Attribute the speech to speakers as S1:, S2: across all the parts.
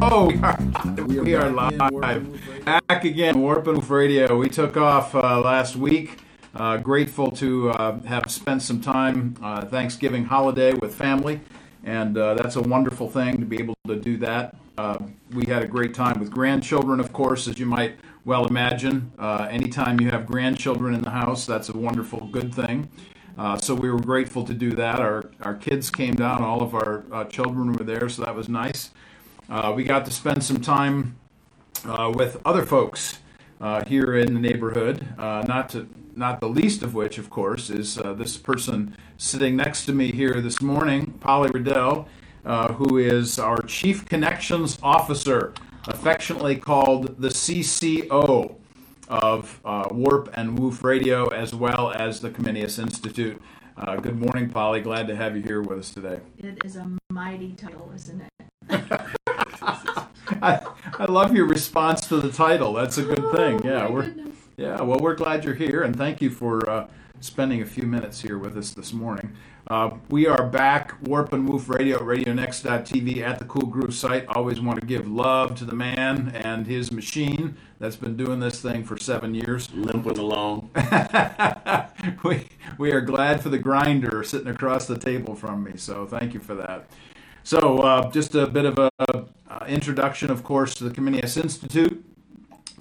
S1: Oh, we are live. Back again, Warp Radio. We took off uh, last week. Uh, grateful to uh, have spent some time uh, Thanksgiving holiday with family, and uh, that's a wonderful thing to be able to do that. Uh, we had a great time with grandchildren, of course, as you might well imagine. Anytime you have grandchildren in the house, that's a wonderful, good thing. Uh, so we were grateful to do that. Our, our kids came down, all of our uh, children were there, so that was nice. Uh, we got to spend some time uh, with other folks uh, here in the neighborhood, uh, not to not the least of which, of course, is uh, this person sitting next to me here this morning, Polly Riddell, uh, who is our Chief Connections Officer, affectionately called the CCO of uh, Warp and Woof Radio, as well as the Comenius Institute. Uh, good morning, Polly. Glad to have you here with us today.
S2: It is a mighty title, isn't it?
S1: I, I love your response to the title. That's a good thing. Yeah,
S2: Oh,
S1: we're
S2: goodness.
S1: yeah. Well, we're glad you're here, and thank you for uh, spending a few minutes here with us this morning. Uh, we are back, Warp and Woof Radio, RadioNext.tv at the Cool Groove site. Always want to give love to the man and his machine that's been doing this thing for seven years.
S3: limping along.
S1: we, we are glad for the grinder sitting across the table from me, so thank you for that. So, uh, just a bit of a uh, introduction, of course, to the Comenius Institute.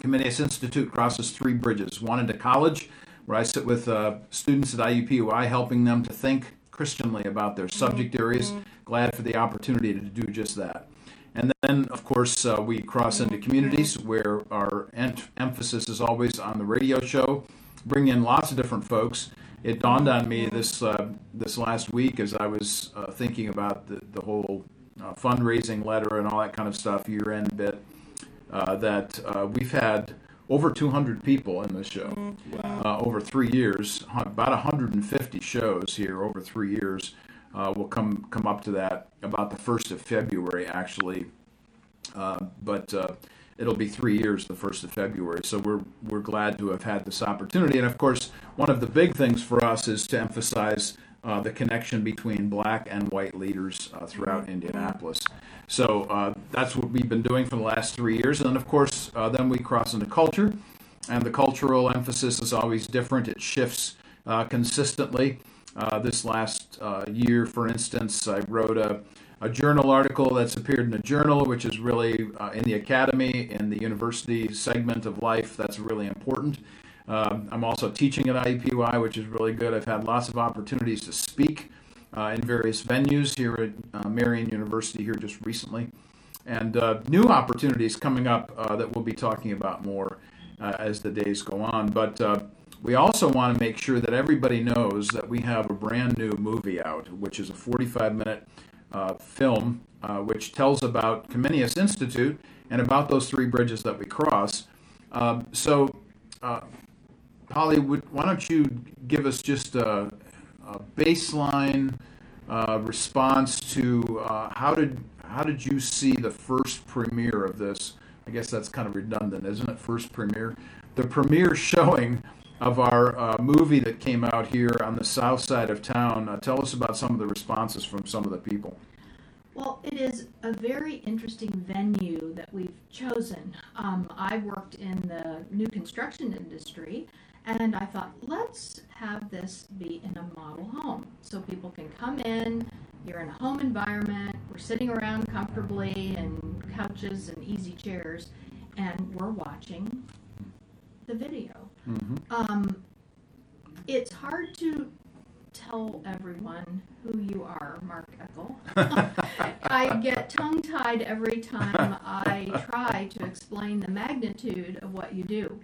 S1: Comenius Institute crosses three bridges. One into college, where I sit with uh, students at IUPUI, helping them to think Christianly about their subject areas. Glad for the opportunity to do just that. And then, of course, uh, we cross into communities where our ent- emphasis is always on the radio show, bring in lots of different folks. It dawned on me this uh, this last week as I was uh, thinking about the, the whole uh, fundraising letter and all that kind of stuff, year end bit, uh, that uh, we've had over 200 people in this show. Uh, over three years, about 150 shows here over three years. Uh, will come come up to that about the first of February, actually, uh, but uh, it'll be three years the first of February. So we're we're glad to have had this opportunity, and of course, one of the big things for us is to emphasize uh, the connection between black and white leaders uh, throughout Indianapolis. So uh, that's what we've been doing for the last three years, and of course, uh, then we cross into culture, and the cultural emphasis is always different. It shifts uh, consistently. Uh, this last year, for instance, I wrote a, a journal article that's appeared in a journal, which is really uh, in the academy, and the university segment of life. That's really important. Um, I'm also teaching at IUPUI, which is really good. I've had lots of opportunities to speak uh, in various venues here at uh, Marian University here just recently, and uh, new opportunities coming up uh, that we'll be talking about more uh, as the days go on. But uh, we also want to make sure that everybody knows that we have a brand new movie out, which is a 45 minute uh, film uh, which tells about Comenius Institute and about those three bridges that we cross. Um, so, uh, Polly, would, why don't you give us just a, a baseline uh, response to uh, how did how did you see the first premiere of this? I guess that's kind of redundant, isn't it? First premiere, the premiere showing of our uh, movie that came out here on the south side of town. Uh, tell us about some of the responses from some of the people.
S2: Well, it is a very interesting venue that we've chosen. Um, I worked in the new construction industry, and I thought, let's have this be in a model home so people can come in. You're in a home environment. We're sitting around comfortably in couches and easy chairs, and we're watching the video.
S1: Mm-hmm.
S2: Um, it's hard to tell everyone who you are, Mark Eckel. I get tongue tied every time I try to explain the magnitude of what you do.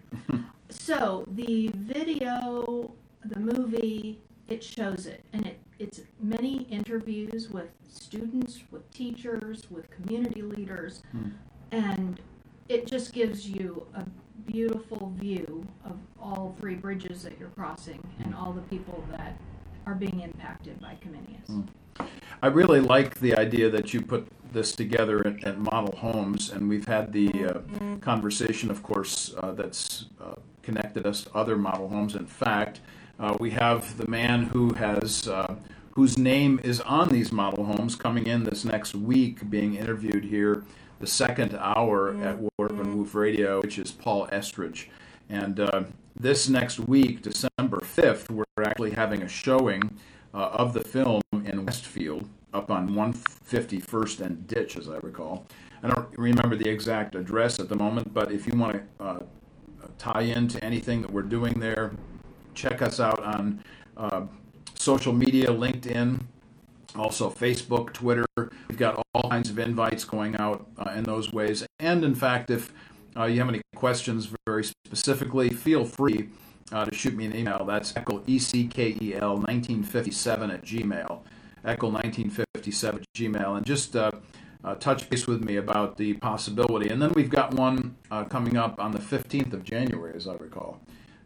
S2: So the video, the movie, it shows it, and it, it's many interviews with students, with teachers, with community leaders,
S1: Hmm.
S2: and it just gives you a beautiful view of all three bridges that you're crossing and all the people that are being impacted by Comenius.
S1: I really like the idea that you put this together at, at Model Homes, and we've had the uh, conversation, of course, uh, that's uh, connected us to other model homes. In fact, uh, we have the man who has uh, whose name is on these model homes coming in this next week, being interviewed here the second hour at Warp and Woof Radio, which is Paul Estridge. And uh, this next week, December 5th, we're actually having a showing uh, of the film in Westfield up on 151st and Ditch, as I recall. I don't remember the exact address at the moment, but if you want to uh, tie into anything that we're doing there, check us out on uh, social media, LinkedIn, also Facebook, Twitter. We've got all kinds of invites going out uh, in those ways. And in fact, if uh, you have any questions very specifically, feel free uh, to shoot me an email. That's Eckel, E-C-K-E-L, 1957 at Gmail. Eckel 1957 at Gmail. And just uh, uh, touch base with me about the possibility. And then we've got one uh, coming up on the 15th of January, as I recall,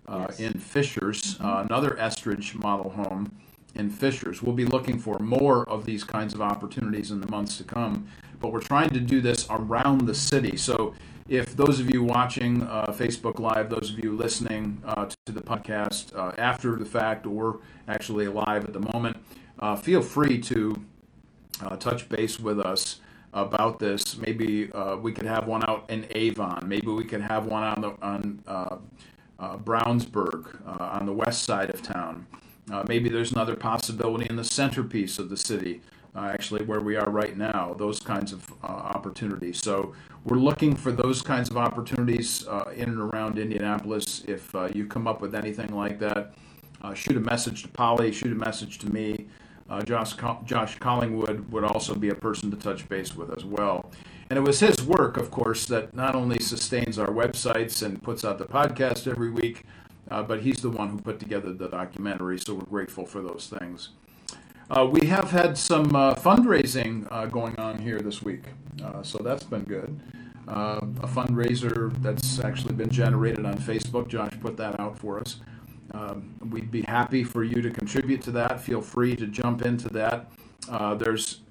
S1: uh,
S2: Yes.
S1: in Fishers, uh, another Estridge model home in Fishers. We'll be looking for more of these kinds of opportunities in the months to come, but we're trying to do this around the city. So if those of you watching uh, Facebook Live, those of you listening uh, to the podcast uh, after the fact or actually live at the moment, uh, feel free to uh, touch base with us about this. Maybe uh, we could have one out in Avon. Maybe we could have one on the on uh, Brownsburg uh, on the west side of town. Uh, maybe there's another possibility in the centerpiece of the city, uh, actually where we are right now. Those kinds of uh, opportunities. So we're looking for those kinds of opportunities uh, in and around Indianapolis. If uh, you come up with anything like that, uh, shoot a message to Polly. Shoot a message to me. Josh, Josh Collingwood would also be a person to touch base with as well. And it was his work, of course, that not only sustains our websites and puts out the podcast every week, uh, but he's the one who put together the documentary, so we're grateful for those things. Uh, we have had some uh, fundraising uh, going on here this week, uh, so that's been good. Uh, a fundraiser that's actually been generated on Facebook. Josh put that out for us. Um, we'd be happy for you to contribute to that. Feel free to jump into that. There's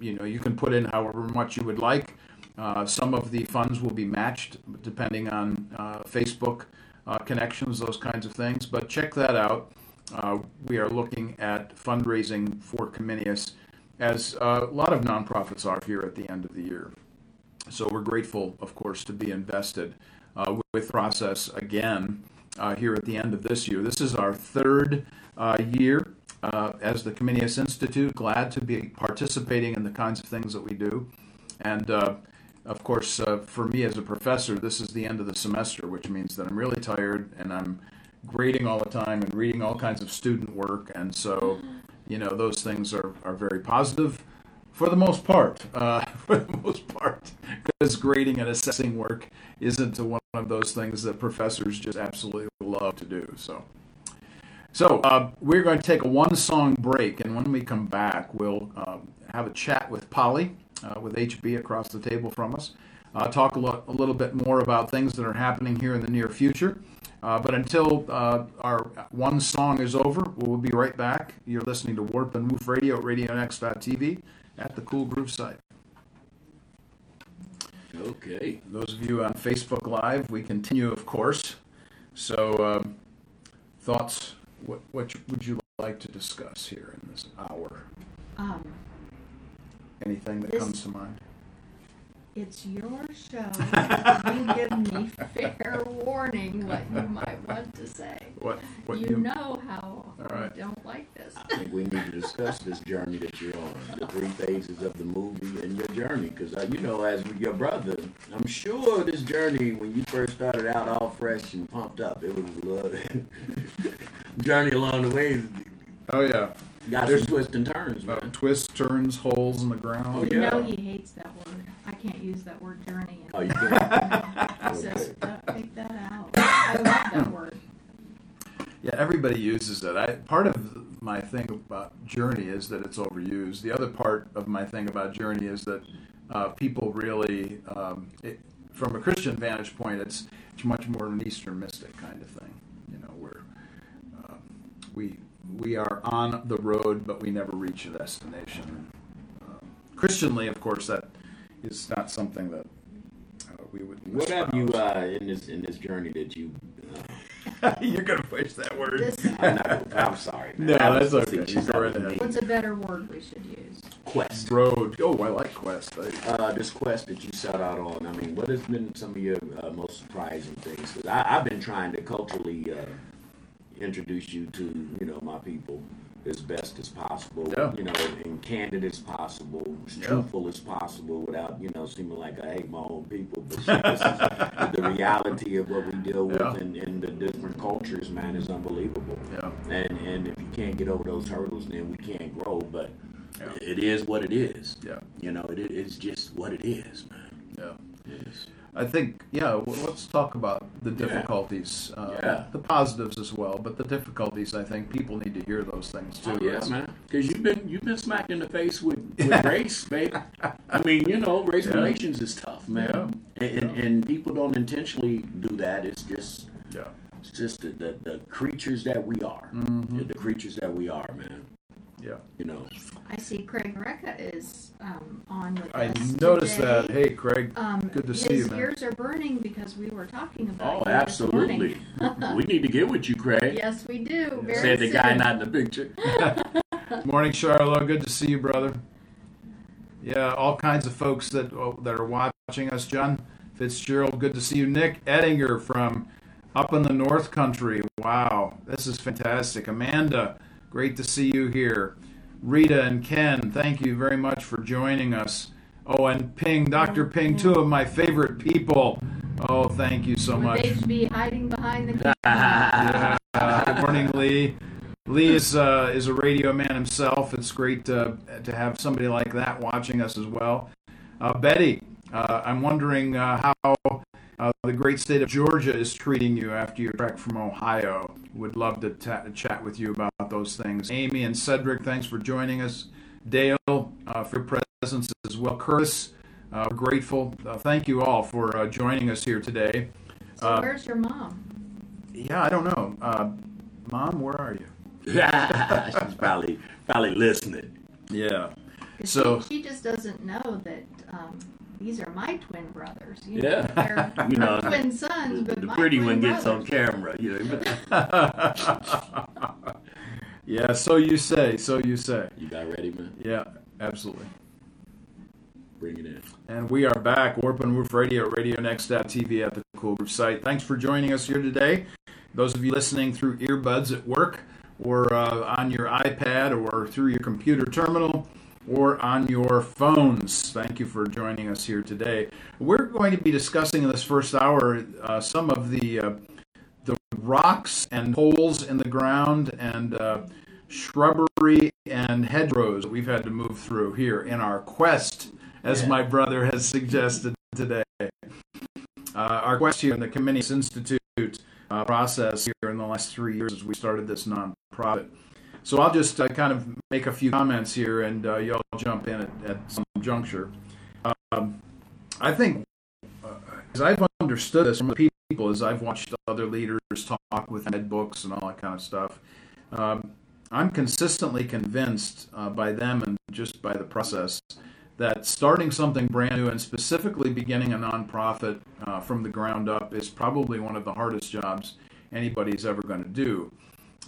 S1: you know, you can put in however much you would like. Some of the funds will be matched depending on Facebook uh, connections, those kinds of things. But check that out. Uh, we are looking at fundraising for Comenius, as uh, a lot of nonprofits are here at the end of the year. So we're grateful, of course, to be invested uh, with process again uh, here at the end of this year. This is our third uh, year as the Comenius Institute. Glad to be participating in the kinds of things that we do. And of course, uh, for me as a professor, this is the end of the semester, which means that I'm really tired and I'm grading all the time and reading all kinds of student work. And so, you know, those things are, are very positive for the most part. Uh, for the most part, because grading and assessing work isn't one of those things that professors just absolutely love to do. So, so uh, we're going to take a one-song break, and when we come back, we'll um, have a chat with Polly, uh, with HB across the table from us. Uh, talk a, lo- a little bit more about things that are happening here in the near future. Uh, but until uh, our one song is over, we'll be right back. You're listening to Warp and Woof Radio at RadioNext.tv at the Cool Groove site.
S3: Okay.
S1: Those of you on Facebook Live, we continue, of course. So, um, thoughts? What, what would you like to discuss here in this hour?
S2: Um,
S1: Anything that
S2: This-
S1: comes to mind?
S2: it's your show. you give me fair warning what you might want to say.
S1: What? What
S2: you, know how
S1: All right.
S2: I don't like this.
S3: I think we need to discuss this journey that you're on, the three phases of the movie and your journey. Because uh, you know, as with your brother, I'm sure this journey when you first started out, all fresh and pumped up, it was a lot journey along the way.
S1: Oh yeah.
S3: Got
S1: There's-
S3: some twists and turns,
S1: Uh,
S3: man.
S1: twists, turns, holes in the ground.
S3: Oh,
S2: You
S3: yeah.
S2: know he hates that word. I can't use that word journey.
S3: Oh, you can.
S2: He says, "Uh, take that out. I love that word.
S1: Yeah, everybody uses it. I part of my thing about journey is that it's overused. The other part of my thing about journey is that uh, people really, um, it, from a Christian vantage point, it's it's much more of an Eastern mystic kind of thing. You know, where uh, we we are on the road, but we never reach a destination. Um, Christianly, of course, that is not something that uh, we would.
S3: What have you uh, in this in this journey that you? Uh,
S1: You're gonna push that word.
S2: This,
S3: I'm, not, I'm sorry. man.
S1: No, that's okay.
S3: facetious.
S1: You go
S3: That
S1: right
S3: was
S1: ahead.
S3: me.
S2: what's a better word we should use?
S3: quest.
S1: Road. Oh, I like Quest. I,
S3: Uh, this quest that you set out on. I mean, what has been some of your uh, most surprising things? Because I've been trying to culturally uh, introduce you to you know my people as best as possible.
S1: Yeah.
S3: You know, and candid as possible, as
S1: Yeah.
S3: truthful as possible, without you know seeming like I hate my own people. But shit, this is the reality of what we deal with
S1: Yeah.
S3: the different cultures. Man, is unbelievable.
S1: yeah.
S3: And and if you can't get over those hurdles, then we can't grow. But it is what it is.
S1: Yeah.
S3: You know, it, it's just what it is, man.
S1: Yeah.
S3: It is.
S1: I think, yeah, well, let's talk about the difficulties, uh,
S3: Yeah.
S1: the positives as well, but the difficulties. I think people need to hear those things too.
S3: Oh, yeah, man. Because you've been you've been smacked in the face with, with race, baby. I mean, you know, race
S1: Yeah.
S3: relations is tough, man.
S1: Yeah.
S3: And, and, and people don't intentionally do that. It's just
S1: Yeah.
S3: it's just the, the, the creatures that we are.
S1: Mhm.
S3: The creatures that we are, man.
S1: Yeah.
S3: You know.
S2: I see Craig Recca is um, on with
S1: I
S2: us
S1: noticed
S2: today.
S1: that. Hey, Craig.
S2: Um,
S1: Good to see you, man.
S2: ears are burning because we were talking about
S3: Oh,
S2: you this
S3: absolutely.
S2: morning.
S3: we need to get with you, Craig.
S2: Yes, we do. Very
S3: Said the guy
S2: soon.
S3: not in the picture.
S1: Morning, Charlotte. Good to see you, brother. Yeah, all kinds of folks that oh, that are watching us. John Fitzgerald. Good to see you. Nick Ettinger from up in the North Country. Wow, this is fantastic. Amanda, great to see you here. Rita and Ken, thank you very much for joining us. Oh, and Ping, Dr. Ping, two of my favorite people. Oh, thank you so
S2: Would
S1: much.
S2: they be hiding behind the camera?
S1: Yeah. Good morning, Lee. Lee is uh, is a radio man himself. It's great uh, to have somebody like that watching us as well. Uh, Betty, uh, I'm wondering uh, how uh, the great state of Georgia is treating you after your trek from Ohio. Would love to ta- chat with you about those things. Amy and Cedric, thanks for joining us. Dale, uh, for your presence as well. Curtis, uh, we're grateful. Uh, thank you all for uh, joining us here today.
S2: So
S1: Uh,
S2: where's your mom?
S1: Yeah, I don't know. Uh, Mom, where are you?
S3: She's probably probably listening.
S1: Yeah. so-
S2: she, she just doesn't know that um, these are my twin brothers. You
S3: Yeah.
S2: know, they're
S3: You know,
S2: twin sons, but
S3: the
S2: my
S3: pretty
S2: twin
S3: one gets
S2: brothers.
S3: on camera, you know.
S1: yeah, so you say, so you say.
S3: You got ready, man?
S1: Yeah, absolutely.
S3: Bring it in.
S1: And we are back, Warp and Woof Radio, RadioNext.tv at the Cool Roof site. Thanks for joining us here today. Those of you listening through earbuds at work or uh, on your iPad or through your computer terminal or on your phones, thank you for joining us here today. We're going to be discussing in this first hour uh, some of the uh, the rocks and holes in the ground and uh, shrubbery and hedgerows that we've had to move through here in our quest, as
S3: Yeah.
S1: my brother has suggested today. Uh, our quest here in the Comenius Institute uh, process here in the last three years as we started this nonprofit. So I'll just uh, kind of make a few comments here, and uh, y'all jump in at, at some juncture. Um, I think, uh, as I've understood this from the people, as I've watched other leaders talk with ed books and all that kind of stuff, um, I'm consistently convinced uh, by them and just by the process that starting something brand new and specifically beginning a nonprofit uh, from the ground up is probably one of the hardest jobs anybody's ever going to do.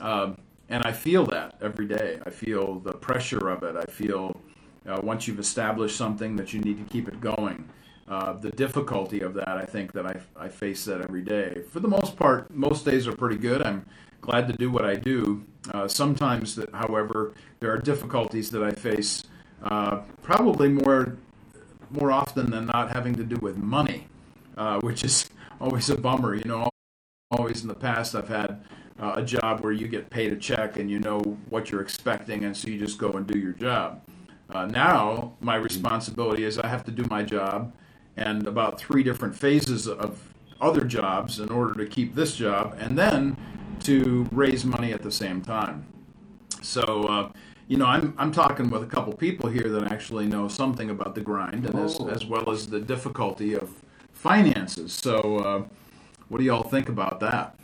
S1: Um, and I feel that every day. I feel the pressure of it. I feel uh, once you've established something that you need to keep it going. Uh, the difficulty of that, I think that I, I face that every day. For the most part, most days are pretty good. I'm glad to do what I do. Uh, sometimes, that, however, there are difficulties that I face, uh, probably more more often than not having to do with money, uh, which is always a bummer. You know, always in the past I've had uh, a job where you get paid a check and you know what you're expecting, and so you just go and do your job. Uh, now my responsibility is I have to do my job and about three different phases of other jobs in order to keep this job, and then to raise money at the same time. So, uh, you know, I'm, I'm talking with a couple people here that actually know something about the grind, and as,
S3: Oh.
S1: as well as the difficulty of finances. So, uh, what do y'all think about that?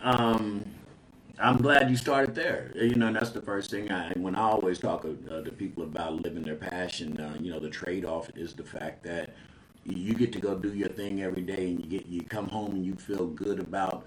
S3: Um, I'm glad you started there. You know, and that's the first thing I when I always talk uh, to people about living their passion. Uh, you know, the trade off is the fact that you get to go do your thing every day, and you get you come home and you feel good about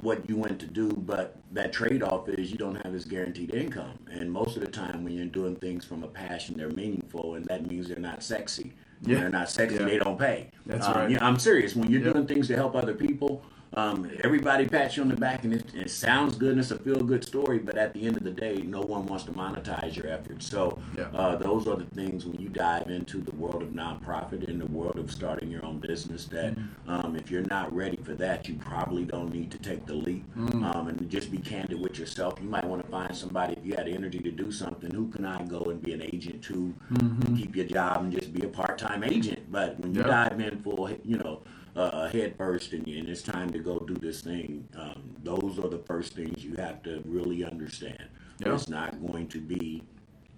S3: what you went to do, but that trade off is you don't have this guaranteed income. And most of the time, when you're doing things from a passion, they're meaningful, and that means they're not sexy. When
S1: Yeah.
S3: they're not sexy,
S1: Yeah.
S3: they don't pay.
S1: That's
S3: Um,
S1: right.
S3: yeah, I'm serious. When you're
S1: Yep.
S3: doing things to help other people, um, everybody pats you on the back, and it, it sounds good, and it's a feel good story. But at the end of the day, no one wants to monetize your efforts. So
S1: Yeah.
S3: uh, those are the things when you dive into the world of nonprofit and the world of starting your own business. That
S1: Mm-hmm.
S3: um, if you're not ready for that, you probably don't need to take the leap.
S1: Mm.
S3: Um, and just be candid with yourself. You might want to find somebody if you had energy to do something. Who can I go and be an agent to? Keep your job and just be a part-time agent. But when you
S1: Mm-hmm. Yeah.
S3: dive in full, you know. Uh, head first, and, and it's time to go do this thing. Um, those are the first things you have to really understand.
S1: Yeah.
S3: It's not going to be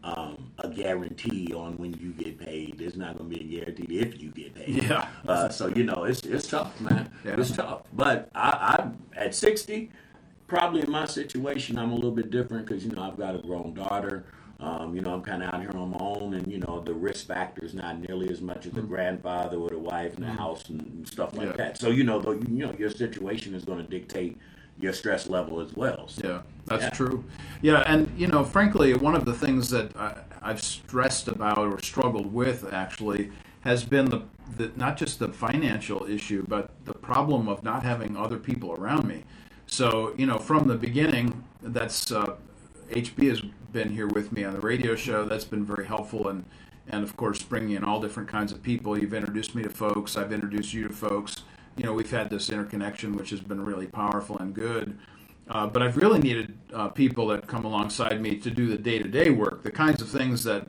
S3: um, a guarantee on when you get paid. There's not going to be a guarantee if you get paid.
S1: Yeah.
S3: Uh, so you know, it's it's tough, man.
S1: Yeah.
S3: It's tough. But I, I'm at 60. Probably in my situation, I'm a little bit different because you know I've got a grown daughter. Um, you know, I'm kind of out here on my own, and you know the risk factor is not nearly as much as the grandfather or the wife and the house and stuff like
S1: Mm-hmm. Yeah.
S3: that. So you know, though, you know, your situation is going to dictate your stress level as well. So,
S1: Yeah, that's
S3: Yeah.
S1: true. Yeah, and you know, frankly, one of the things that I, I've stressed about or struggled with actually has been the, the not just the financial issue, but the problem of not having other people around me. So you know, from the beginning, that's uh, HB has been here with me on the radio show. That's been very helpful, and and of course, bringing in all different kinds of people. You've introduced me to folks. I've introduced you to folks. You know, we've had this interconnection, which has been really powerful and good. Uh, but I've really needed uh, people that come alongside me to do the day-to-day work, the kinds of things that,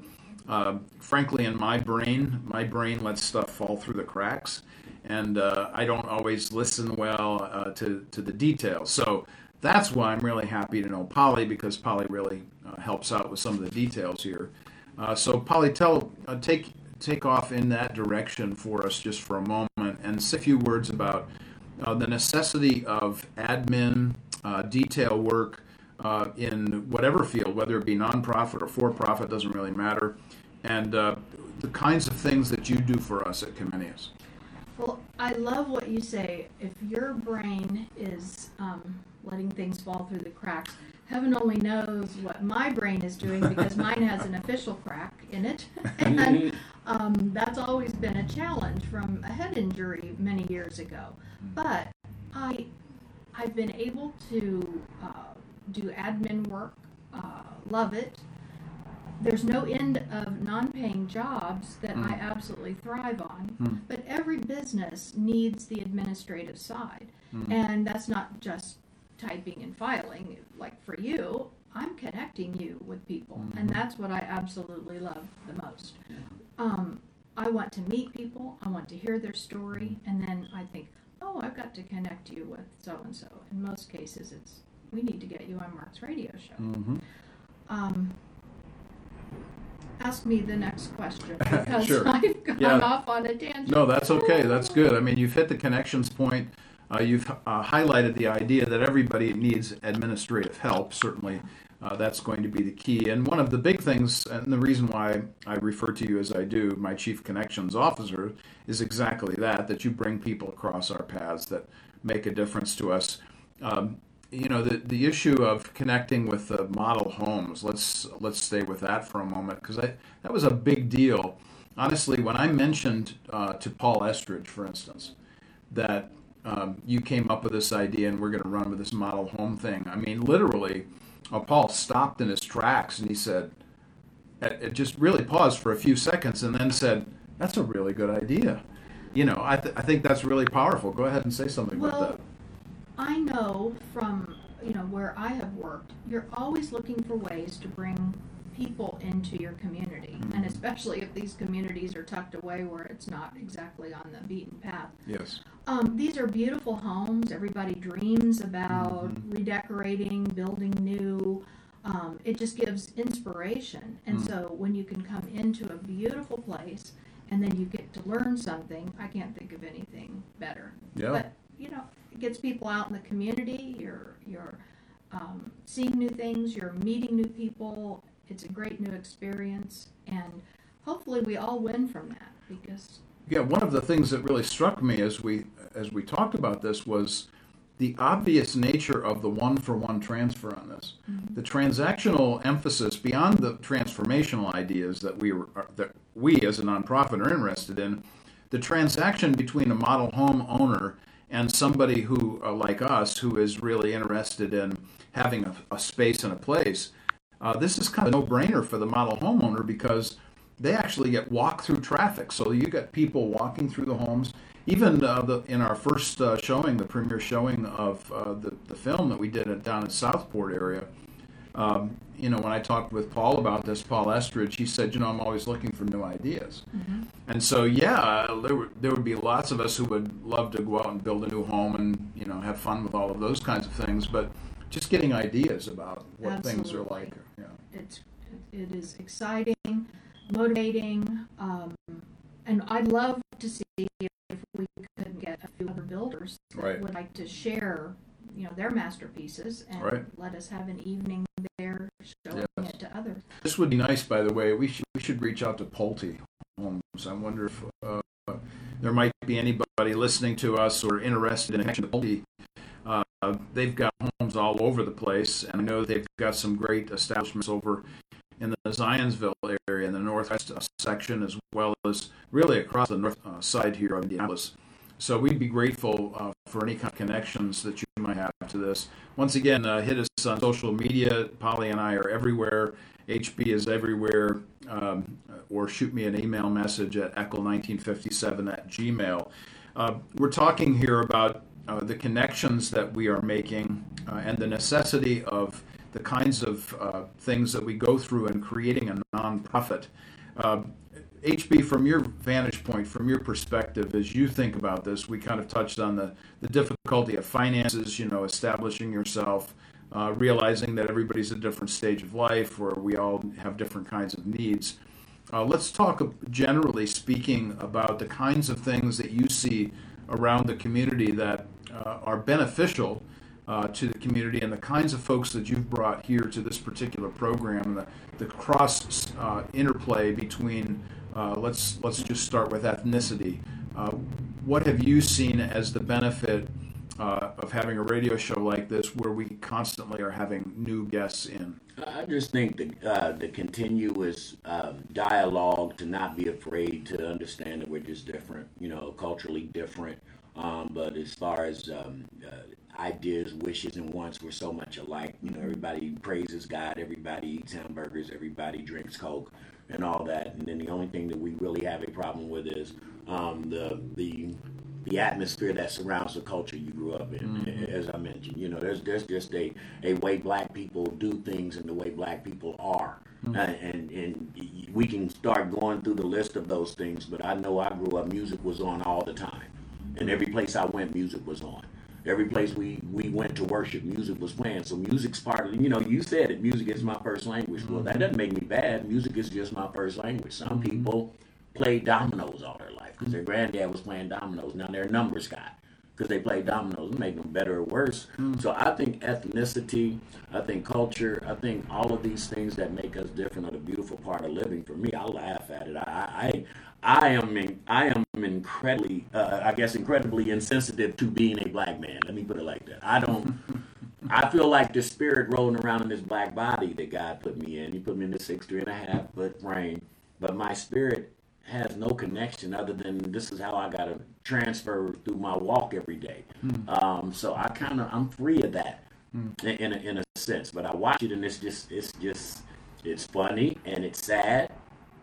S1: uh, frankly, in my brain, my brain lets stuff fall through the cracks, and uh, I don't always listen well uh, to to the details. So that's why I'm really happy to know Polly because Polly really uh, helps out with some of the details here. Uh, so Polly, tell uh, take take off in that direction for us just for a moment and say a few words about uh, the necessity of admin uh, detail work uh, in whatever field, whether it be nonprofit or for profit, doesn't really matter, and the kinds of things that you do for us at Comenius.
S2: Well, I love what you say. If your brain is um, letting things fall through the cracks, heaven only knows what my brain is doing because mine has an official crack in it. and um, that's always been a challenge from a head injury many years ago. But I, I've been able to uh, do admin work, uh, love it. There's no end of non paying jobs that I absolutely thrive on.
S1: Hmm.
S2: But every business needs the administrative side. And that's not just typing and filing. Like for you, I'm connecting you with people. And that's what I absolutely love the most. Um, I want to meet people, I want to hear their story, and then I think, oh, I've got to connect you with so and so. In most cases, it's we need to get you on Mark's radio show.
S1: Mm-hmm.
S2: Um, ask me the next question because
S1: Sure.
S2: I've gone
S1: Yeah.
S2: off on a tangent.
S1: No, that's okay. That's good. I mean, you've hit the connections point. Uh, you've uh, highlighted the idea that everybody needs administrative help. Certainly, uh, that's going to be the key. And one of the big things, and the reason why I refer to you as I do, my chief connections officer, is exactly that: that you bring people across our paths that make a difference to us. Um, you know, the the issue of connecting with the model homes. Let's let's stay with that for a moment because that was a big deal honestly, when I mentioned uh, to Paul Estridge, for instance, that um, you came up with this idea and we're going to run with this model home thing, I mean, literally, uh, Paul stopped in his tracks and he said, it, it just really paused for a few seconds and then said, "That's a really good idea." You know, I, th- I think that's really powerful. Go ahead and say something
S2: Well,
S1: about that.
S2: I know from you know where I have worked, you're always looking for ways to bring people into your community, and especially if these communities are tucked away where it's not exactly on the beaten path.
S1: Yes.
S2: Um, these are beautiful homes. Everybody dreams about redecorating, building new. Um, it just gives inspiration. And
S1: Mm.
S2: so when you can come into a beautiful place and then you get to learn something, I can't think of anything better.
S1: Yeah.
S2: But you know, it gets people out in the community. You're you're um, seeing new things. You're meeting new people. It's a great new experience, and hopefully we all win from that because
S1: Yeah, one of the things that really struck me as we as we talked about this was the obvious nature of the one for one transfer on this. The transactional emphasis beyond the transformational ideas that we were, that we as a nonprofit are interested in, the transaction between a model home owner and somebody who, uh, like us, who is really interested in having a, a space and a place. Uh, this is kind of a no-brainer for the model homeowner because they actually get walk through traffic. So you get people walking through the homes. Even uh, the, in our first uh, showing, the premiere showing of uh, the, the film that we did at, down in Southport area, um, you know, when I talked with Paul about this, Paul Estridge, he said, you know, I'm always looking for new ideas. Mm-hmm. And so, yeah, there, would, there would be lots of us who would love to go out and build a new home and, you know, have fun with all of those kinds of things. But just getting ideas about what
S2: Absolutely.
S1: things are like. Yeah.
S2: It's, it is exciting, motivating, um, and I'd love to see if we could get a few other builders that
S1: Right.
S2: would like to share, you know, their masterpieces and
S1: Right.
S2: let us have an evening there showing
S1: Yes.
S2: it to others.
S1: This would be nice, by the way. We should we should reach out to Pulte Homes. I wonder if uh, there might be anybody listening to us or interested in connection to Pulte. Uh, they've got homes all over the place, and I know they've got some great establishments over in the Zionsville area in the northwest uh, section, as well as really across the north uh, side here of Indianapolis. So we'd be grateful uh, for any kind of connections that you might have to this. Once again, uh, hit us on social media. Polly and I are everywhere. HB is everywhere. Um, or shoot me an email message at Eckel1957 at gmail. Uh, we're talking here about uh, the connections that we are making uh, and the necessity of the kinds of uh, things that we go through in creating a nonprofit. Uh, HB, from your vantage point, from your perspective, as you think about this, we kind of touched on the, the difficulty of finances, you know, establishing yourself, uh, realizing that everybody's a different stage of life where we all have different kinds of needs. Uh, let's talk, generally speaking, about the kinds of things that you see around the community that uh, are beneficial uh, to the community and the kinds of folks that you've brought here to this particular program, and the, the cross uh, interplay between, uh, let's, let's just start with ethnicity. Uh, what have you seen as the benefit uh, of having a radio show like this where we constantly are having new guests in?
S3: I just think the the continuous dialogue to not be afraid to understand that we're just different, you know, culturally different. Um, but as far as um, uh, ideas, wishes, and wants, we're so much alike. You know, everybody praises God, everybody eats hamburgers, everybody drinks Coke, and all that. And then the only thing that we really have a problem with is um, the the the atmosphere that surrounds the culture you grew up in. As I mentioned, you know, there's there's just a a way black people do things and the way black people are. Uh, and and we can start going through the list of those things, but I know I grew up, music was on all the time, and every place I went, music was on. Every place we we went to worship, music was playing. So music's part of you know. You said it, music is my first language. Well, that mm-hmm. doesn't make me bad. Music is just my first language. Some mm-hmm. people play dominoes all their life because their mm-hmm. granddad was playing dominoes. Now they're a numbers guy because they play dominoes. It make them better or worse. So I think ethnicity, I think culture, I think all of these things that make us different are the beautiful part of living. For me, I laugh at it. I I, I am in, I am incredibly, uh, I guess, incredibly insensitive to being a black man. Let me put it like that. I don't. I feel like the spirit rolling around in this black body that God put me in. He put me in this six, three and a half foot frame, but my spirit has no connection other than this is how I got to transfer through my walk every day. Um, so I kind of I'm free of that in, in a, in a sense. But I watch it and it's just it's just it's funny and it's sad.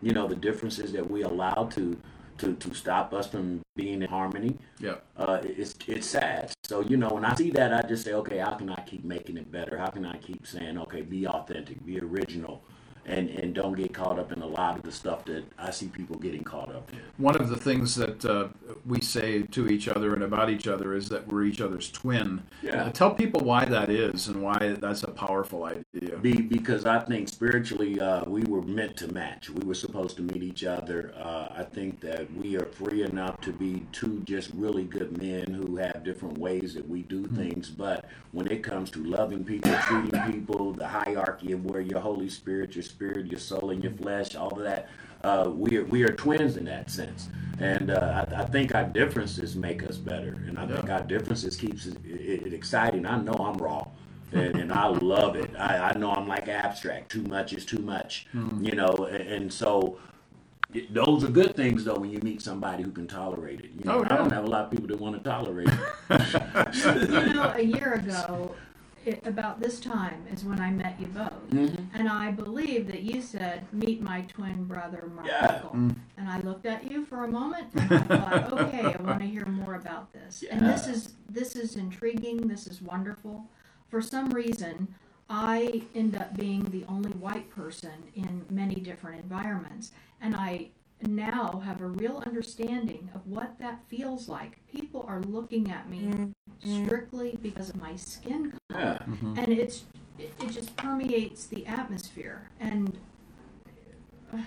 S3: You know the differences that we allow to to to stop us from being in harmony.
S1: Yeah.
S3: Uh, it's it's sad. So you know when I see that, I just say, okay, how can I keep making it better? How can I keep saying, okay, be authentic, be original, and and don't get caught up in a lot of the stuff that I see people getting caught up in.
S1: One of the things that uh, we say to each other and about each other is that we're each other's twin.
S3: Yeah.
S1: Uh, tell people why that is and why that's a powerful idea.
S3: Be, because I think spiritually uh, we were meant to match. We were supposed to meet each other. Uh, I think that we are free enough to be two just really good men who have different ways that we do things. But when it comes to loving people, treating people, the hierarchy of where your Holy Spirit, your spirit, your soul, and your flesh, all of that, uh, we are we are twins in that sense. And uh, I, I think our differences make us better, and I think
S1: Yeah.
S3: our differences keeps it, it, it exciting. I know I'm raw, and, and I love it. I, I know I'm like abstract. Too much is too much,
S1: Hmm.
S3: you know. And, and so it- those are good things, though, when you meet somebody who can tolerate it. You know,
S1: Oh,
S3: I don't have a lot of people that want to tolerate it.
S2: You know, a year ago, it, about this time is when I met you both.
S3: Mhm.
S2: And I believe that you said, meet my twin brother, Mark
S3: Yeah.
S2: Michael."
S1: Mm.
S2: And I looked at you for a moment and I thought, okay, I want to hear more about this. And this is this is intriguing. This is wonderful. For some reason, I end up being the only white person in many different environments, and I now have a real understanding of what that feels like. People are looking at me strictly because of my skin color
S3: Yeah.
S1: Mm-hmm.
S2: and it's it, it just permeates the atmosphere and uh,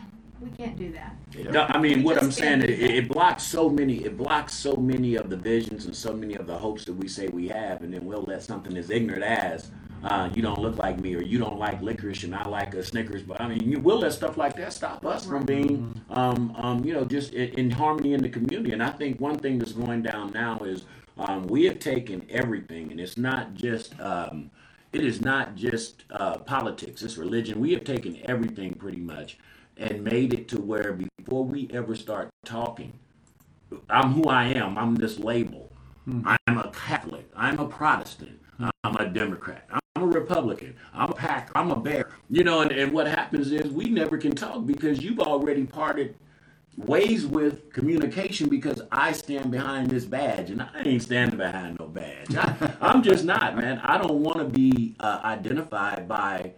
S2: we can't do that
S3: No, I mean,
S2: We
S3: what I'm saying,
S2: can't
S3: it, it blocks so many. It blocks so many of the visions and so many of the hopes that we say we have, and then we'll let something as ignorant as uh, "you don't look like me" or "you don't like licorice and I like a Snickers." But I mean, you will let stuff like that stop us from being, um, um, you know, just in, in harmony in the community. And I think one thing that's going down now is um, we have taken everything, and it's not just. Um, it is not just uh, politics, it's religion. We have taken everything pretty much and made it to where before we ever start talking, I'm who I am. I'm this label. I'm a Catholic. I'm a Protestant. I'm a Democrat. A Republican. I'm a Packer. I'm a Bear. You know, and, and what happens is we never can talk because you've already parted ways with communication because I stand behind this badge and I ain't standing behind no badge. I, I'm just not, man. I don't want to be uh, identified by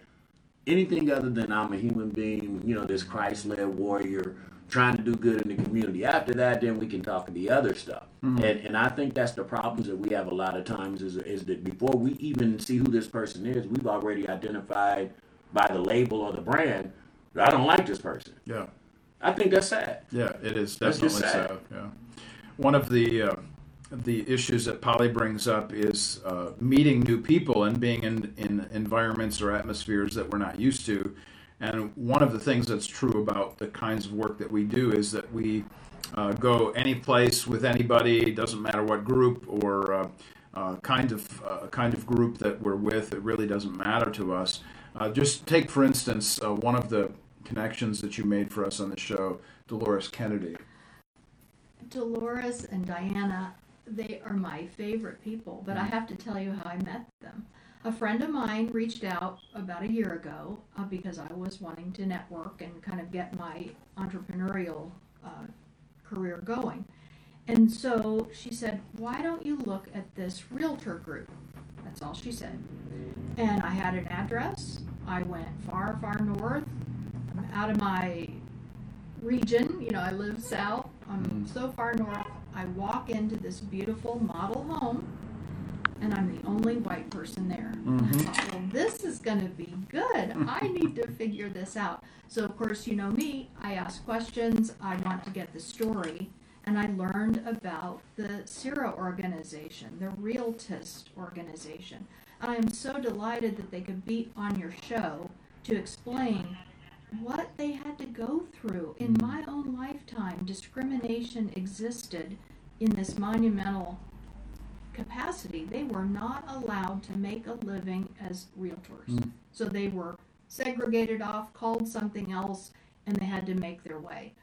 S3: anything other than I'm a human being, you know, this Christ led warrior trying to do good in the community. After that, then we can talk the other stuff. And, and I think that's the problems that we have a lot of times is, is that before we even see who this person is, we've already identified by the label or the brand, I don't like this person.
S1: Yeah.
S3: I think that's sad.
S1: Yeah, it is
S3: That's
S1: definitely
S3: sad.
S1: so. Yeah, one of the uh, the issues that Polly brings up is uh, meeting new people and being in in environments or atmospheres that we're not used to. And one of the things that's true about the kinds of work that we do is that we uh, go any place with anybody. Doesn't matter what group or uh, uh, kind of uh, kind of group that we're with. It really doesn't matter to us. Uh, just take for instance uh, one of the connections that you made for us on the show, Dolores Kennedy.
S2: dolores and diana they are my favorite people but i have to tell you how i met them a friend of mine reached out about a year ago uh, because i was wanting to network and kind of get my entrepreneurial uh, career going and so she said why don't you look at this realtor group that's all she said and i had an address i went far far north I'm out of my region. You know, I live south. I'm so far north. I walk into this beautiful model home, and I'm the only white person there. Mm-hmm. I thought, well, this is going to be good. I need to figure this out. So, of course, you know me. I ask questions. I want to get the story. And I learned about the CIRA organization, the Realtist organization. And I am so delighted that they could be on your show to explain what they had to go through in mm. my own lifetime. Discrimination existed in this monumental capacity. They were not allowed to make a living as realtors. Hmm. So they were segregated off, called something else, and they had to make their way.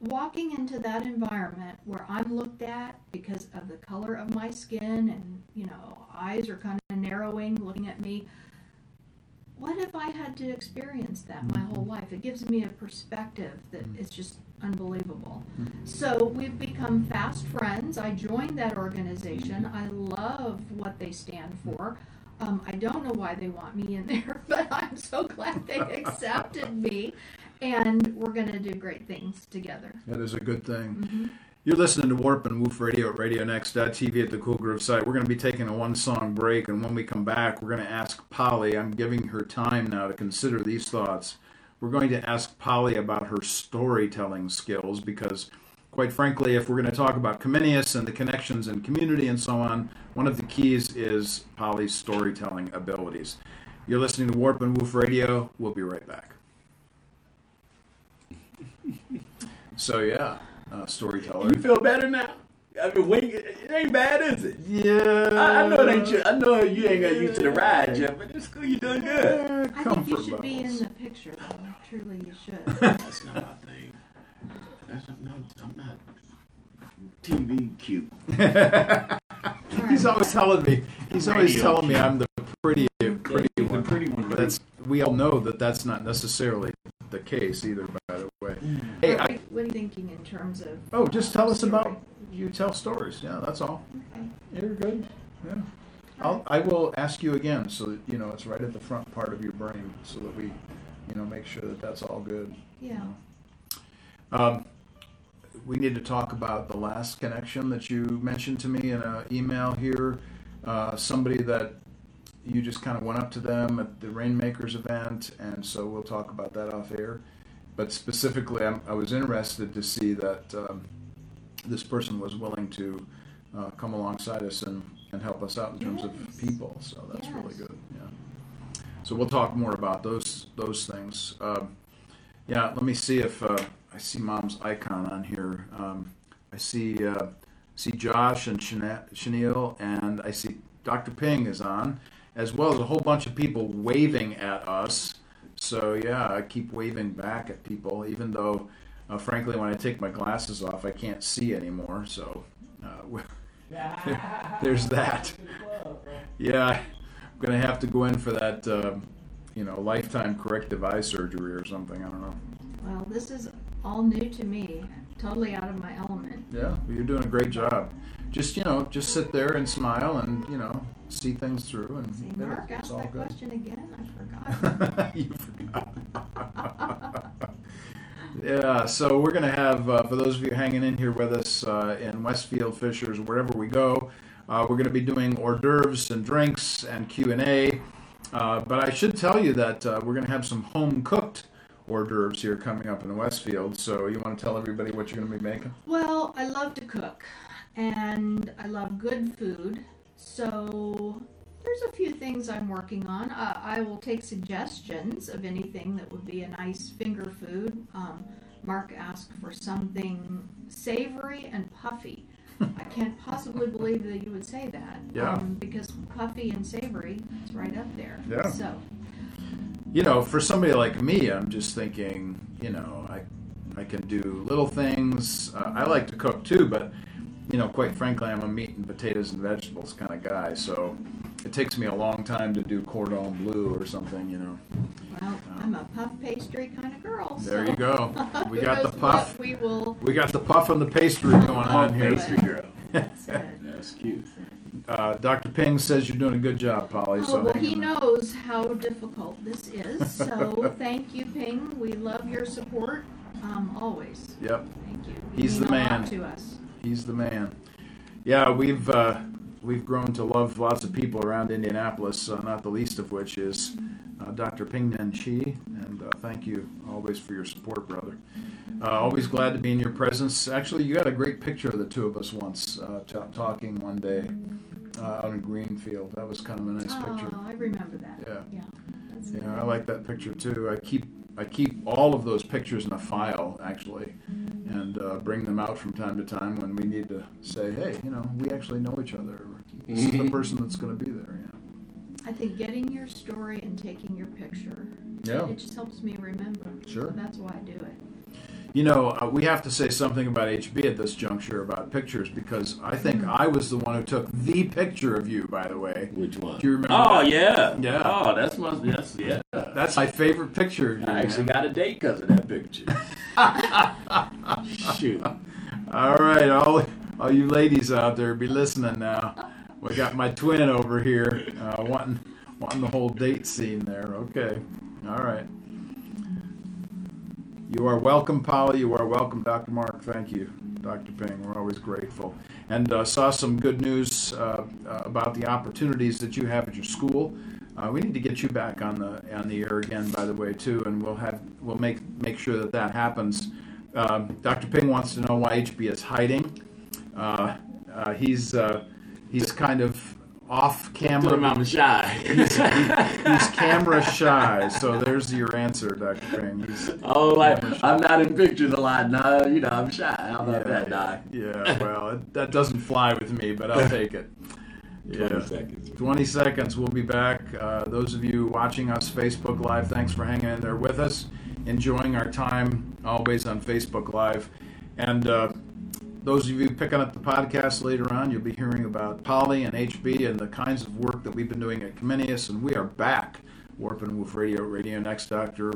S2: Walking into that environment where I'm looked at because of the color of my skin and, you know, eyes are kind of narrowing, looking at me, what if I had to experience that my whole mm-hmm. life? It gives me a perspective that mm-hmm. is just unbelievable. Mm-hmm. So we've become fast friends. I joined that organization. I love what they stand for. Um, I don't know why they want me in there, but I'm so glad they accepted me. And we're going to do great things together.
S1: That is a good thing. You're listening to Warp and Woof Radio at RadioNext.tv at the Cool Groove site. We're going to be taking a one song break, and when we come back, we're going to ask Polly. I'm giving her time now to consider these thoughts. We're going to ask Polly about her storytelling skills because, quite frankly, if we're going to talk about Comenius and the connections and community and so on, one of the keys is Polly's storytelling abilities. You're listening to Warp and Woof Radio. We'll be right back. So yeah, uh, storyteller.
S3: You feel better now? I mean, when, it ain't bad, is it?
S1: Yeah,
S3: I, I know it ain't. You, I know you ain't got used to the ride yet, but it's cool. You doing good.
S1: Yeah,
S2: I think you
S1: comfort
S2: should be in the picture, though. Truly, you should.
S3: That's not my thing. That's not, no, I'm not TV cute.
S1: he's always telling me. He's always
S3: Radio.
S1: telling me I'm the pretty, pretty
S3: the
S1: one.
S3: pretty one.
S1: But that's we all know that that's not necessarily the case either. By the way, hey,
S2: what,
S1: I,
S2: are you- what are you thinking in terms of?
S1: oh, just tell us
S2: story?
S1: about you tell stories. Yeah, that's all.
S2: Okay.
S1: You're good. Yeah. I'll, I will ask you again so that you know it's right at the front part of your brain, so that we, you know, make sure that that's all good.
S2: Yeah.
S1: Um, we need to talk about the last connection that you mentioned to me in an email here. Uh, somebody that you just kind of went up to them at the Rainmakers event, and so we'll talk about that off air. But specifically, I'm, I was interested to see that um, this person was willing to uh, come alongside us and, and help us out in terms of people. So that's really good. Yeah. So we'll talk more about those those things. Um, yeah, let me see if uh, I see Mom's icon on here. Um, I see uh, see Josh and Shana- Chenille, and I see Dr. Ping is on, as well as a whole bunch of people waving at us. So yeah, I keep waving back at people, even though, uh, frankly, when I take my glasses off, I can't see anymore. So uh, there's that. Yeah, I'm gonna have to go in for that. Uh, you know, lifetime corrective eye surgery or something. I don't know.
S2: Well, this is all new to me. Totally out of my element.
S1: Yeah, well, you're doing a great job. Just you know, just sit there and smile and you know see things through and
S2: See, Mark
S1: it's
S2: asked
S1: all
S2: that
S1: good.
S2: question again. I forgot.
S1: you forgot. yeah, so we're gonna have uh, for those of you hanging in here with us uh, in Westfield, Fishers, wherever we go, uh, we're gonna be doing hors d'oeuvres and drinks and Q and A. Uh, but I should tell you that uh, we're gonna have some home cooked hors d'oeuvres here coming up in Westfield. So you want to tell everybody what you're gonna be making?
S2: Well, I love to cook and I love good food. So there's a few things I'm working on. Uh, I will take suggestions of anything that would be a nice finger food. Um, Mark asked for something savory and puffy. I can't possibly believe that you would say that.
S1: Yeah.
S2: Um, because puffy and savory is right up there.
S1: Yeah.
S2: So,
S1: you know, for somebody like me, I'm just thinking, you know, I, I can do little things. Uh, I like to cook too, but you know, quite frankly, I'm a meat and potatoes and vegetables kind of guy. So it takes me a long time to do cordon bleu or something. You know,
S2: well, I'm a puff pastry kind of girl.
S1: there
S2: so
S1: you go. We got the puff.
S2: We will.
S1: We got the puff and the pastry going on here.
S3: Pastry girl.
S2: That's it.
S3: That's cute.
S1: Uh, Dr. Ping says you're doing a good job, Polly.
S2: Oh,
S1: so
S2: well, he
S1: in
S2: knows how difficult this is, so thank you, Ping. We love your support, um, always.
S1: Yep.
S2: Thank you. You
S1: He's the
S2: mean a lot
S1: man.
S2: To us.
S1: He's the man. Yeah, we've uh, we've grown to love lots of people around Indianapolis, uh, not the least of which is uh, Dr. Pingnan Shi, and uh, thank you always for your support, brother. Uh, always glad to be in your presence. Actually, you got a great picture of the two of us once uh, t- talking one day uh, out in Greenfield. That was kind of a nice picture.
S2: Oh, I remember that.
S1: Yeah.
S2: Yeah.
S1: Yeah. I like that picture too. I keep I keep all of those pictures in a file actually, and uh, bring them out from time to time when we need to say, hey, you know, we actually know each other. This is the person that's going to be there. Yeah.
S2: I think getting your story and taking your picture,
S1: Yeah.
S2: it just helps me remember.
S1: Sure.
S2: So that's why I do it.
S1: You know, uh, we have to say something about HB at this juncture about pictures because I think I was the one who took the picture of you. By the way,
S3: Which one?
S1: Do you remember
S3: Oh
S1: that?
S3: yeah.
S1: Yeah.
S3: Oh, that's must. That's yeah.
S1: that's my favorite picture. of you,
S3: I actually
S1: man.
S3: got a date because of that picture. Shoot.
S1: All right, all, all you ladies out there, be listening now. We got my twin over here uh, wanting wanting the whole date scene there. Okay, all right. You are welcome, Polly. You are welcome, Dr. Mark. Thank you, Dr. Ping. We're always grateful. And uh, saw some good news uh, uh, about the opportunities that you have at your school. Uh, we need to get you back on the on the air again, by the way, too, and we'll have we'll make make sure that that happens. Um, Dr. Ping wants to know why HB is hiding. Uh, uh, he's uh, he's kind of off camera.
S3: him I'm shy.
S1: He's camera shy. So there's your answer, Dr. Ping. He's,
S3: oh, like I'm not in pictures a lot. No, you know I'm shy. How about
S1: yeah,
S3: that, Doc?
S1: yeah, well, it, that doesn't fly with me, but I'll take it. Yeah.
S3: 20 seconds.
S1: 20 seconds. We'll be back. Uh, those of you watching us Facebook Live, thanks for hanging in there with us, enjoying our time always on Facebook Live. And uh, those of you picking up the podcast later on, you'll be hearing about Polly and HB and the kinds of work that we've been doing at Comenius. And we are back. Warp and Woof Radio, Radio Next. Dr.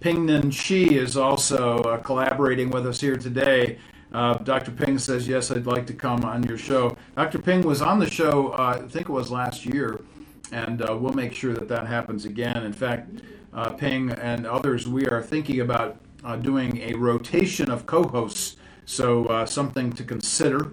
S1: Ping Pingnan Shi is also uh, collaborating with us here today. Uh, Dr. Ping says, Yes, I'd like to come on your show. Dr. Ping was on the show, uh, I think it was last year, and uh, we'll make sure that that happens again. In fact, uh, Ping and others, we are thinking about uh, doing a rotation of co hosts, so uh, something to consider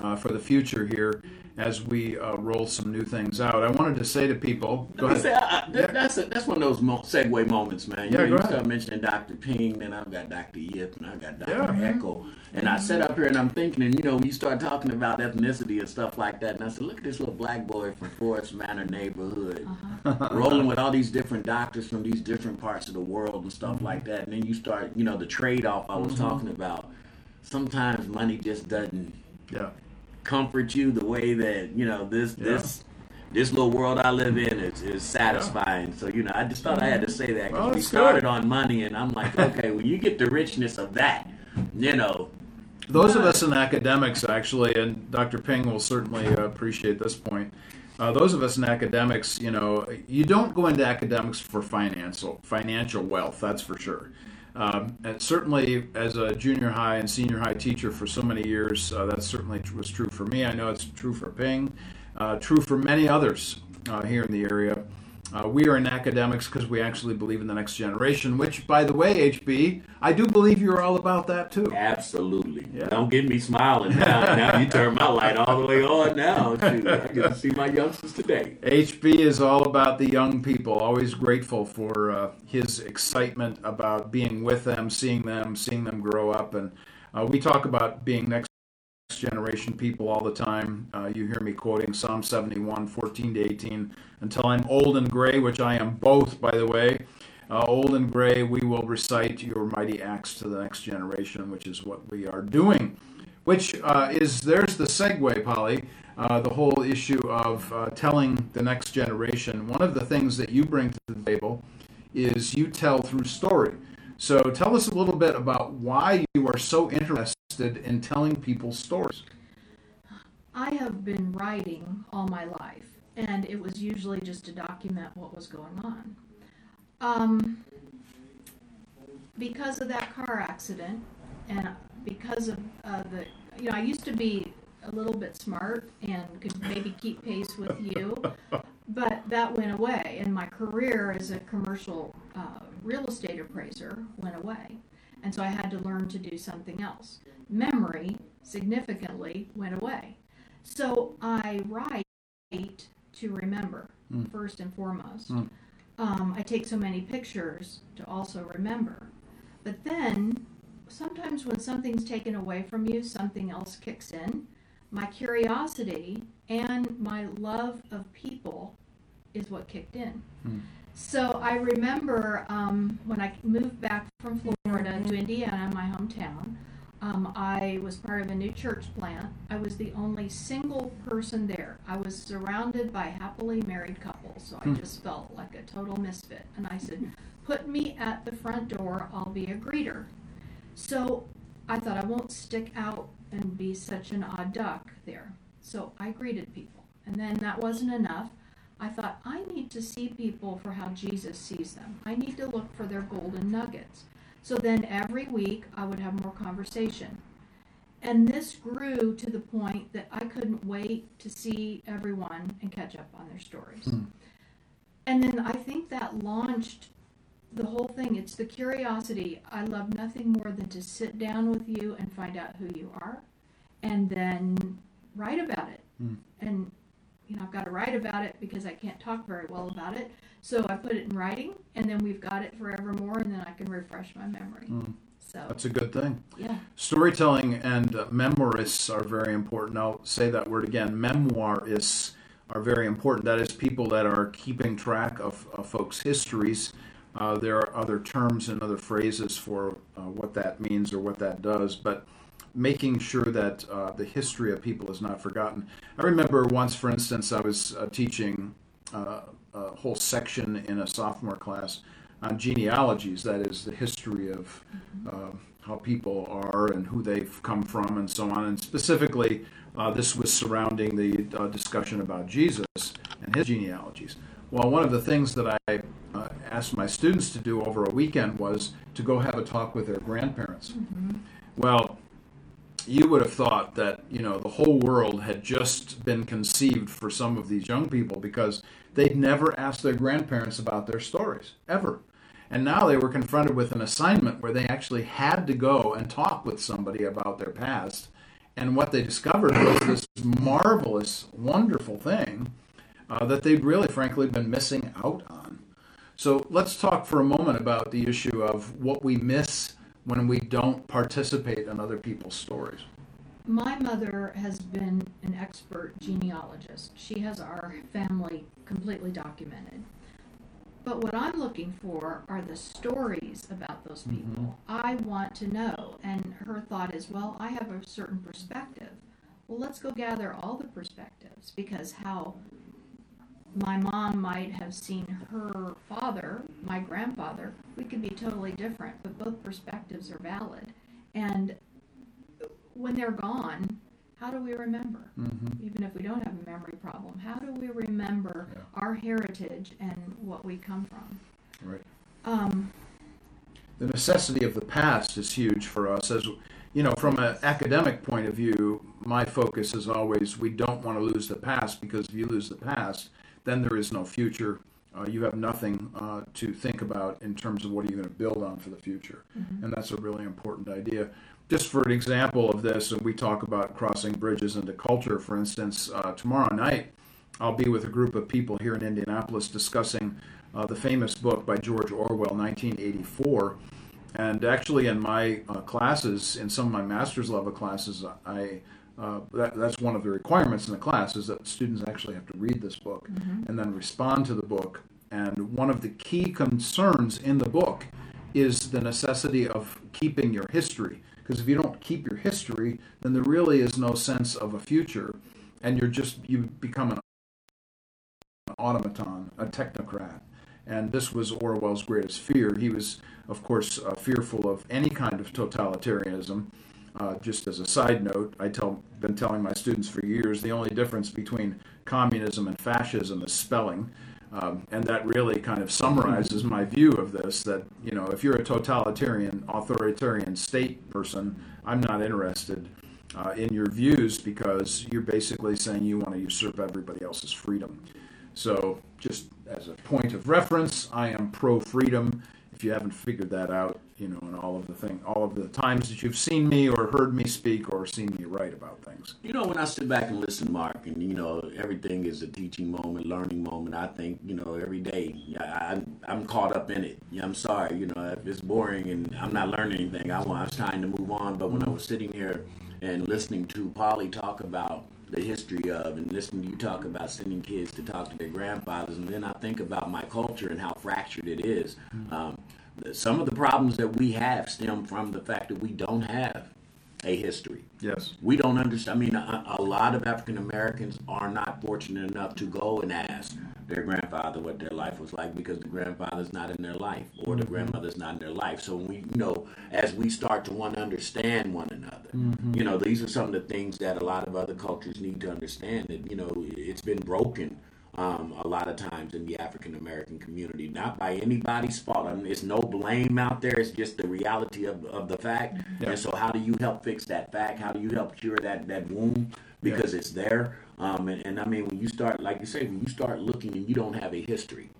S1: uh, for the future here as we uh, roll some new things out. I wanted to say to people, go ahead.
S3: say, I, I, that, that's a, that's one of those mo- segue moments, man.
S1: Yeah,
S3: you, know,
S1: go
S3: you
S1: ahead.
S3: start mentioning Dr. Ping, then I've got Dr. Yip, and I've got Dr.
S1: Yeah.
S3: Eckel, and I sat up here and I'm thinking, and you know, you start talking about ethnicity and stuff like that, and I said, look at this little black boy from Forest Manor neighborhood, rolling with all these different doctors from these different parts of the world and stuff
S1: Mm-hmm.
S3: like that, and then you start, you know, the trade-off I was talking about. Sometimes money just doesn't
S1: Yeah.
S3: comfort you the way that you know this
S1: Yeah.
S3: this this little world I live in is, is satisfying. So you know, I just thought I had to say that because
S1: Well,
S3: we started
S1: good.
S3: on money, and I'm like, okay, when you get the richness of that, you know,
S1: Those of us in academics, actually, and Dr. Ping will certainly uh, appreciate this point. Uh, those of us in academics, you know, you don't go into academics for financial financial wealth. That's for sure. Um, and certainly, as a junior high and senior high teacher for so many years, uh, that certainly was true for me. I know it's true for Ping, uh, true for many others uh, here in the area. Uh, we are in academics because we actually believe in the next generation. Which, by the way, HB, I do believe you're all about that too.
S3: absolutely.
S1: Yeah.
S3: Don't get me smiling now. now you turn my light all the way on. Now Shoot, I get to see my youngsters today.
S1: HB is all about the young people. Always grateful for uh, his excitement about being with them, seeing them, seeing them grow up. And uh, we talk about being next generation people all the time. Uh, you hear me quoting Psalm 71, 14 to 18. Until I'm old and gray, which I am both, by the way. Uh, old and gray, we will recite your mighty acts to the next generation, which is what we are doing which uh, is there's the segue, Polly. Uh, the whole issue of uh, telling the next generation. One of the things that you bring to the table is you tell through story. So tell us a little bit about why you are so interested in telling people stories.
S2: I have been writing all my life, and it was usually just to document what was going on. Um, because of that car accident, and because of uh, the, you know, I used to be a little bit smart and could maybe keep pace with you, but that went away, and my career as a commercial uh, real estate appraiser went away, and so I had to learn to do something else. Memory significantly went away. So I write to remember,
S1: Mm.
S2: first and foremost.
S1: Mm.
S2: Um, I take so many pictures to also remember. But then, sometimes when something's taken away from you, something else kicks in. My curiosity and my love of people is what kicked in.
S1: Mm.
S2: So I remember um, when I moved back from Florida to Indiana, my hometown. Um, I was part of a new church plant. I was the only single person there. I was surrounded by happily married couples, so I
S1: Hmm.
S2: just felt like a total misfit. And I said, Put me at the front door, I'll be a greeter. So I thought I won't stick out and be such an odd duck there. So I greeted people. And then that wasn't enough. I thought, I need to see people for how Jesus sees them. I need to look for their golden nuggets. So then every week I would have more conversation. And this grew to the point that I couldn't wait to see everyone and catch up on their stories.
S1: Hmm.
S2: And then I think that launched the whole thing. It's the curiosity. I love nothing more than to sit down with you and find out who you are and then write about it.
S1: Hmm.
S2: And you know, I've got to write about it because I can't talk very well about it. So I put it in writing, and then we've got it forevermore, and then I can refresh my memory.
S1: Mm.
S2: So
S1: That's a good thing.
S2: yeah,
S1: Storytelling and uh, memoirists are very important. I'll say that word again. Memoirists are very important. That is, people that are keeping track of, of folks' histories. Uh, there are other terms and other phrases for uh, what that means or what that does, but making sure that uh, the history of people is not forgotten. I remember once, for instance, I was uh, teaching uh, a whole section in a sophomore class on genealogies, that is, the history of uh, how people are and who they've come from and so on. And specifically, uh, this was surrounding the uh, discussion about Jesus and his genealogies. Well, one of the things that I uh, asked my students to do over a weekend was to go have a talk with their grandparents. Well, you would have thought that you know the whole world had just been conceived for some of these young people because they'd never asked their grandparents about their stories ever. And now they were confronted with an assignment where they actually had to go and talk with somebody about their past. And what they discovered was this marvelous wonderful thing uh, that they'd really frankly been missing out on. So let's talk for a moment about the issue of what we miss when we don't participate in other people's stories.
S2: My mother has been an expert genealogist. She has our family completely documented. But what I'm looking for are the stories about those mm-hmm. people. I want to know. And her thought is, well, I have a certain perspective. Well, let's go gather all the perspectives because how my mom might have seen her father, my grandfather, we could be totally different, but both perspectives are valid. And when they're gone, how do we remember?
S1: Mm-hmm.
S2: Even if we don't have a memory problem, how do we remember
S1: Yeah.
S2: our heritage and what we come from?
S1: Right.
S2: Um,
S1: The necessity of the past is huge for us. As you know, from an academic point of view, my focus is always we don't want to lose the past because if you lose the past, then there is no future. Uh, you have nothing uh, to think about in terms of what are you going to build on for the future. And that's a really important idea. Just for an example of this, and we talk about crossing bridges into culture, for instance, uh, tomorrow night I'll be with a group of people here in Indianapolis discussing uh, the famous book by George Orwell, 1984. And actually, in my uh, classes, in some of my master's level classes, I uh, that, that's one of the requirements in the class is that students actually have to read this book and then respond to the book. And one of the key concerns in the book is the necessity of keeping your history. Because if you don't keep your history, then there really is no sense of a future, and you're just you become an automaton, a technocrat. And this was Orwell's greatest fear. He was, of course, uh, fearful of any kind of totalitarianism. Uh, just as a side note, I tell, been telling my students for years the only difference between communism and fascism is spelling. Um, and that really kind of summarizes my view of this that, you know, if you're a totalitarian, authoritarian state person, I'm not interested uh, in your views because you're basically saying you want to usurp everybody else's freedom. So, just as a point of reference, I am pro freedom. If you haven't figured that out, you know, and all of the thing, all of the times that you've seen me or heard me speak or seen me write about things.
S3: You know, when I sit back and listen, Mark, and you know, everything is a teaching moment, learning moment. I think, you know, every day, yeah, I, I'm caught up in it. Yeah, I'm sorry, you know, if it's boring and I'm not learning anything, I want, it's time to move on. But when I was sitting here and listening to Polly talk about the history of, and listening to you talk about sending kids to talk to their grandfathers, and then I think about my culture and how fractured it is. Um, some of the problems that we have stem from the fact that we don't have a history.
S1: Yes.
S3: We don't understand. I mean, a, a lot of African Americans are not fortunate enough to go and ask their grandfather what their life was like because the grandfather's not in their life or the mm-hmm. grandmother's not in their life. So we, you know, as we start to want to understand one another, mm-hmm. you know, these are some of the things that a lot of other cultures need to understand. That you know, it's been broken um, a lot of times in the African American community, not by anybody's fault. I mean, it's no blame out there. It's just the reality of, of the fact.
S1: Yeah.
S3: And so, how do you help fix that fact? How do you help cure that that wound because it's there? Um, and, and I mean, when you start, like you say, when you start looking and you don't have a history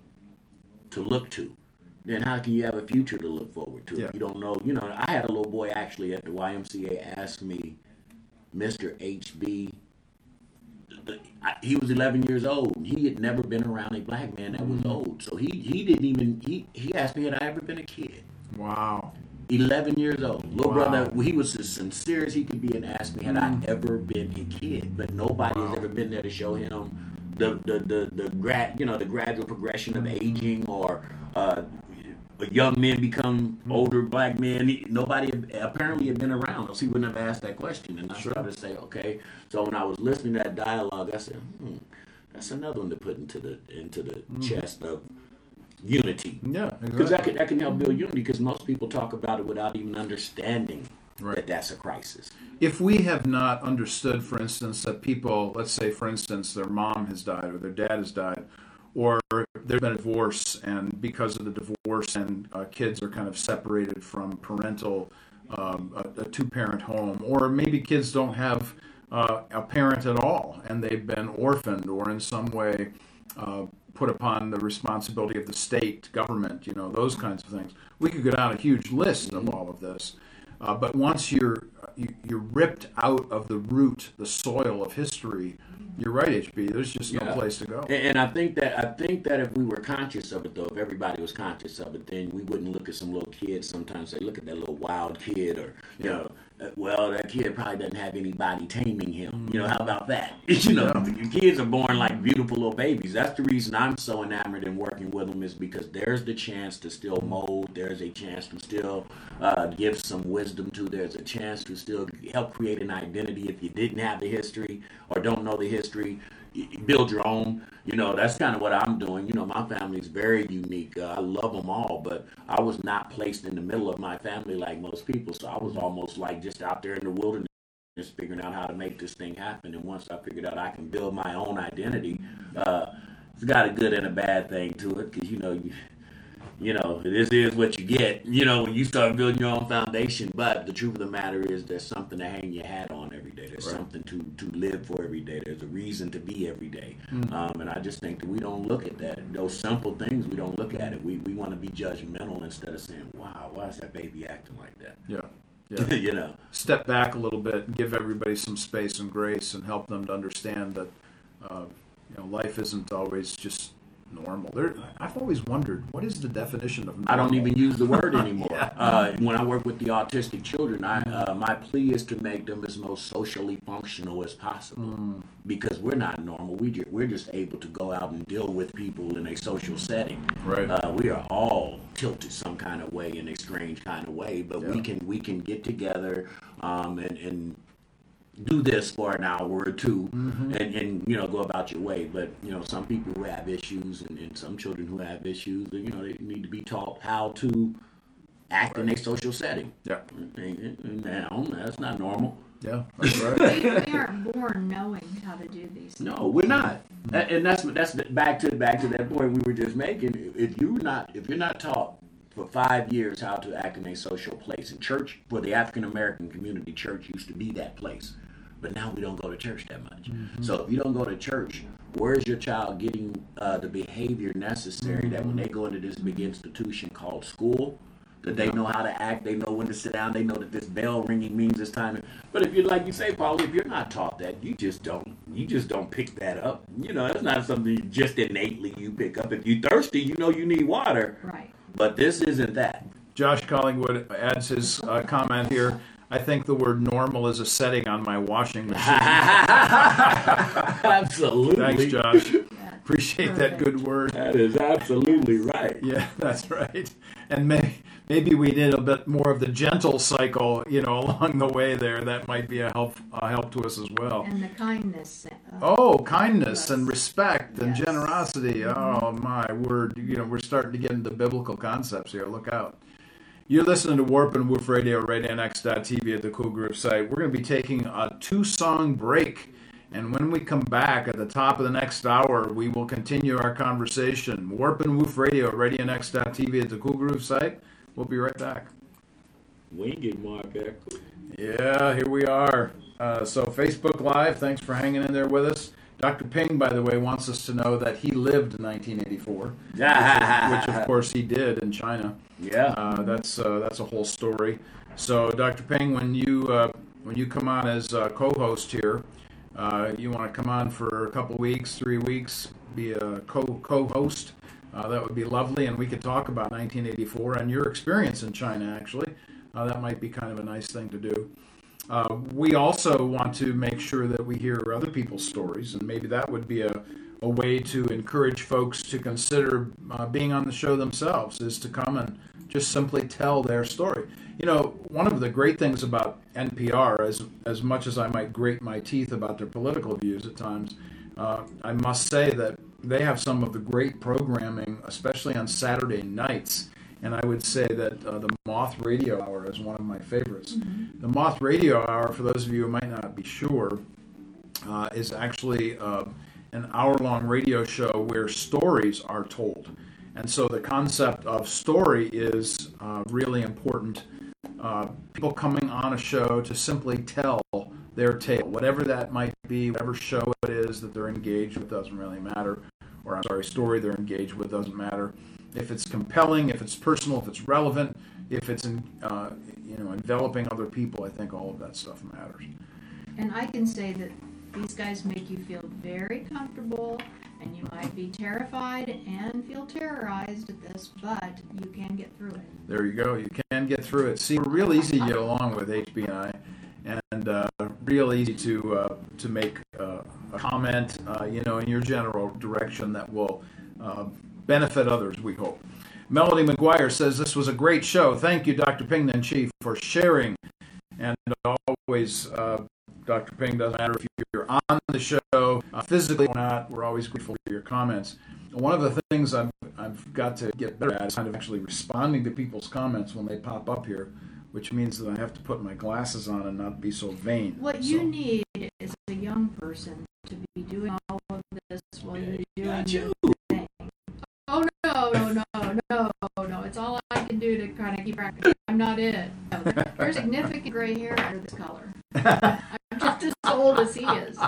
S3: to look to, then how can you have a future to look forward to?
S1: Yeah.
S3: You don't know, you know, I had a little boy actually at the YMCA ask me, Mr. HB, he was 11 years old. He had never been around a black man that was mm-hmm. old. So he, he didn't even, he, he asked me, had I ever been a kid?
S1: Wow.
S3: 11 years old. Little
S1: Wow.
S3: brother, he was as sincere as he could be and asked me, had I mm-hmm. ever been a kid? But nobody
S1: Wow.
S3: has ever been there to show him the the the, the grad you know the gradual progression of mm-hmm. aging or uh, young men become older black men. Nobody apparently had been around, else he wouldn't have asked that question. And I
S1: Sure.
S3: started to say, okay. So when I was listening to that dialogue, I said, hmm, that's another one to put into the into the chest of unity.
S1: Yeah,
S3: Because that
S1: exactly.
S3: can, that can help build unity. Because most people talk about it without even understanding
S1: Right.
S3: that that's a crisis.
S1: If we have not understood, for instance, that people, let's say, for instance, their mom has died or their dad has died, or there's been a divorce, and because of the divorce, and uh, kids are kind of separated from parental, um, a, a two-parent home, or maybe kids don't have uh, a parent at all, and they've been orphaned or in some way uh, put upon the responsibility of the state government, you know, those kinds of things. We could go down a huge list of all of this. Uh, but once you're you, you're ripped out of the root, the soil of history, you're right, HB. There's just no
S3: Yeah.
S1: place to go.
S3: And, and I think that I think that if we were conscious of it, though, if everybody was conscious of it, then we wouldn't look at some little kid sometimes say, "Look at that little wild kid," or you know, uh, "Well, that kid probably doesn't have anybody taming him." You know, how about that? you know, the kids are born like beautiful little babies. That's the reason I'm so enamored in working with them is because there's the chance to still mold. There's a chance to still uh, give some wisdom to. There's a chance to still help create an identity if you didn't have the history or don't know the history build your own. You know, that's kind of what I'm doing. You know, my family's very unique. Uh, I love them all, but I was not placed in the middle of my family like most people. So I was almost like just out there in the wilderness, just figuring out how to make this thing happen. And once I figured out I can build my own identity, uh, it's got a good and a bad thing to it because you know you. You know, this is what you get. You know, when you start building your own foundation. But the truth of the matter is, there's something to hang your hat on every day. There's
S1: Right.
S3: something to to live for every day. There's a reason to be every day.
S1: Mm.
S3: Um, and I just think that we don't look at that. Those simple things, we don't look at it. We we want to be judgmental instead of saying, "Wow, why is that baby acting like that?"
S1: Yeah. Yeah.
S3: you know.
S1: Step back a little bit and give everybody some space and grace and help them to understand that uh, you know life isn't always just normal. There, I've always wondered what is the definition of normal.
S3: I don't even use the word anymore.
S1: Yeah.
S3: uh, when I work with the autistic children, I uh, my plea is to make them as most socially functional as possible because we're not normal. We ju- we're just able to go out and deal with people in a social setting.
S1: Right.
S3: Uh, we are all tilted some kind of way in a strange kind of way, but we can we can get together um, and and do this for an hour or 2 mm-hmm. and, and you know go about your way but you know some people who have issues and, and some children who have issues you know they need to be taught how to act in a social setting
S1: Yeah.
S3: and, and now that's not normal
S1: Yeah. That's right.
S2: We, we aren't born knowing how to do these things.
S3: no we're not mm-hmm. That- and that's that's back to back to that point we were just making if you're not if you're not taught for five years how to act in a social place and church for the african american community church used to be that place but now we don't go to church that much so if you don't go to church where's your child getting uh, the behavior necessary that when they go into this big institution called school that they know how to act, they know when to sit down, they know that this bell ringing means it's time. But if you're like you say, Paul, if you're not taught that, you just don't, you just don't pick that up. You know, that's not something you just innately you pick up. If you're thirsty, you know you need water.
S2: Right.
S3: But this isn't that.
S1: Josh Collingwood adds his uh, comment here. I think the word normal is a setting on my washing machine.
S3: absolutely.
S1: Thanks, Josh.
S2: That's
S1: Appreciate that good word.
S3: That is absolutely right.
S1: Yeah, that's right. And may, maybe we did a bit more of the gentle cycle, you know, along the way there. That might be a help a help to us as well.
S2: And the kindness. Uh,
S1: Oh, kindness
S2: Yes.
S1: and respect and
S2: Yes. Mm-hmm.
S1: generosity. Oh my word! You know, we're starting to get into biblical concepts here. Look out. You're listening to Warp and Woof Radio, RadioNX.tv at the Cool Group site. We're going to be taking a two song break. And when we come back at the top of the next hour, we will continue our conversation. Warp and Woof Radio, RadioNX.tv at the Cool Groove site. We'll be right back.
S3: Getting more back.
S1: Yeah, here we are. Uh, so, Facebook Live, thanks for hanging in there with us. Dr. Ping, by the way, wants us to know that he lived in 1984, which of course he did in China.
S3: Yeah.
S1: Uh, that's uh, that's a whole story. So, Dr. Ping, when you uh, when you come on as co-host here, uh, you want to come on for a couple weeks, three weeks, be a co co-host. Uh, that would be lovely, and we could talk about 1984 and your experience in China. Actually, uh, that might be kind of a nice thing to do. We also want to make sure that we hear other people's stories, and maybe that would be a, a way to encourage folks to consider uh, being on the show themselves is to come and just simply tell their story. You know, one of the great things about NPR, as as much as I might grate my teeth about their political views at times, uh, I must say that they have some of the great programming, especially on Saturday nights. And I would say that uh, the Moth Radio Hour is one of my favorites.
S2: Mm-hmm.
S1: The Moth Radio Hour, for those of you who might not be sure, uh, is actually uh, an hour long radio show where stories are told. And so the concept of story is uh, really important. Uh, people coming on a show to simply tell their tale, whatever that might be, whatever show it is that they're engaged with, doesn't really matter. Or, I'm sorry, story they're engaged with doesn't matter. If it's compelling, if it's personal, if it's relevant, if it's in, uh, you know enveloping other people, I think all of that stuff matters.
S2: And I can say that these guys make you feel very comfortable, and you might be terrified and feel terrorized at this, but you can get through it.
S1: There you go. You can get through it. See, we're real easy to get along with HBI, and uh, real easy to uh, to make uh, a comment, uh, you know, in your general direction that will uh, benefit others. We hope. Melody McGuire says this was a great show. Thank you, Dr. Pingnan Shi, for sharing. And always, uh, Dr. Ping, doesn't matter if you're on the show uh, physically or not, we're always grateful for your comments. One of the things I've, I've got to get better at is kind of actually responding to people's comments when they pop up here, which means that I have to put my glasses on and not be so vain.
S2: What you need is a young person to be doing all of this while you're doing your
S3: you.
S2: thing. Oh no, no, no, no, no! It's all I can do to kind of keep it. I'm not it. No, There's significant gray hair under this color. As old as he is.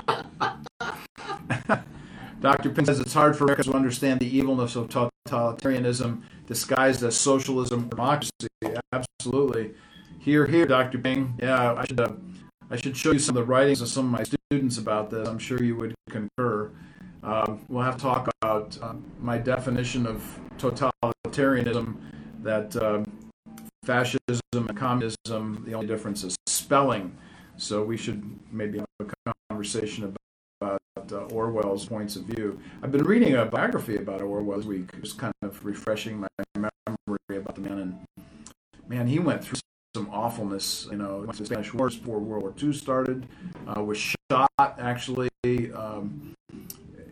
S1: Dr. Ping says it's hard for Americans to understand the evilness of totalitarianism disguised as socialism or democracy. Absolutely. Hear, hear, Dr. Ping. Yeah, I should, uh, I should show you some of the writings of some of my students about this. I'm sure you would concur. Um, we'll have to talk about uh, my definition of totalitarianism that um fascism and communism, the only difference is spelling. So we should maybe have a conversation about uh, Orwell's points of view. I've been reading a biography about Orwell this week, just kind of refreshing my memory about the man. And man, he went through some awfulness. You know, went to the Spanish Wars before World War II started. Uh, was shot actually. Um,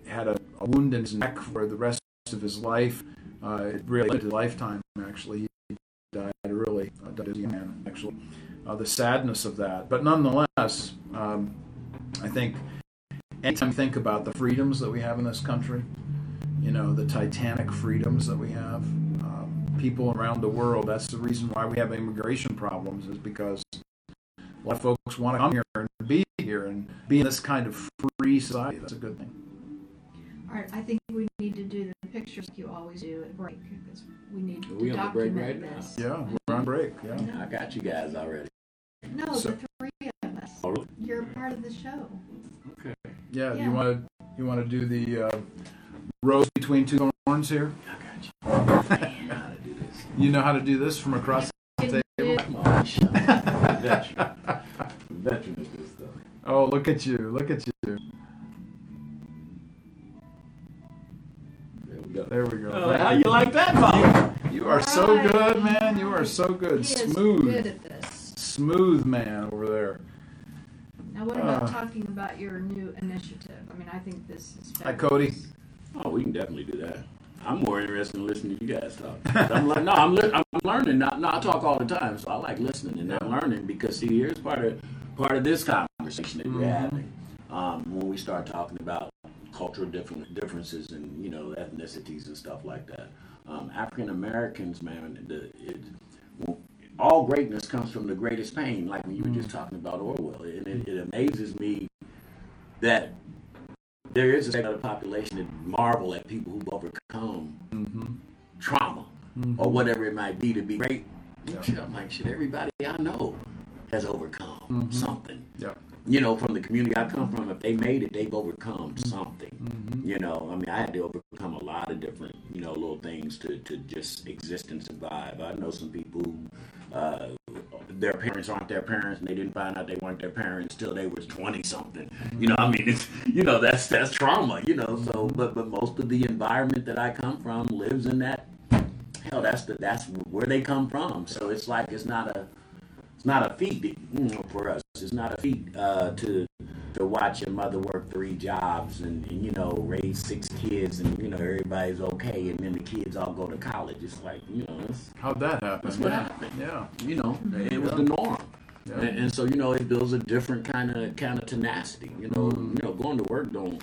S1: had a, a wound in his neck for the rest of his life. Uh, it really ended his lifetime. Actually, he died early. Uh, died as a young man. Actually, uh, the sadness of that. But nonetheless, um, I think anytime you think about the freedoms that we have in this country, you know, the titanic freedoms that we have, um, people around the world, that's the reason why we have immigration problems, is because a lot of folks want to come here and be here and be in this kind of free society. That's a good thing.
S2: All right, I think we need to do the pictures like you always do at break because we need
S3: Are
S2: to
S3: we on the break
S2: document
S3: right now?
S2: this.
S1: Yeah, we're on break. Yeah.
S3: I got you guys already.
S2: No,
S1: So-
S2: the three of us.
S3: Oh, really?
S2: You're part of the show.
S3: Okay.
S1: Yeah,
S2: Yeah.
S1: you want to you want to do the uh, rose between two thorns here?
S3: I got you. Man, how to do this.
S1: You know how to do this from across the table?
S2: do-
S3: Come on, shut up. Veteran. Veteran at this stuff.
S1: Oh, look at you! Look at you!
S3: There we go.
S1: There we go.
S3: Oh, how you like that, Bob?
S1: You are so
S2: Right.
S1: good, man. You are so good.
S2: He is
S1: Smooth,
S2: good at this.
S1: Smooth man over there.
S2: Now, what about
S1: Uh.
S2: talking about your new initiative? I mean, I think this is.
S1: Hi, Cody.
S2: fabulous.
S3: Oh, we can definitely do that. I'm more interested in listening to you guys talk. I'm like, no, I'm, li- I'm learning. Not, no, I talk all the time, so I like listening and I'm learning because see, here's part of part of this conversation that we're
S1: Mhm.
S3: having um, when we start talking about cultural different differences and you know ethnicities and stuff like that. Um, African Americans, man, the, it, well, all greatness comes from the greatest pain. Like when you were just talking about Orwell, and it, it amazes me that there is a segment of the population that marvel at people who've overcome
S1: Mm-hmm.
S3: trauma or whatever it might be to be great.
S1: Yeah.
S3: Shit, I'm like, shit, everybody I know has overcome
S1: Mhm.
S3: something.
S1: Yeah.
S3: You know, from the community I come from, if they made it, they've overcome something.
S1: Mm-hmm.
S3: You know, I mean, I had to overcome a lot of different, you know, little things to, to just exist and survive. I know some people who, uh, their parents aren't their parents, and they didn't find out they weren't their parents till they was twenty something. You know, I mean, it's you know that's that's trauma. You know, so but but most of the environment that I come from lives in that. Hell, that's the that's where they come from. So it's like it's not a not a feat you know, for us. It's not a feat uh, to to watch your mother work three jobs and, and, you know raise six kids and you know everybody's okay and then the kids all go to college. It's like you know that's,
S1: How'd that happen?
S3: that's what happened.
S1: Yeah.
S3: You know, it was the norm.
S1: Yeah.
S3: And, and so you know it builds a different kind of kind of tenacity. You know, you know going to work don't.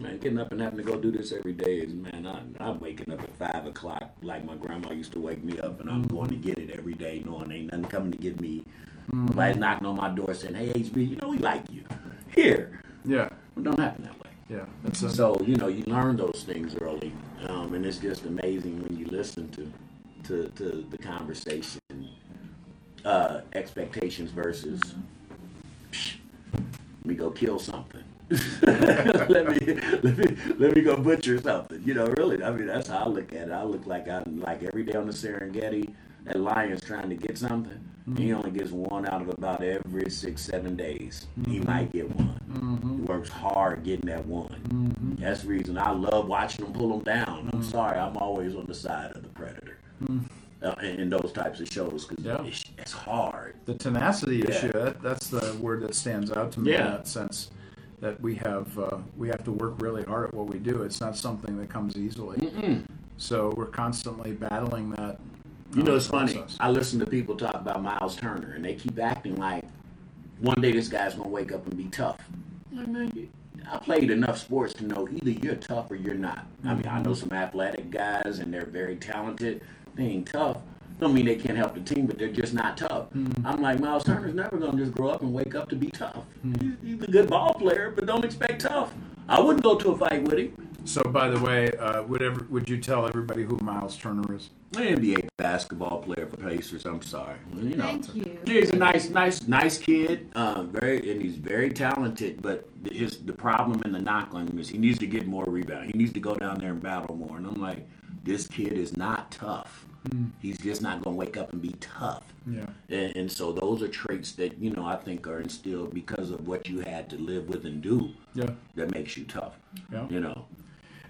S3: Man, getting up and having to go do this every day is man. I, I'm waking up at five o'clock like my grandma used to wake me up, and I'm going to get it every day, knowing ain't nothing coming to get me. Nobody's knocking on my door saying, "Hey, HB, you know we like you." Here,
S1: Yeah.
S3: it don't happen that way.
S1: Yeah. That's a,
S3: So you know you learn those things early, um, and it's just amazing when you listen to to, to the conversation, uh, expectations versus "Psh, let me go kill something. let me let me let me go butcher something. You know, really. I mean, that's how I look at it. I look like I'm like every day on the Serengeti. That lion's trying to get something. Mm-hmm. He only gets one out of about every six, seven days. He mm-hmm. might get one. Mm-hmm. He works hard getting that one. That's the reason I love watching them pull them down. I'm sorry, I'm always on the side of the predator mm. uh, in, in those types of shows because
S1: Yeah.
S3: it's, it's hard.
S1: the tenacity
S3: Yeah.
S1: issue. That, that's the word that stands out to me in
S3: Yeah.
S1: that sense. That we have uh, we have to work really hard at what we do. It's not something that comes easily. So we're constantly battling that.
S3: You
S1: uh,
S3: know, it's funny. I listen to people talk about Miles Turner, and they keep acting like one day this guy's gonna wake up and be tough. Man, I played enough sports to know either you're tough or you're not. I mean, I know some athletic guys, and they're very talented. They ain't tough. I don't mean they can't help the team, but they're just not tough. I'm like Miles Turner's never gonna just grow up and wake up to be tough. He's, he's a good ball player, but don't expect tough. I wouldn't go to a fight with him.
S1: So, by the way, uh, would ever, would you tell everybody who Miles Turner is?
S3: An NBA basketball player for Pacers. I'm sorry. You know,
S2: Thank you.
S3: He's a nice, nice, nice kid. Uh, very, and he's very talented. But his the problem and the knock on him is he needs to get more rebound. He needs to go down there and battle more. And I'm like, this kid is not tough. He's just not going to wake up and be tough.
S1: Yeah.
S3: And, and so those are traits that you know I think are instilled because of what you had to live with and do
S1: Yeah.
S3: that makes you tough.
S1: Yeah.
S3: You know.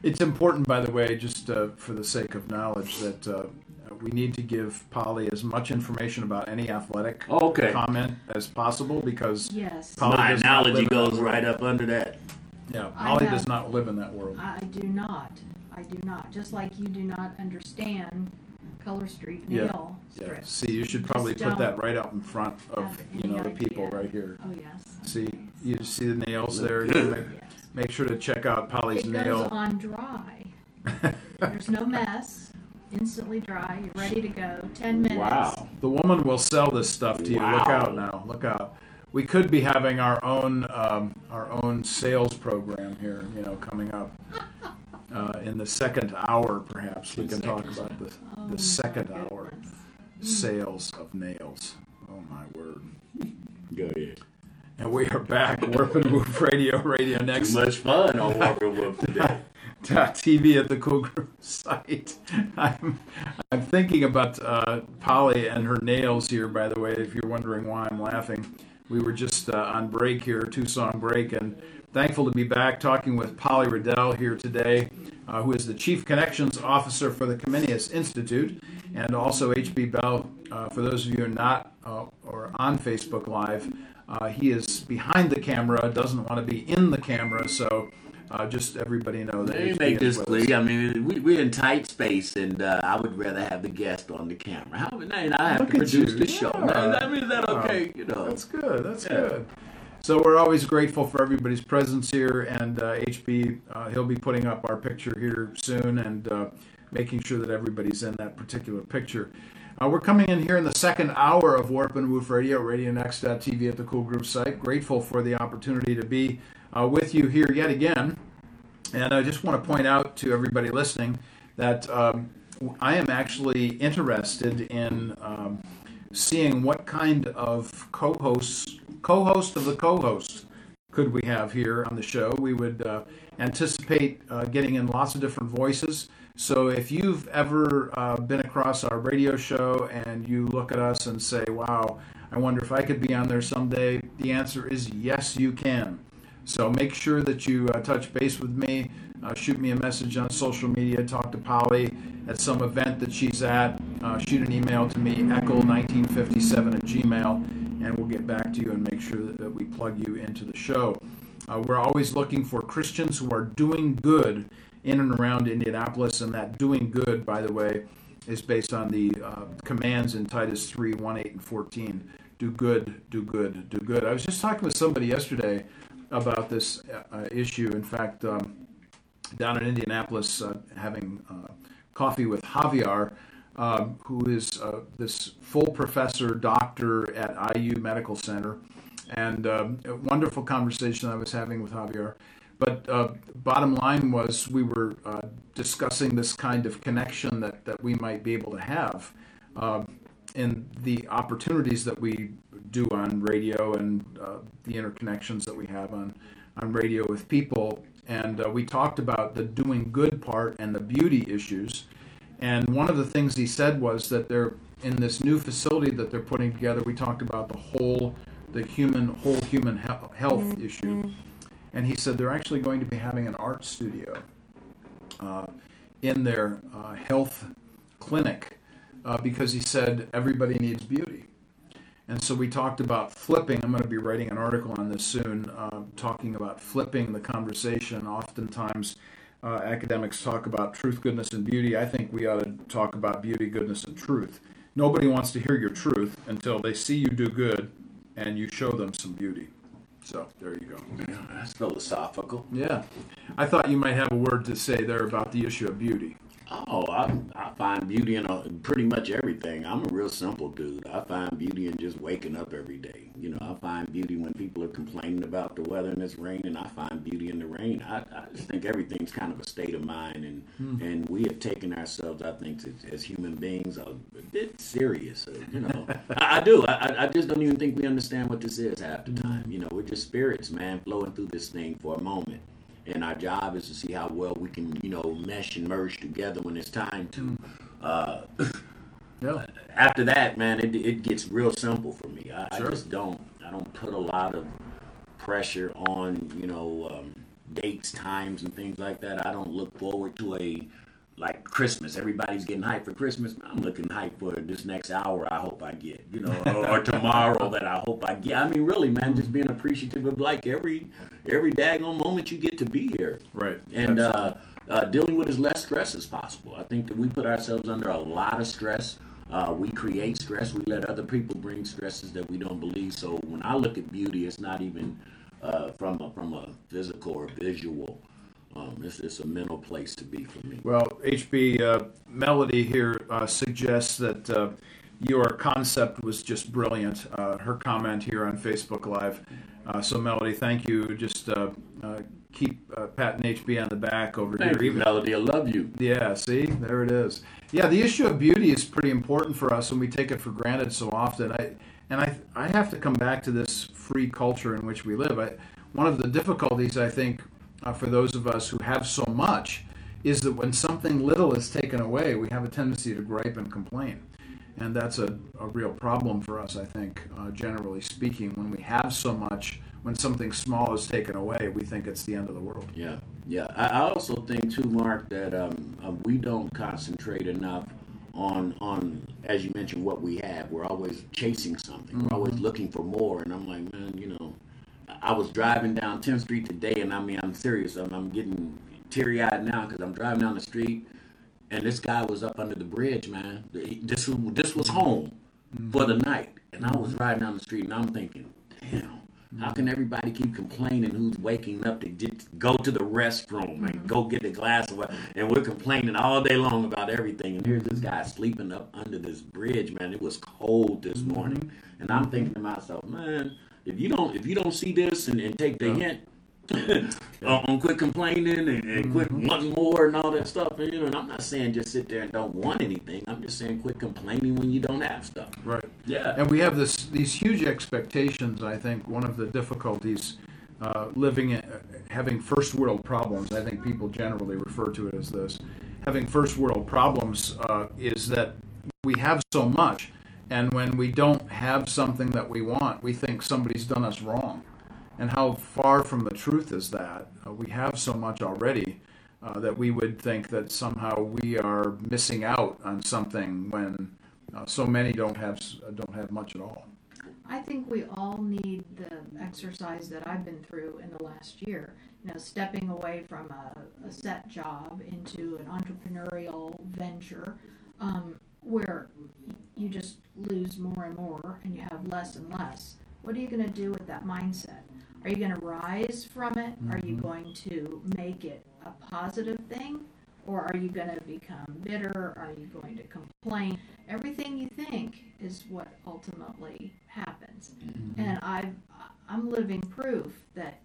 S1: It's important, by the way, just uh, for the sake of knowledge, that uh, we need to give Polly as much information about any athletic
S3: Oh, okay.
S1: comment as possible because
S2: Yes.
S1: Polly
S3: My
S1: does not live
S3: analogy goes right up under that.
S1: Yeah, Polly
S2: have-
S1: does not live in that world.
S2: I do not. I do not. Just like you do not understand Color Street
S1: Yeah.
S2: nail
S1: Yeah.
S2: strips.
S1: See, you should probably put that right out in front of
S2: have
S1: you know the
S2: any
S1: people
S2: idea.
S1: right here.
S2: Oh yes.
S1: See, you see the nails there.
S3: good.
S1: Make,
S2: Yes.
S1: make sure to check out Polly's
S2: It
S1: nail.
S2: goes on dry. There's no mess. Instantly dry. You're ready to go. Ten minutes.
S3: Wow.
S1: The woman will sell this stuff to you. Look
S3: Wow.
S1: out now. Look out. We could be having our own um, our own sales program here. You know, coming up uh, in the second hour, perhaps we can talk about the
S2: Oh,
S1: the second hour sales of nails. Oh my word!
S3: Go ahead.
S1: And we are back. Warp and Woof Radio, Radio
S3: Too
S1: Next.
S3: much fun on Walker Wolf today.
S1: TV at the Cool Group site. I'm, I'm thinking about uh, Polly and her nails here, by the way, if you're wondering why I'm laughing. We were just uh, on break here, two song break, and thankful to be back talking with Polly Riddell here today, uh, who is the Chief Connections Officer for the Comenius Institute, and also HB Bell. Uh, for those of you who are not uh, or on Facebook Live, uh, he is behind the camera, doesn't want to be in the camera, so uh, just everybody know that.
S3: Let me make this clear. I mean, we, we're in tight space, and uh, I would rather have the guest on the camera. How, and I have
S1: Look
S3: to produce
S1: you.
S3: the show.
S1: Yeah.
S3: Now, I mean, is that okay? You know,
S1: That's good. That's
S3: Yeah.
S1: good. So we're always grateful for everybody's presence here, and uh, HB uh, he'll be putting up our picture here soon and uh, making sure that everybody's in that particular picture. Uh, we're coming in here in the second hour of Warp and Woof Radio, RadioNext.tv at the Cool Group site. Grateful for the opportunity to be uh, with you here yet again. And I just want to point out to everybody listening that um, I am actually interested in um, seeing what kind of co-hosts, co-host of the co-host, could we have here on the show. We would uh, anticipate uh, getting in lots of different voices. So if you've ever uh, been across our radio show and you look at us and say, "Wow, I wonder if I could be on there someday. The answer is yes, you can. So make sure that you uh, touch base with me. Uh, shoot me a message on social media. Talk to Polly at some event that she's at. Uh, shoot an email to me, Eckel1957 at gmail, and we'll get back to you and make sure that, that we plug you into the show. Uh, we're always looking for Christians who are doing good in and around Indianapolis, and that doing good, by the way, is based on the uh, commands in Titus 3 1, 8, and 14. Do good, do good, do good. I was just talking with somebody yesterday about this uh, issue. In fact, um, down in Indianapolis, uh, having uh, coffee with Javier, um, who is uh, this full professor doctor at IU Medical Center, and um, a wonderful conversation I was having with Javier. But uh, bottom line was we were discussing this kind of connection that, that we might be able to have in the opportunities that we do on radio and uh, the interconnections that we have on, on radio with people. And uh, we talked about the doing good part and the beauty issues. And one of the things he said was that they're in this new facility that they're putting together. We talked about the whole, the human whole human he- health mm-hmm. issue, and he said they're actually going to be having an art studio uh, in their uh, health clinic uh, because he said everybody needs beauty. And so we talked about flipping. I'm going to be writing an article on this soon, uh, talking about flipping the conversation. Oftentimes, uh, academics talk about truth, goodness, and beauty. I think we ought to talk about beauty, goodness, and truth. Nobody wants to hear your truth until they see you do good and you show them some beauty. So there you go.
S3: Yeah, that's philosophical.
S1: Yeah. I thought you might have a word to say there about the issue of beauty.
S3: Oh, I, I find beauty in a, pretty much everything. I'm a real simple dude. I find beauty in just waking up every day. You know, I find beauty when people are complaining about the weather and it's raining. I find beauty in the rain. I, I just think everything's kind of a state of mind, and hmm. and we have taken ourselves, I think, as, as human beings, a, bit serious. Uh, you know, I, I, do. I, I just don't even think we understand what this is half the hmm. time. You know, we're just spirits, man, flowing through this thing for a moment and our job is to see how well we can, you know, mesh and merge together when it's time to. Uh, yeah. After that, man, it, it gets real simple for me. I, sure. I, just don't I don't put a lot of pressure on you know um, dates, times, and things like that. I don't look forward to a like Christmas. Everybody's getting hyped for Christmas. I'm looking hyped for this next hour. I hope I get, you know, or, or, tomorrow that I hope I get. I mean, really, man, just being appreciative of like every every daggone moment you get to be here.
S1: Right.
S3: And uh, uh, dealing with as less stress as possible. I think that we put ourselves under a lot of stress. Uh, we create stress. We let other people bring stresses that we don't believe. So when I look at beauty, it's not even uh, from a, from a physical or visual um, it's, it's a mental place to be for me.
S1: Well, HB uh, Melody here uh, suggests that uh, your concept was just brilliant. Uh, her comment here on Facebook Live. Uh, so, Melody, thank you. Just uh, keep patting HB on the back over
S3: thank
S1: here.
S3: You, Melody, I love you.
S1: Yeah, see, there it is. Yeah, the issue of beauty is pretty important for us, and we take it for granted so often. I and I I have to come back to this free culture in which we live. I, one of the difficulties I think uh, for those of us who have so much is that when something little is taken away, we have a tendency to gripe and complain. And that's a, a real problem for us, I think, uh, generally speaking. When we have so much, when something small is taken away, we think it's the end of the world.
S3: Yeah, yeah. I also think, too, Mark, that um, uh, we don't concentrate enough on on as you mentioned what we have we're always chasing something mm-hmm. we're always looking for more and i'm like man you know I was driving down 10th Street today, and I mean, I'm serious. I'm, I'm getting teary eyed now because I'm driving down the street, and this guy was up under the bridge, man. This this was home mm-hmm. for the night, and I was riding down the street, and I'm thinking, damn. How can everybody keep complaining who's waking up to get, go to the restroom and go get a glass of water? And we're complaining all day long about everything. And here's this guy sleeping up under this bridge, man. It was cold this morning. And I'm thinking to myself, man, if you don't if you don't see this and, and take the yeah. hint on quit complaining and, and quit mm-hmm. wanting more and all that stuff. And, you know, and I'm not saying just sit there and don't want anything. I'm just saying quit complaining when you don't have stuff.
S1: Right.
S3: Yeah.
S1: And we have this these huge expectations. I think one of the difficulties uh, living in, having first world problems. I think people generally refer to it as this. Having first world problems uh, is that we have so much And when we don't have something that we want, we think somebody's done us wrong. And how far from the truth is that? Uh, we have so much already uh, that we would think that somehow we are missing out on something when uh, so many don't have don't have much at all.
S2: I think we all need the exercise that I've been through in the last year. You know, stepping away from a, a set job into an entrepreneurial venture um, where you just lose more and more and you have less and less. What are you going to do with that mindset? Are you going to rise from it? Mm-hmm. Are you mm-hmm. going to make it a positive thing? Or are you going to become bitter? Are you going to complain? Everything you think is what ultimately happens. Mm-hmm. And i I'm living proof that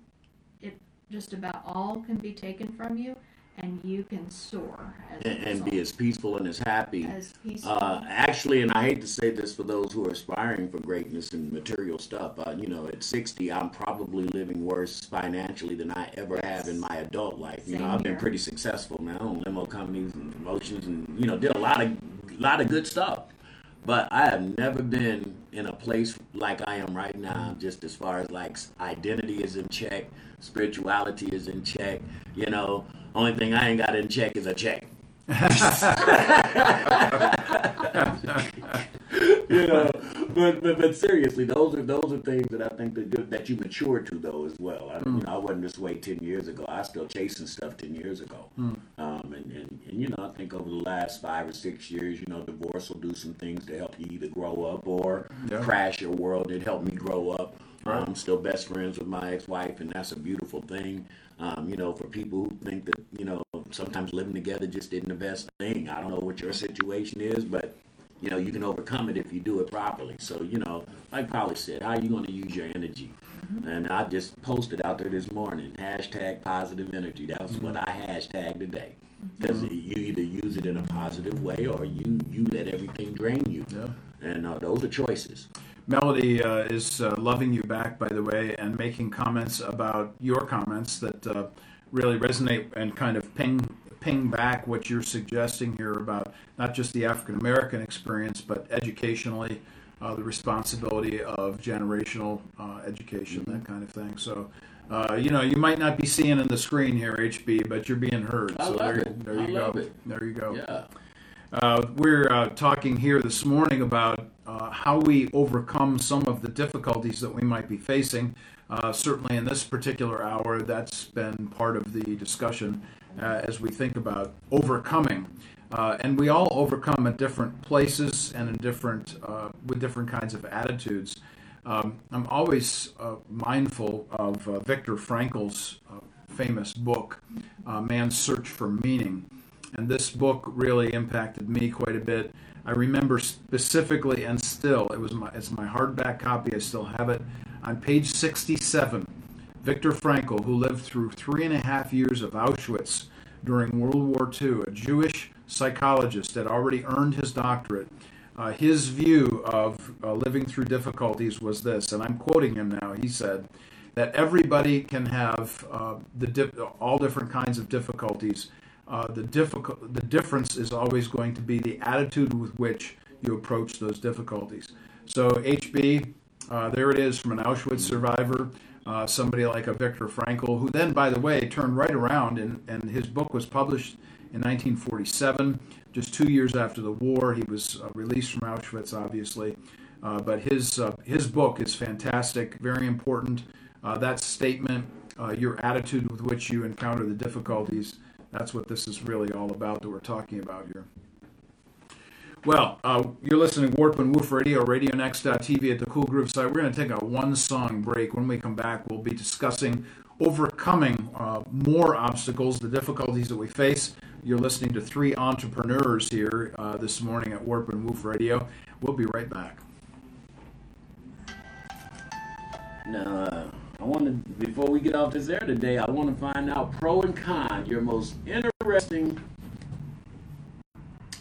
S2: it just about all can be taken from you and you can soar
S3: and, and, be as peaceful and as happy.
S2: As peaceful.
S3: Uh, actually, and I hate to say this for those who are aspiring for greatness and material stuff, uh, you know, at 60, I'm probably living worse financially than I ever have in my adult life.
S2: Same
S3: you know, I've
S2: here.
S3: been pretty successful now on limo companies and promotions and, you know, did a lot of, lot of good stuff. But I have never been in a place like I am right now, just as far as like identity is in check, spirituality is in check, you know, only thing I ain't got in check is a check. you know, but, but but seriously, those are those are things that I think that you, that you mature to though as well. I, mm. you know, I wasn't this way ten years ago. I was still chasing stuff ten years ago. Mm. Um, and, and, and you know, I think over the last five or six years, you know, divorce will do some things to help you either grow up or yeah. crash your world. It helped me grow up. Right. I'm still best friends with my ex-wife, and that's a beautiful thing. Um, you know, for people who think that you know sometimes living together just isn't the best thing. I don't know what your situation is, but you know you can overcome it if you do it properly. So you know, like Polly said, how are you going to use your energy? Mm-hmm. And I just posted out there this morning hashtag positive energy. That was mm-hmm. what I hashtagged today. Because mm-hmm. you either use it in a positive way or you you let everything drain you.
S1: Yeah.
S3: And uh, those are choices.
S1: Melody uh, is uh, loving you back, by the way, and making comments about your comments that uh, really resonate and kind of ping ping back what you're suggesting here about not just the African American experience, but educationally, uh, the responsibility of generational uh, education, that kind of thing. So. Uh, you know, you might not be seeing in the screen here, HB, but you're being heard.
S3: I
S1: so
S3: love
S1: there,
S3: it.
S1: there you
S3: I
S1: go.
S3: It.
S1: There you go.
S3: Yeah.
S1: Uh, we're uh, talking here this morning about uh, how we overcome some of the difficulties that we might be facing. Uh, certainly, in this particular hour, that's been part of the discussion uh, as we think about overcoming. Uh, and we all overcome at different places and in different with different kinds of attitudes. Um, I'm always mindful of Viktor Frankl's famous book, "Man's Search for Meaning." and this book really impacted me quite a bit. I remember specifically, and still, it was my it's my hardback copy. I still have it on page 67. Viktor Frankl, who lived through three and a half years of Auschwitz during World War II, a Jewish psychologist that already earned his doctorate. Uh, his view of uh, living through difficulties was this, and I'm quoting him now. He said that everybody can have uh, the di- all different kinds of difficulties, uh, the difficult the difference is always going to be the attitude with which you approach those difficulties. So HB, uh, there it is from an Auschwitz survivor, uh, somebody like a Viktor Frankl, who then, by the way, turned right around and, and his book was published in 1947, just two years after the war. He was uh, released from Auschwitz, obviously, uh, but his his book is fantastic, very important. that statement, your attitude with which you encounter the difficulties that's what this is really all about that we're talking about here. Well, uh, you're listening to Warp and Woof Radio, RadioNext.tv at the Cool Groove site. We're going to take a one song break. When we come back, we'll be discussing overcoming uh, more obstacles, the difficulties that we face. You're listening to three entrepreneurs here uh, this morning at Warp and Woof Radio. We'll be right back.
S3: Now, uh, I want to, before we get off this air today, I want to find out pro and con, your most interesting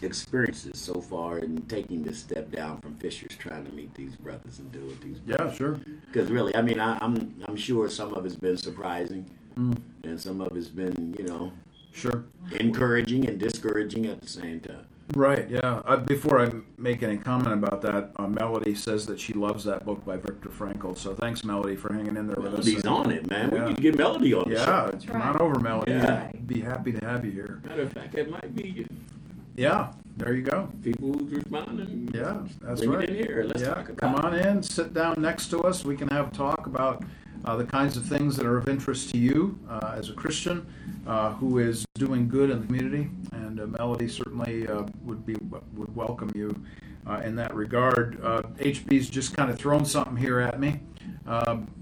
S3: experiences so far in taking this step down from Fishers, trying to meet these brothers and do what these.
S1: Brothers. Yeah, sure.
S3: Because really, I mean, I, am I'm, I'm sure some of it's been surprising, mm. and some of it's been, you know,
S1: sure,
S3: encouraging and discouraging at the same time.
S1: Right, yeah. Uh, before I make any comment about that, uh, Melody says that she loves that book by Viktor Frankl. So thanks, Melody, for hanging in there with us.
S3: Melody's on it, man.
S1: Yeah.
S3: We need to get Melody on
S1: Yeah, come
S2: right.
S1: on over, Melody.
S3: Yeah.
S1: Be happy to have you here.
S3: Matter of fact, it might be
S1: Yeah, there you go.
S3: people who's responding.
S1: Yeah, that's
S3: Bring
S1: right.
S3: in here. Let's
S1: yeah,
S3: talk about
S1: come on in, sit down next to us. We can have a talk about uh, the kinds of things that are of interest to you uh, as a Christian uh, who is doing good in the community. And uh, Melody certainly uh, would be would welcome you in that regard. HB's just kind of thrown something here at me.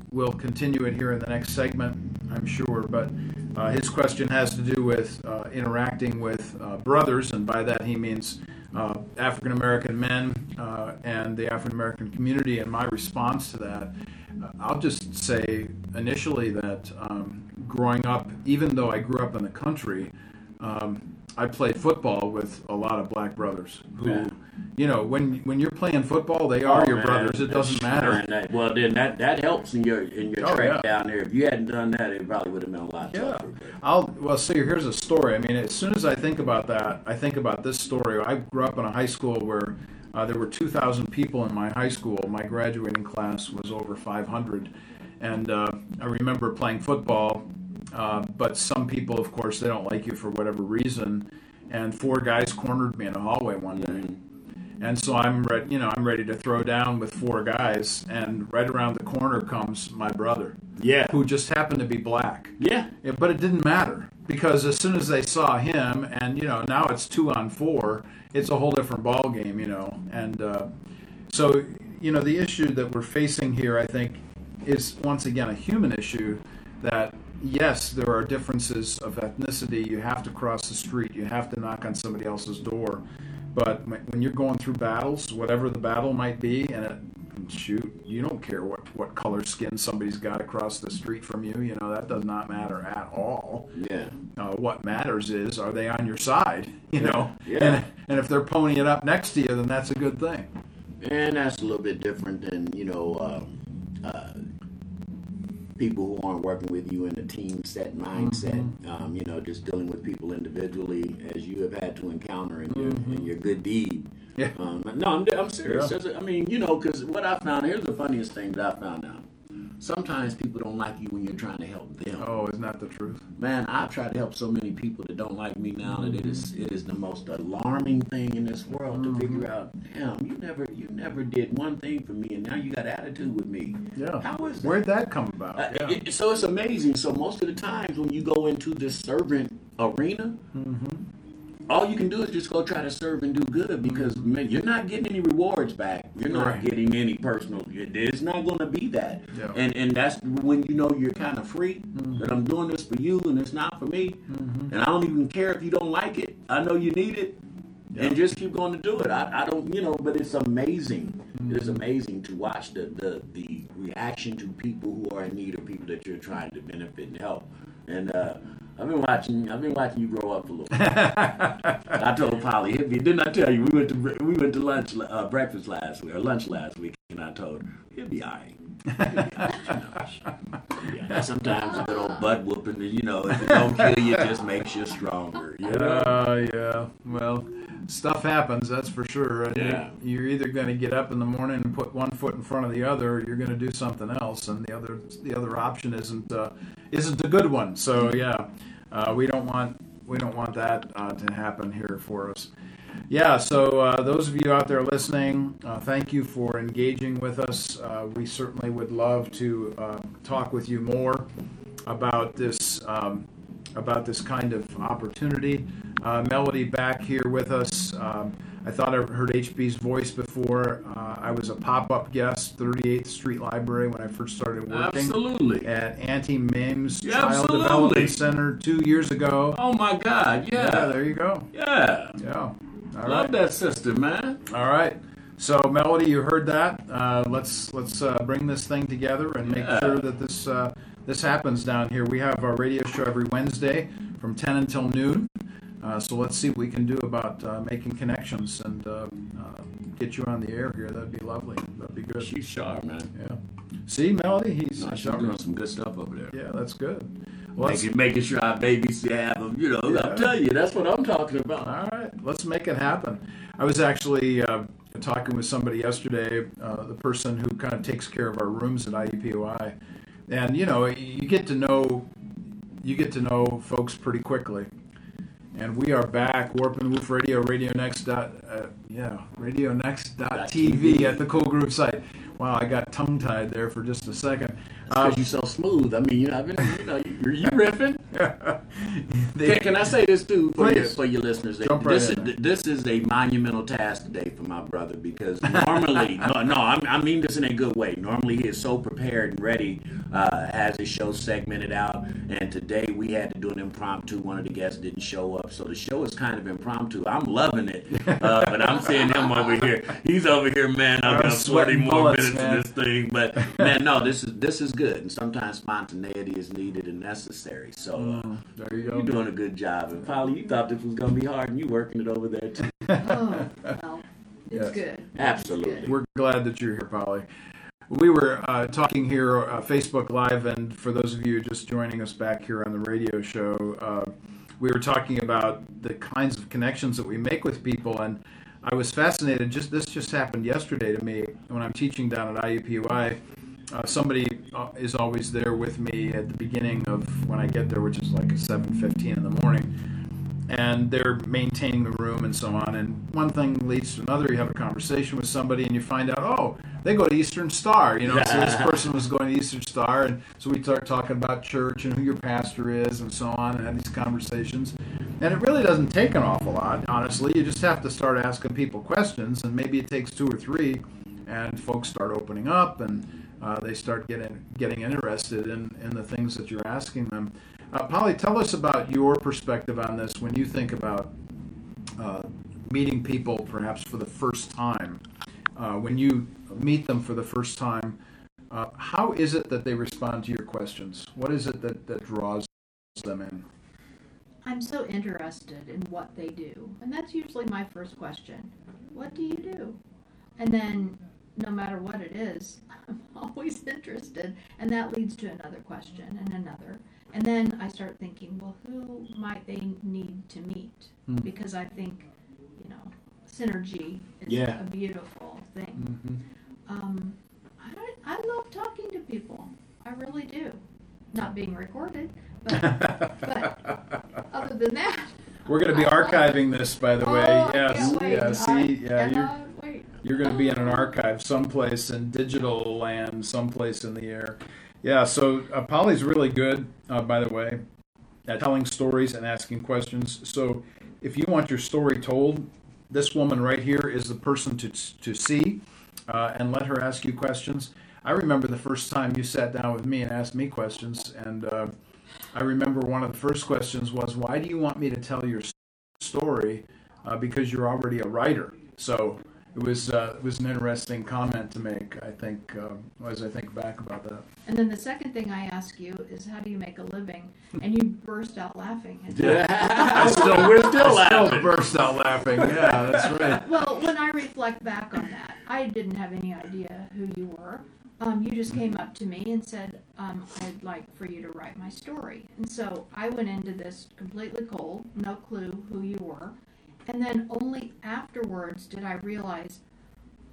S1: We'll continue it here in the next segment, I'm sure. But his question has to do with interacting with brothers, and by that he means uh, African American men uh, and the African American community. And my response to that, I'll just say initially that um, growing up, even though I grew up in the country, um, I played football with a lot of black brothers who,
S3: Yeah.
S1: you know, when when you're playing football, they are
S3: Oh,
S1: your
S3: man,
S1: brothers. It doesn't matter.
S3: that- well, then that, that helps in your in your
S1: Oh,
S3: trek
S1: yeah.
S3: down there. If you hadn't done that, it probably would have been a lot
S1: Yeah.
S3: tougher.
S1: I'll well see. Here's a story. I mean, as soon as I think about that, I think about this story. I grew up in a high school where uh, there were 2,000 people in my high school. My graduating class was over 500, and uh, I remember playing football. Uh, but some people, of course, they don't like you for whatever reason. And four guys cornered me in a hallway one day. And so I'm ready, you know, I'm ready to throw down with four guys, and right around the corner comes my brother,
S3: Yeah.
S1: who just happened to be black.
S3: Yeah.
S1: Yeah, but it didn't matter because as soon as they saw him, and you know now it's two on four, it's a whole different ball game, you know. And uh, so you know the issue that we're facing here, I think, is once again a human issue. That yes, there are differences of ethnicity. You have to cross the street. You have to knock on somebody else's door. But when when you're going through battles, whatever the battle might be, and it, shoot, you don't care what, what color skin somebody's got across the street from you. You know that does not matter at all.
S3: Yeah.
S1: Uh, what matters is are they on your side? You know,
S3: Yeah.
S1: and and if they're ponying it up next to you, then that's a good thing.
S3: And that's a little bit different than, you know, um, uh, people who aren't working with you in a team set mindset.
S1: Mm-hmm.
S3: Um, you know, just dealing with people individually as you have had to encounter in, your, in your good deed.
S1: Mm-hmm. Yeah.
S3: Um, no, I'm, I'm serious.
S1: Yeah.
S3: I mean, you know, because what I found, here's the funniest thing that I found out. Sometimes people don't like you when you're trying to help them.
S1: Oh, it's not the truth?
S3: Man, I've tried to help so many people that don't like me now that it is it is the most alarming thing in this world to figure out. Damn, you never you never did one thing for me, and now you got attitude with me.
S1: Yeah.
S3: How is that?
S1: Where'd that come about?
S3: Uh,
S1: yeah.
S3: it- so it's amazing. So most of the times when you go into this servant arena,
S1: Mm-hmm.
S3: All you can do is just go try to serve and do good because man, you're not getting any rewards back. You're not
S1: Right.
S3: getting any personal. It's not going to be that.
S1: Yeah.
S3: And and that's when you know you're kind of free. That I'm doing this for you and it's not for me.
S1: Mm-hmm.
S3: And I don't even care if you don't like it. I know you need it. And just keep going to do it. I, I don't, you know, but it's amazing. It is amazing to watch the, the, the reaction to people who are in need of people that you're trying to benefit and help. And uh, I've been watching. I've been watching you grow up a little. I told Polly, hit me. Didn't I tell you we went to we went to lunch, uh, breakfast last week or lunch last week, and I told her he'll be all right. He'll be all right. Yeah, sometimes a good old butt whooping, you know, if it don't kill you, it just makes you stronger. You know?
S1: Uh, yeah. Well, stuff happens, that's for sure. And
S3: Yeah.
S1: you- You're either going to get up in the morning and put one foot in front of the other, or you're going to do something else, and the other the other option isn't uh, isn't a good one. So yeah, uh, we don't want we don't want that uh, to happen here for us. Yeah, so uh, those of you out there listening, uh, thank you for engaging with us. Uh, we certainly would love to uh, talk with you more about this um, about this kind of opportunity. Uh, Melody back here with us. Um, I thought I heard HB's voice before. Uh, I was a pop-up guest, 38th Street Library, when I first started working
S3: Absolutely.
S1: at Auntie Mims
S3: Yeah,
S1: Child
S3: absolutely.
S1: Development Center two years ago.
S3: Oh my God!
S1: Yeah,
S3: Yeah,
S1: there you go.
S3: yeah.
S1: Yeah. All
S3: Love
S1: right.
S3: that system, man.
S1: All right. So Melody, you heard that. Uh, let's let's uh, bring this thing together and make
S3: Yeah.
S1: sure that this uh, this happens down here. We have our radio show every Wednesday from 10 until noon. Uh, so let's see what we can do about uh, making connections and uh, uh, get you on the air here. That'd be lovely. That'd be good.
S3: She's sharp, man.
S1: Yeah. See, Melody, he's
S3: No, she's doing some good stuff over there.
S1: yeah, that's good.
S3: Making, making sure our babies have them. You know,
S1: Yeah.
S3: I'll tell you, that's what I'm talking about.
S1: all right. let's make it happen. I was actually uh, talking with somebody yesterday, uh, the person who kind of takes care of our rooms at IUPUI, and you know, you get to know you get to know folks pretty quickly. And we are back, Warp and Woof Radio, Radio Next dot, uh, yeah, Radio Next dot TV at the Cool Groove site. Wow, I got tongue tied there for just a second.
S3: Because you're so smooth. I mean, you know, I've been, you know, you, you riffing.
S1: They-
S3: Can, can I say this too for your, for your listeners?
S1: Jump right
S3: this
S1: in
S3: is this is a monumental task today for my brother because normally, no, no, I, I mean this in a good way. Normally, he is so prepared and ready, uh, has his show segmented out, and today we had to do an impromptu. One of the guests didn't show up, so the show is kind of impromptu. I'm loving it, uh, but I'm seeing him over here. He's over here, man.
S1: I'm
S3: 40
S1: sweating
S3: more
S1: bullets,
S3: minutes
S1: man.
S3: this thing, but man, no, this is this is good, and sometimes spontaneity is needed and necessary. So. Uh,
S1: there you
S3: you're doing a good job. And Polly, you thought this was going to be hard, and you working it over there too.
S2: Oh, well, it's
S1: Yes.
S2: good.
S3: Absolutely.
S1: We're glad that you're here, Polly. We were uh, talking here, uh, Facebook Live, and for those of you just joining us back here on the radio show, uh, we were talking about the kinds of connections that we make with people, and I was fascinated. Just this just happened yesterday to me when I'm teaching down at IUPUI. Uh, somebody uh, is always there with me at the beginning of when I get there, which is like 7:15 in the morning and they're maintaining the room and so on. And one thing leads to another. You have a conversation with somebody, and you find out, oh, they go to Eastern Star. You know, so this person was going to Eastern Star, and so we start talking about church and who your pastor is and so on, and have these conversations. And it really doesn't take an awful lot, honestly. You just have to start asking people questions, and maybe it takes two or three, and folks start opening up and. Uh, they start getting getting interested in, in the things that you're asking them. Uh, Polly, tell us about your perspective on this when you think about uh, meeting people perhaps for the first time. Uh, when you meet them for the first time, uh, how is it that they respond to your questions? What is it that, that draws them in?
S2: I'm so interested in what they do. And that's usually my first question. What do you do? And then, no matter what it is, I'm always interested. And that leads to another question and another. And then I start thinking, well, who might they need to meet?
S1: Hmm.
S2: Because I think, you know, synergy is
S1: Yeah.
S2: a beautiful thing. Um, I, I love talking to people. I really do. Not being recorded, but, but other than that,
S1: We're going to be archiving this, by the way.
S2: Oh, I
S1: yes. Yeah.
S2: I
S1: See. Yeah. You're,
S2: wait.
S1: you're going to be in an archive someplace in digital land, someplace in the air. Yeah. So uh, Polly's really good, uh, by the way, at telling stories and asking questions. So if you want your story told, this woman right here is the person to to see, uh, and let her ask you questions. I remember the first time you sat down with me and asked me questions, and uh, I remember one of the first questions was, "Why do you want me to tell your story? Uh, because you're already a writer." So it was uh, it was an interesting comment to make. I think um, as I think back about that.
S2: And then the second thing I ask you is, how do you make a living? And you burst out laughing. And
S1: I still
S3: We're still
S1: I still burst out laughing. Yeah, that's right.
S2: Well, when I reflect back on that, I didn't have any idea who you were. Um, you just came up to me and said, um, I'd like for you to write my story. And so I went into this completely cold, no clue who you were. And then only afterwards did I realize,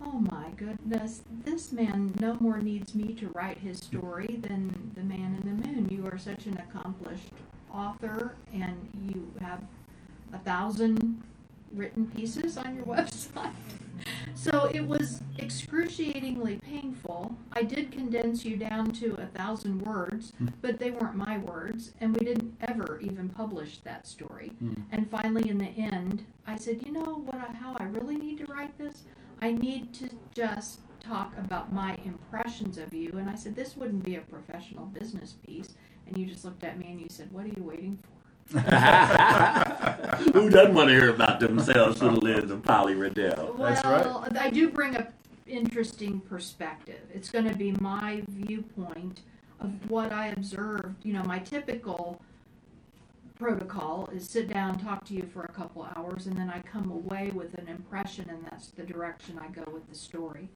S2: oh my goodness, this man no more needs me to write his story than the man in the moon. You are such an accomplished author and you have a thousand written pieces on your website. So it was excruciatingly painful. I did condense you down to a thousand words, but they weren't my words, and we didn't ever even publish that story.
S1: Hmm.
S2: And finally, in the end, I said, you know what? I, how I really need to write this? I need to just talk about my impressions of you. And I said, this wouldn't be a professional business piece. And you just looked at me and you said, what are you waiting for?
S3: Who doesn't want to hear about themselves through the lens of Polly Riddell?
S1: That's right.
S2: Well, I do bring a interesting perspective. It's going to be my viewpoint of what I observed. You know, my typical protocol is sit down, talk to you for a couple hours, and then I come away with an impression, and that's the direction I go with the story.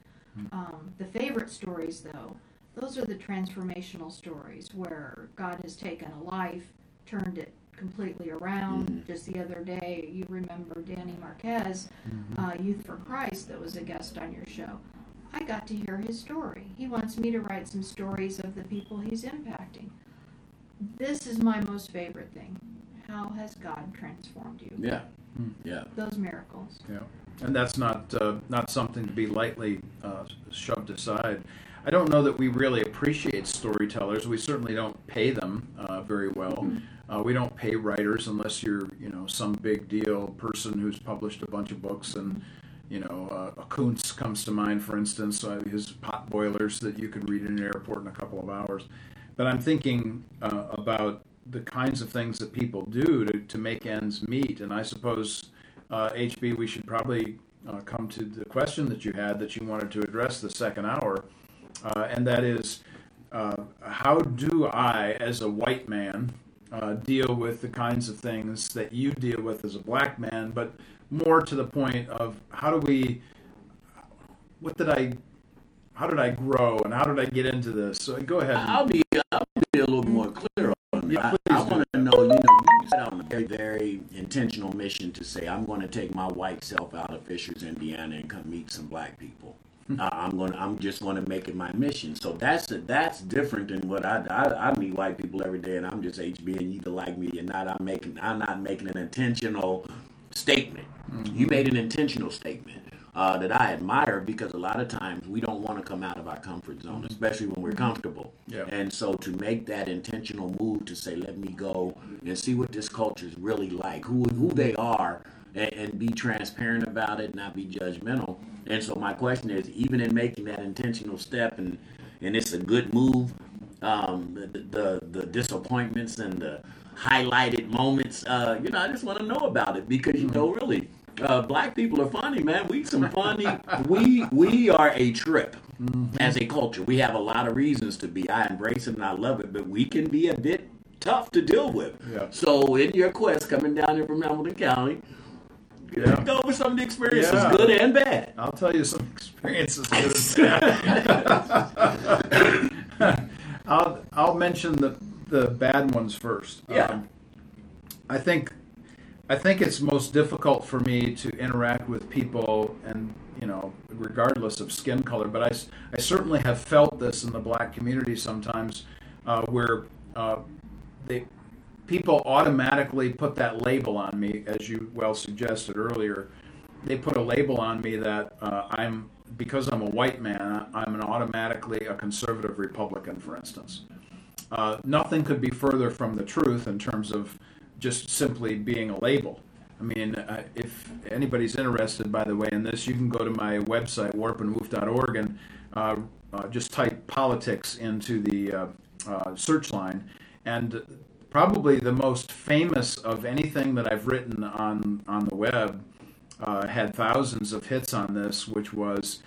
S2: Um, the favorite stories, though, those are the transformational stories where God has taken a life, turned it completely around.
S3: Mhm.
S2: Just the other day, you remember Danny Marquez,
S1: Mm-hmm.
S2: uh, Youth for Christ, that was a guest on your show. I got to hear his story. He wants me to write some stories of the people he's impacting. This is my most favorite thing. How has God transformed you?
S3: Yeah.
S1: Hmm.
S3: Yeah.
S2: Those miracles.
S1: Yeah, and that's not uh, not something to be lightly uh, shoved aside. I don't know that we really appreciate storytellers. We certainly don't pay them uh, very well. Uh, we don't pay writers unless you're, you know, some big deal person who's published a bunch of books and, you know, uh, a Koontz comes to mind, for instance, uh, his pot boilers that you could read in an airport in a couple of hours. But I'm thinking uh, about the kinds of things that people do to, to make ends meet, and I suppose uh, HB, we should probably uh, come to the question that you had that you wanted to address the second hour, uh, and that is uh, how do I, as a white man, uh, deal with the kinds of things that you deal with as a black man, but more to the point of how do we, what did I, how did I grow and how did I get into this? So go ahead.
S3: I'll be I'll be a little more clear
S1: Yeah,
S3: I, I want to know, you know, you set out on a very, very intentional mission to say, I'm going to take my white self out of Fishers, Indiana, and come meet some black people.
S1: Hmm.
S3: Uh, I'm going. to I'm just going to make it my mission. So that's that's different than what I, I I meet white people every day, and I'm just HB, and you either like me or not. I'm making. I'm not making an intentional statement.
S1: Mm-hmm.
S3: You made an intentional statement uh, that I admire because a lot of times we don't want to come out of our comfort zone, especially when we're comfortable.
S1: Yeah.
S3: And so to make that intentional move to say, let me go and see what this culture is really like, who who they are, and, and be transparent about it, not be judgmental. And so my question is, even in making that intentional step, and and it's a good move, um, the, the the disappointments and the highlighted moments, uh, you know, I just want to know about it because you know, really, uh, black people are funny, man. We some funny. we we are a trip as a culture. We have a lot of reasons to be. I embrace it and I love it, but we can be a bit tough to deal with.
S1: Yeah.
S3: So in your quest coming down here from Hamilton County,
S1: Yeah.
S3: go over some of the experiences,
S1: Yeah.
S3: good and bad.
S1: I'll tell you some experiences. good and bad. I'll I'll mention the the bad ones first.
S3: Yeah.
S1: Um, I think I think it's most difficult for me to interact with people, and you know, regardless of skin color. But I, I certainly have felt this in the black community sometimes, uh, where uh, they people automatically put that label on me, as you well suggested earlier. They put a label on me that uh, I'm because I'm a white man. I'm an automatically a conservative Republican, for instance. Uh, nothing could be further from the truth in terms of just simply being a label. I mean, uh, if anybody's interested, by the way, in this, you can go to my website, warpandwoof.org, and uh, uh, just type politics into the uh, uh, search line. And probably the most famous of anything that I've written on, on the web uh, had thousands of hits on this, which was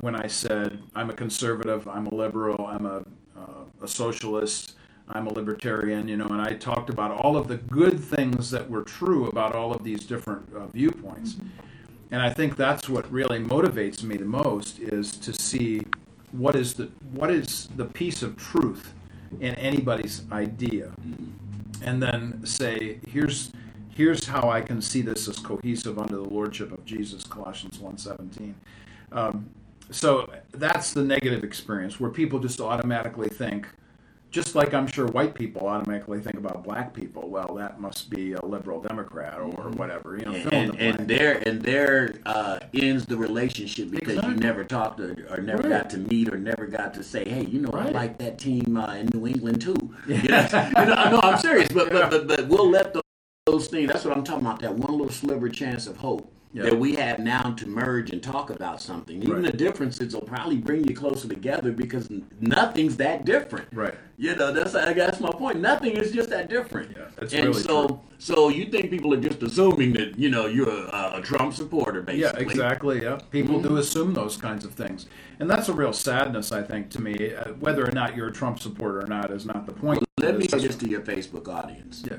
S1: when I said, I'm a conservative, I'm a liberal, I'm a, a socialist, I'm a libertarian, you know, and I talked about all of the good things that were true about all of these different uh, viewpoints. And I think that's what really motivates me the most is to see what is the what is the piece of truth in anybody's idea, and then say here's here's how I can see this as cohesive under the lordship of Jesus, Colossians 1.17. Um, so that's the negative experience where people just automatically think, just like I'm sure white people automatically think about black people. Well, that must be a liberal Democrat or whatever. You know,
S3: And,
S1: the
S3: and there and there uh, ends the relationship because
S1: Exactly.
S3: you never talked to, or never
S1: Right.
S3: got to meet or never got to say, hey, you know, I like that team uh, in New England too. You know, you know, no, I'm serious, but, but but but we'll let those, those things. That's what I'm talking about. That one little sliver chance of hope.
S1: Yeah.
S3: That we have now to merge and talk about something. Even
S1: Right.
S3: the differences will probably bring you closer together because nothing's that different.
S1: Right.
S3: You know, that's I guess my point. Nothing is just that different.
S1: Yeah, that's
S3: and
S1: really
S3: so,
S1: true.
S3: so you think people are just assuming that you know you're a, a Trump supporter, basically?
S1: Yeah, exactly. Yeah, people do assume those kinds of things, and that's a real sadness, I think, to me. Uh, whether or not you're a Trump supporter or not is not the point.
S3: Let me say
S1: just-
S3: this to your Facebook audience.
S1: Yeah,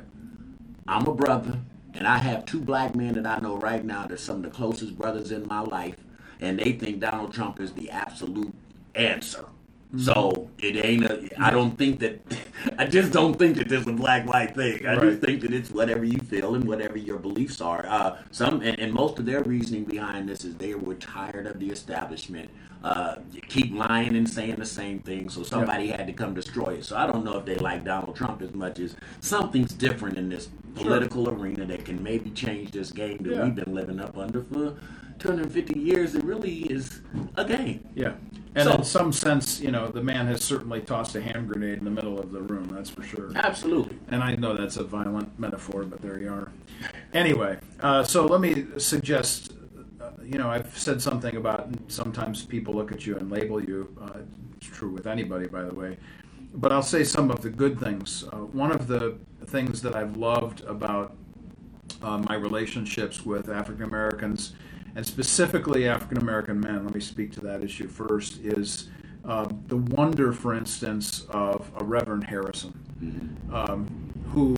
S3: I'm a brother, and I have two black men that I know right now. that are some of the closest brothers in my life, and they think Donald Trump is the absolute answer.
S1: Mm-hmm.
S3: So it ain't. A, I don't think that I just don't think that this is a black white thing. I
S1: Right.
S3: just think that it's whatever you feel and whatever your beliefs are. Uh, some and, and most of their reasoning behind this is they were tired of the establishment. Uh, you keep lying and saying the same thing, so somebody had to come destroy it. So I don't know if they like Donald Trump as much as something's different in this political arena that can maybe change this game that
S1: Yeah.
S3: we've been living up under for 250 years. It really is a game.
S1: Yeah. And
S3: So-
S1: in some sense, you know, the man has certainly tossed a hand grenade in the middle of the room, that's for sure.
S3: Absolutely.
S1: And I know that's a violent metaphor, but there you are. Anyway, uh, so let me suggest uh, you know, I've said something about sometimes people look at you and label you. Uh, it's true with anybody, by the way. But I'll say some of the good things. Uh, one of the things that I've loved about uh, my relationships with African Americans, and specifically African American men, let me speak to that issue first, is uh, the wonder, for instance, of a Reverend Harrison, um, who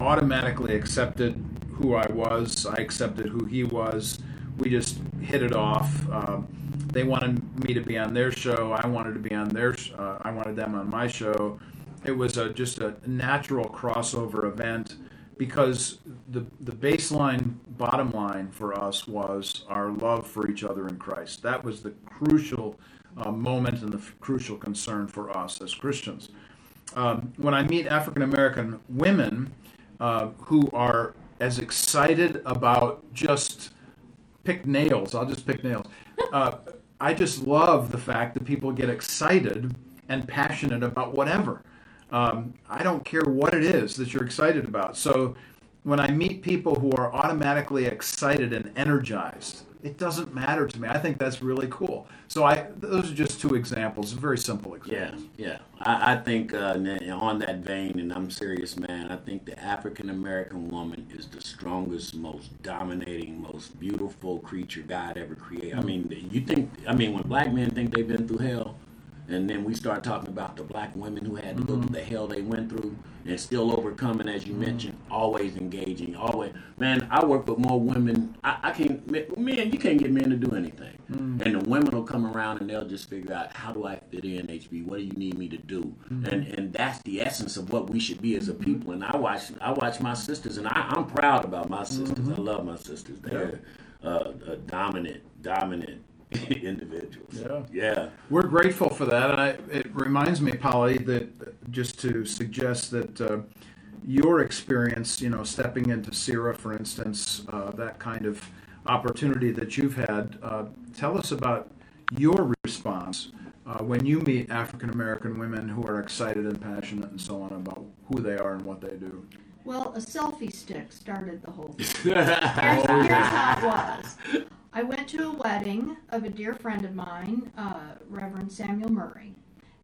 S1: automatically accepted who I was. I accepted who he was. We just hit it off. Um, they wanted me to be on their show. I wanted to be on their. Uh, I wanted them on my show. It was a, just a natural crossover event because the the baseline bottom line for us was our love for each other in Christ. That was the crucial uh, moment and the f- crucial concern for us as Christians. Um, when I meet African American women uh, who are as excited about just pick nails, I'll just pick nails. Uh, I just love the fact that people get excited and passionate about whatever. Um, I don't care what it is that you're excited about. So when I meet people who are automatically excited and energized, it doesn't matter to me. I think that's really cool. So I those are just two examples, very simple examples.
S3: Yeah, yeah. I, I think uh, on that vein, and I'm serious, man. I think the African American woman is the strongest, most dominating, most beautiful creature God ever created. I mean, you think? I mean, when black men think they've been through hell, and then we start talking about the black women who had to go through mm-hmm. the hell they went through and still overcoming, as you mm-hmm. mentioned, always engaging, always. Man, I work with more women. I, I can't, men, you can't get men to do anything. Mm. And the women will come around and they'll just figure out how do I fit in, HB? What do you need me to do? Mm-hmm. And and that's the essence of what we should be as a people. And I watch, I watch my sisters, and I, I'm proud about my sisters. I love my sisters. They're uh, uh, dominant, dominant individuals.
S1: Yeah.
S3: Yeah.
S1: We're grateful for that, and I, it reminds me, Polly, that just to suggest that uh, your experience, you know, stepping into Sierra, for instance, uh, that kind of opportunity that you've had. Uh, tell us about your response uh, when you meet African American women who are excited and passionate and so on about who they are and what they do.
S2: Well, a selfie stick started the whole thing. Here's, here's how it was. I went to a wedding of a dear friend of mine, uh, Reverend Samuel Murray.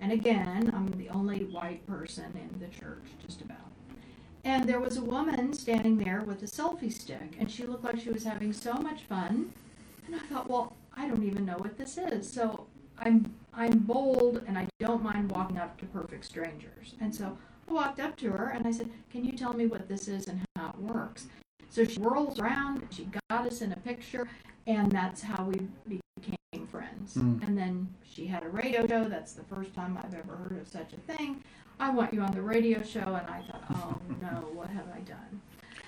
S2: And again, I'm the only white person in the church, just about. And there was a woman standing there with a selfie stick, and she looked like she was having so much fun. And I thought, well, I don't even know what this is. So I'm I'm bold, and I don't mind walking up to perfect strangers. And so I walked up to her and I said, "Can you tell me what this is and how it works?" So she whirls around, she got us in a picture, and that's how we became friends.
S1: Mm.
S2: And then she had a radio show. That's the first time I've ever heard of such a thing. I want you on the radio show, and I thought, oh no, what have I done?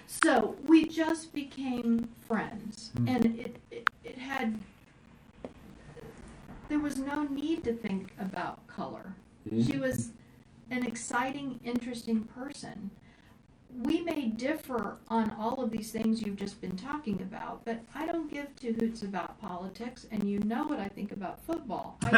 S2: So we just became friends,
S1: Mm.
S2: and it, it it had. There was no need to think about color. She was an exciting, interesting person. We may differ on all of these things you've just been talking about, but I don't give two hoots about politics, and you know what I think about football. I,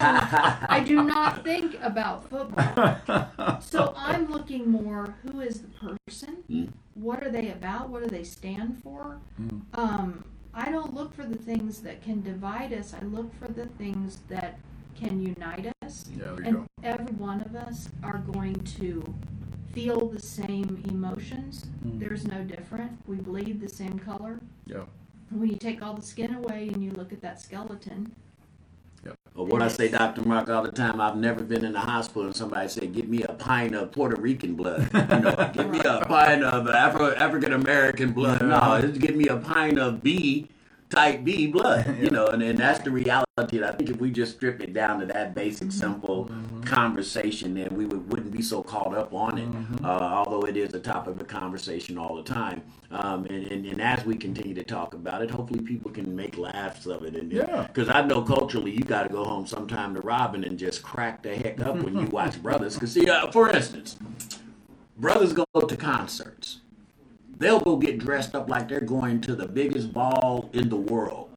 S2: I don't. I do not think about football. So I'm looking more who is the person?
S3: Mm.
S2: What are they about? What do they stand for?
S1: Mm.
S2: Um, I don't look for the things that can divide us. I look for the things that can unite us.
S1: There we
S2: And
S1: go.
S2: every one of us are going to feel the same emotions.
S1: Mm.
S2: There's no different. We bleed the same color.
S1: Yeah.
S2: When you take all the skin away and you look at that skeleton,
S3: But what I say, Dr. Mark, all the time, I've never been in a hospital and somebody said, "Give me a pint of Puerto Rican blood." You know, give me a pint of Afro African American blood. No, it's give me a pint of B type B blood, you know, and, and that's the reality. And I think if we just strip it down to that basic, simple conversation, then we would, wouldn't be so caught up on it, uh, although it is a topic of conversation all the time. Um, and, and, and as we continue to talk about it, hopefully people can make laughs of it. And
S1: Yeah.
S3: Because I know culturally, you got to go home sometime to Robin and just crack the heck up when you watch brothers. Because, see, uh, for instance, brothers go to concerts they'll go get dressed up like they're going to the biggest ball in the world.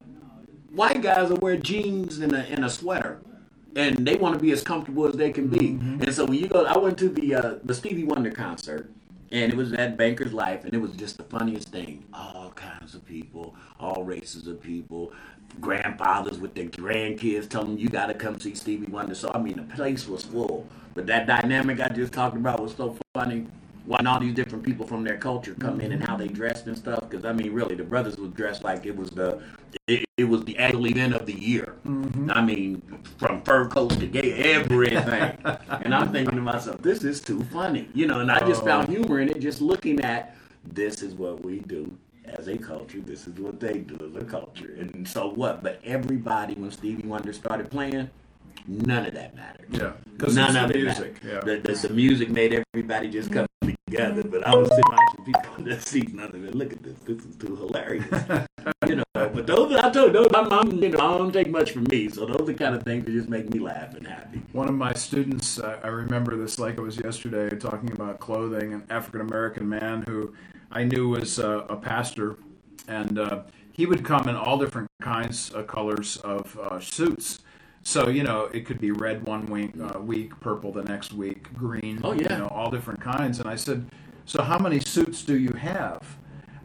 S3: White guys will wear jeans and a, and a sweater, and they want to be as comfortable as they can be. And so when you go, I went to the uh, the Stevie Wonder concert, and it was at Banker's Life, and it was just the funniest thing. All kinds of people, all races of people, grandfathers with their grandkids telling them you got to come see Stevie Wonder. So I mean, the place was full. But that dynamic I just talked about was so funny. Watching all these different people from their culture come in and how they dressed and stuff. Because I mean, really, the brothers was dressed like it was the it, it was the annual event of the year. Mm-hmm. I mean, from fur coats to gay everything. and I'm thinking to myself, this is too funny, you know. And I just found oh. humor in it, just looking at this is what we do as a culture. This is what they do as a culture. And so what? But everybody, when Stevie Wonder started playing, none of that mattered.
S1: Yeah, 'cause
S3: none of
S1: the
S3: it
S1: music,
S3: mattered.
S1: yeah.
S3: The, the, the music made everybody just come together. But I was sitting watching people in their seats, and I said, "Look at this. This is too hilarious." you know. But those, I told you, those, I'm, I'm, you know, I don't take much from me. So those are the kind of things that just make me laugh and happy.
S1: One of my students, uh, I remember this like it was yesterday, talking about clothing. An African American man who I knew was uh, a pastor, and uh, he would come in all different kinds of colors of uh, suits. So you know, it could be red one week, uh, week, purple the next week, green.
S3: Oh, yeah.
S1: you know, all different kinds. And I said, "So how many suits do you have?"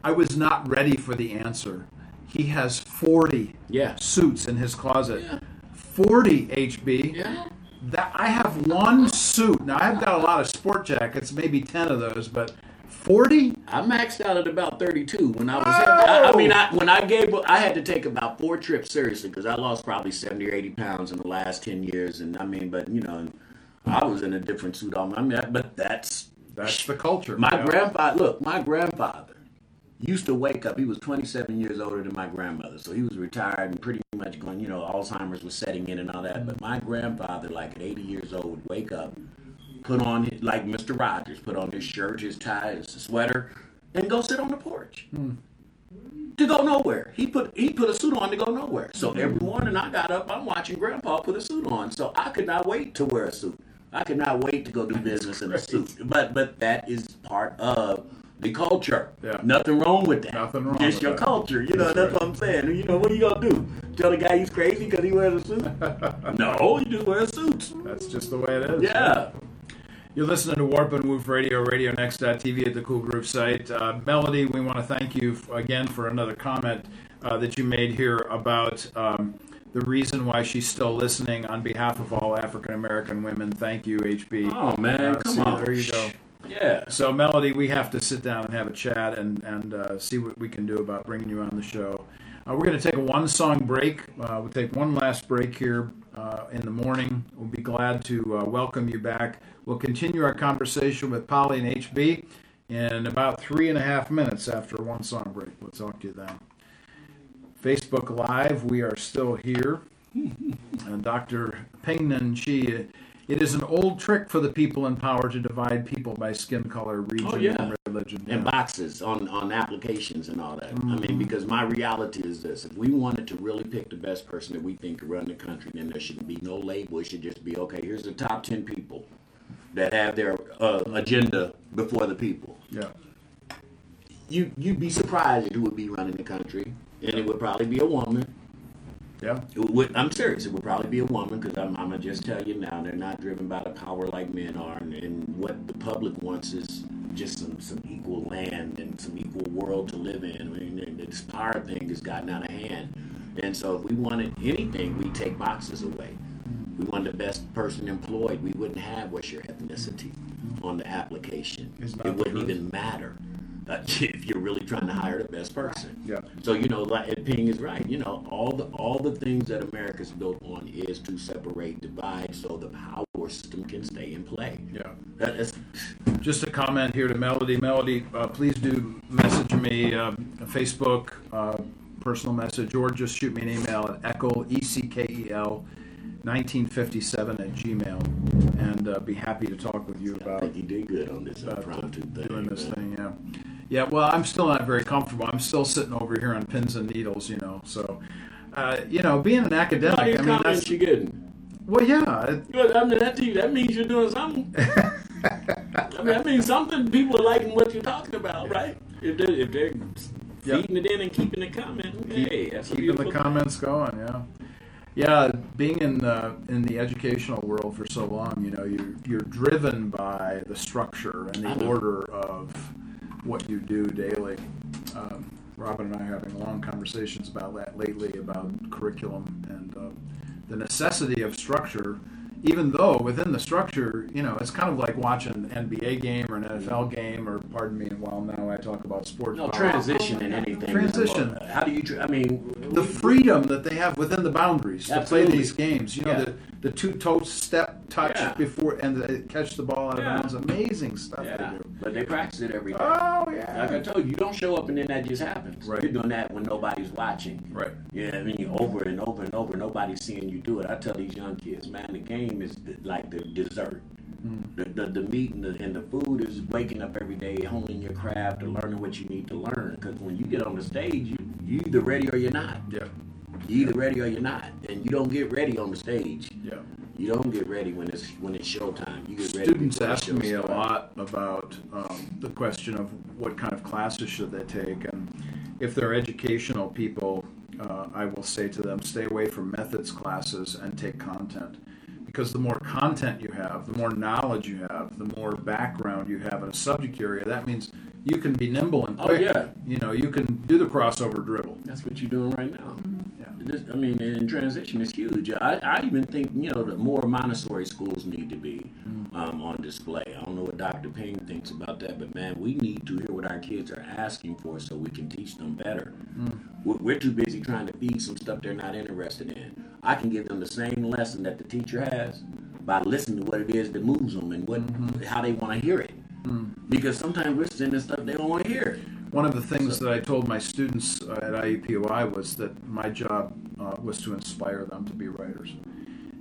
S1: I was not ready for the answer. He has forty
S3: Yeah.
S1: suits in his closet.
S3: Yeah.
S1: 40 HB.
S3: Yeah.
S1: That I have one suit. Now I've got a lot of sport jackets, maybe 10 of those, but 40?
S3: I maxed out at about 32 when I was. I, I mean, I, when I gave, I had to take about four trips seriously because I lost probably 70 or 80 pounds in the last 10 years, and I mean, but you know, I was in a different suit. all my- I mean, but that's
S1: That's the culture.
S3: my
S1: Yeah.
S3: grandfather. Look, my grandfather used to wake up. He was 27 years older than my grandmother, so he was retired and pretty much going. You know, Alzheimer's was setting in and all that. But my grandfather, like at 80 years old, would wake up, put on like Mr. Rogers, put on his shirt, his tie, his sweater, and go sit on the porch. Hmm. To go nowhere, he put he put a suit on to go nowhere. So every morning I got up, I'm watching Grandpa put a suit on. So I could not wait to wear a suit. I could not wait to go do business in a suit. But but that is part of the culture.
S1: Yeah.
S3: Nothing wrong with that.
S1: Nothing wrong
S3: Just
S1: with
S3: your
S1: that.
S3: culture. You know,
S1: That's
S3: that's
S1: right.
S3: what I'm saying. You know, what are you gonna do? Tell the guy he's crazy because he wears a suit? no, he just wears suits.
S1: That's just the way it is.
S3: Yeah.
S1: You're listening to Warp and Woof Radio, RadioNext.tv at the Cool Groove site. Uh, Melody, we want to thank you again for another comment uh, that you made here about um, the reason why she's still listening on behalf of all African American women. Thank you, HB.
S3: Oh man,
S1: Uh,
S3: come
S1: see,
S3: on.
S1: There you go.
S3: Yeah.
S1: So, Melody, we have to sit down and have a chat and, and uh, see what we can do about bringing you on the show. Uh, we're going to take a one song break. Uh, we'll take one last break here uh, in the morning. We'll be glad to uh, welcome you back. We'll continue our conversation with Polly and HB in about three and a half minutes after one song break. We'll talk to you then. Facebook Live, we are still here. and Dr. Pingnan Shi, it is an old trick for the people in power to divide people by skin color, region,
S3: Oh, yeah.
S1: and religion.
S3: and
S1: Yeah.
S3: boxes on, on applications and all that. I mean, because my reality is this: if we wanted to really pick the best person that we think could run the country, then there should be no label. It should just be okay. Here's the top ten people that have their uh, agenda before the people.
S1: Yeah.
S3: You you'd be surprised at who would be running the country, and it would probably be a woman.
S1: Yeah.
S3: It would, I'm serious. It would probably be a woman because I'm, I'm gonna just tell you now. They're not driven by the power like men are, and, and what the public wants is just some, some equal land and some equal world to live in. I mean, this power thing has gotten out of hand, and so if we wanted anything, we take boxes away. We want the best person employed. We wouldn't have what's your ethnicity on the application. It wouldn't even matter uh, if you're really trying to hire the best person.
S1: Yeah.
S3: So you know, like Ping is right. You know, all the all the things that America's built on is to separate, divide, so the power system can stay in play.
S1: Yeah.
S3: That is,
S1: Just a comment here to Melody. Melody, uh, please do message me, uh, Facebook, uh, personal message or just shoot me an email at Eckel, E C K E L, 1957 at gmail. And uh, be happy to talk with you
S3: I
S1: about
S3: think you did good on this
S1: uh,
S3: impromptu thing.
S1: doing this
S3: man.
S1: thing. Yeah, yeah. Well, I'm still not very comfortable. I'm still sitting over here on pins and needles, you know. So, uh, you know, being an academic, I mean, that's
S3: you getting?
S1: well, yeah.
S3: Well, I mean, that, that means you're doing something. I mean, that means something. People are liking what you're talking about, right? If they're, if they're
S1: Yeah.
S3: feeding it in and keeping the comment, hey, that's a
S1: keeping the comments going. Yeah, yeah. Being in the in the educational world for so long, you know, you're you're driven by the structure and the order of what you do daily. Um, Robin and I are having long conversations about that lately about curriculum and uh, the necessity of structure. Even though within the structure, you know, it's kind of like watching an NBA game or an NFL game, or pardon me, while now I talk about sports.
S3: No transition in anything.
S1: Transition.
S3: How do you? I mean,
S1: the freedom that they have within the boundaries to play these games. You know,
S3: Yeah.
S1: the, the two toe step touch
S3: Yeah.
S1: before and the, catch the ball out of bounds. Amazing stuff
S3: Yeah,
S1: they do.
S3: but they practice it every day.
S1: Oh yeah.
S3: Like I told you, you don't show up and then that just happens.
S1: Right.
S3: You're doing that when nobody's watching.
S1: Right.
S3: Yeah, I mean, over and over and over, nobody's seeing you do it. I tell these young kids, man, the game is like the dessert.
S1: Mm.
S3: The, the, the meat and the, and the food is waking up every day, honing your craft, and learning what you need to learn. Because when you get on the stage, you you either ready or you're not.
S1: Yeah.
S3: You either ready or you're not, and you don't get ready on the stage.
S1: Yeah.
S3: You don't get ready when it's when it's showtime. You get ready.
S1: Students ask me a lot about um, the question of what kind of classes should they take, and if they're educational people, uh, I will say to them, stay away from methods classes and take content. Because the more content you have, the more knowledge you have, the more background you have in a subject area, that means you can be nimble and quick.
S3: Oh, yeah.
S1: You know, you can do the crossover dribble.
S3: That's what you're doing right now. This, I mean, in transition is huge. I, I even think you know the more Montessori schools need to be mm-hmm. um, on display. I don't know what Dr. Payne thinks about that, but man, we need to hear what our kids are asking for so we can teach them better. Mm-hmm. We're, we're too busy trying to feed some stuff they're not interested in. I can give them the same lesson that the teacher has by listening to what it is that moves them and what mm-hmm. how they want to hear it. Because sometimes we're sending stuff they don't want to hear.
S1: One of the things that I told my students at IUPUI was that my job uh, was to inspire them to be writers.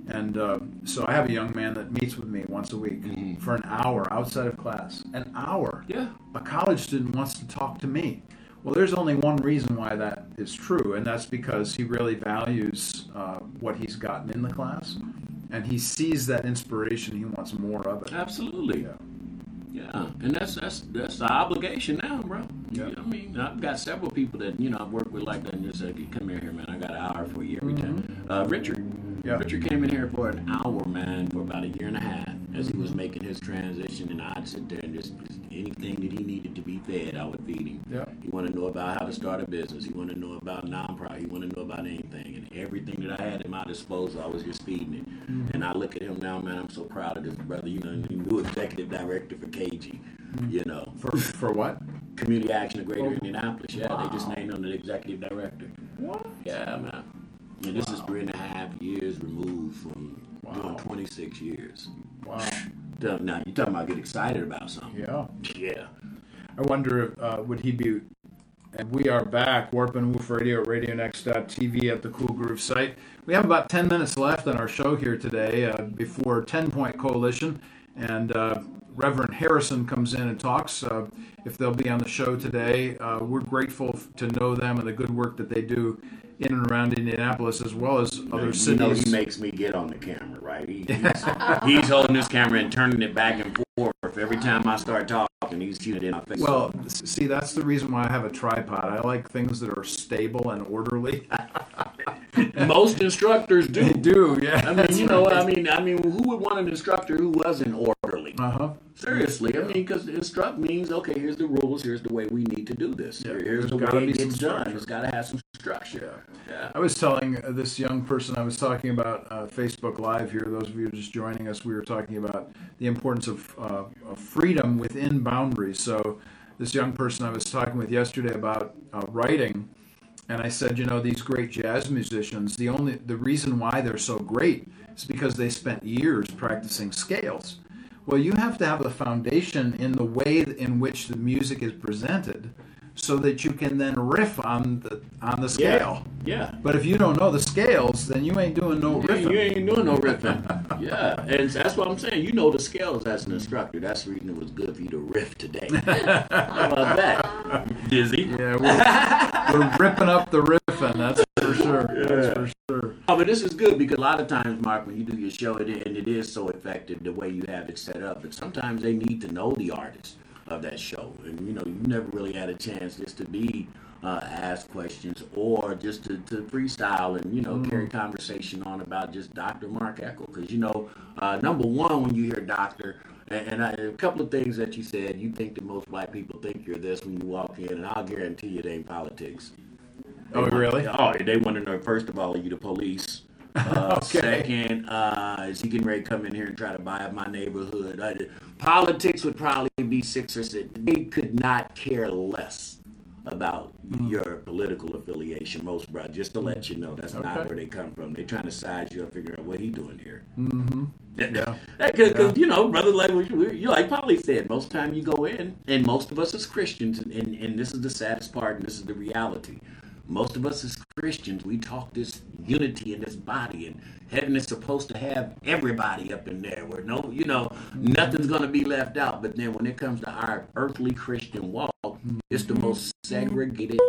S1: And uh, so I have a young man that meets with me once a week
S3: Mhm.
S1: for an hour outside of class. An hour.
S3: Yeah.
S1: A college student wants to talk to me. Well, there's only one reason why that is true, and that's because he really values uh, what he's gotten in the class, and he sees that inspiration. He wants more of it.
S3: Absolutely.
S1: Yeah.
S3: Yeah, and that's that's that's the obligation now, bro.
S1: Yeah.
S3: I mean, I've got several people that you know I've worked with like that, and just said, "Come here, here, man. I got an hour for you every time." Uh, Richard,
S1: Yeah.
S3: Richard came in here for an hour, man, for about a year and a half, as he was making his transition, and I'd sit there and just, just anything that he needed to be fed, I would feed him.
S1: Yeah.
S3: He wanted to know about how to start a business. He wanted to know about nonprofit. He wanted to know about anything, and everything that I had at my disposal, I was just feeding it.
S1: Mm-hmm.
S3: And I look at him now, man. I'm so proud of this brother. You know, new executive director for KG.
S1: Mm-hmm.
S3: You know,
S1: For, for what?
S3: Community Action of Greater
S1: Oh.
S3: Indianapolis. Yeah, they just named him the executive director.
S1: What?
S3: Yeah, man. And this is three and a half years removed from
S1: Wow.
S3: doing 26 years.
S1: Wow.
S3: Now you're talking about get excited about something?
S1: Yeah.
S3: Yeah.
S1: I wonder if uh, would he be. And we are back, Warp and Woof Radio, RadioNext.tv at the Cool Groove site. We have about 10 minutes left on our show here today uh, before 10 Point Coalition. And uh, Reverend Harrison comes in and talks. Uh, if they'll be on the show today, uh, we're grateful to know them and the good work that they do in and around Indianapolis as well as other
S3: you
S1: cities.
S3: know he makes me get on the camera, right? He, he's, he's holding this camera and turning it back and forth. Every time I start talking, he's shooting it in my face.
S1: Well, see, that's the reason why I have a tripod. I like things that are stable and orderly.
S3: most instructors
S1: They
S3: do.
S1: do, yeah.
S3: I mean, you know, I mean, I mean, who would want an instructor who wasn't orderly?
S1: Uh huh.
S3: Seriously, I mean, because instruct means okay. Here's the rules. Here's the way we need to do this.
S1: Yeah,
S3: Here's
S1: there's
S3: the way
S1: be
S3: it gets done. It's got to have some structure. Yeah.
S1: I was telling uh, this young person I was talking about uh, Facebook Live here. Those of you just joining us, we were talking about the importance of, uh, of freedom within boundaries. So, this young person I was talking with yesterday about uh, writing, and I said, you know, these great jazz musicians, the only the reason why they're so great is because they spent years practicing scales. Well, you have to have a foundation in the way in which the music is presented so that you can then riff on the on the scale.
S3: Yeah. yeah.
S1: But if you don't know the scales, then you ain't doing no
S3: Yeah,
S1: riffing.
S3: you ain't doing no riffing. yeah, and that's what I'm saying. You know the scales as an instructor. That's the reason it was good for you to riff today. How about that, Dizzy?
S1: Yeah, we're, we're ripping up the riffing. That's for sure. That's for sure.
S3: Oh, but this is good because a lot of times, Mark, when you do your show, it, and it is so effective the way you have it set up. But sometimes they need to know the artist of that show, and you know, you never really had a chance just to be uh, asked questions or just to, to freestyle and you know carry conversation on about just Dr. Mark Eckel. Because you know, uh, number one, when you hear Doctor. And, and I, a couple of things that you said, you think that most black people think you're this when you walk in, and I'll guarantee you it ain't politics.
S1: Oh, really?
S3: Oh, they want to know first of all, are you the police? Uh,
S1: Okay.
S3: Second, uh, is he getting ready to come in here and try to buy up my neighborhood? Uh, politics would probably be six or six. They could not care less about
S1: Mm.
S3: your political affiliation. Most brothers, just to let you know, that's not where they come from. They're trying to size you up, figure out what he doing here.
S1: Mm-hmm. Yeah.
S3: Because you know, brother, like you like Polly said, most time you go in, and most of us as Christians, and, and, and this is the saddest part, and this is the reality. Most of us as Christians, we talk this unity in this body, and heaven is supposed to have everybody up in there, where no, you know, nothing's going to be left out. But then when it comes to our earthly Christian walk, it's the most segregated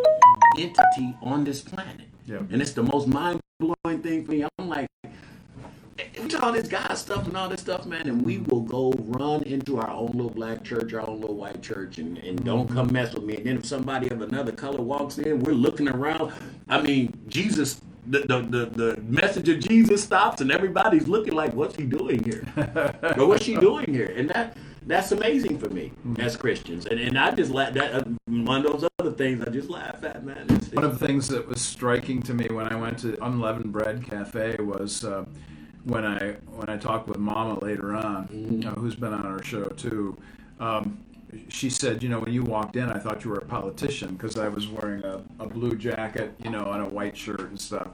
S3: entity on this planet,
S1: Yeah.
S3: and it's the most mind blowing thing for me. I'm like we all this God stuff and all this stuff, man, and we will go run into our own little black church, our own little white church, and, and don't come mess with me. And then if somebody of another color walks in, we're looking around. I mean, Jesus, the the, the, the message of Jesus stops, and everybody's looking like, what's he doing here? or what's she doing here? And that that's amazing for me as Christians. And and I just laugh. That uh, one of those other things I just laugh at, man. It's-
S1: One of the things that was striking to me when I went to Unleavened Bread Cafe was uh, when I when I talked with Mama later on,
S3: Mm-hmm.
S1: uh, who's been on our show too. Um, she said, you know, when you walked in, I thought you were a politician because I was wearing a, a blue jacket, you know, and a white shirt and stuff.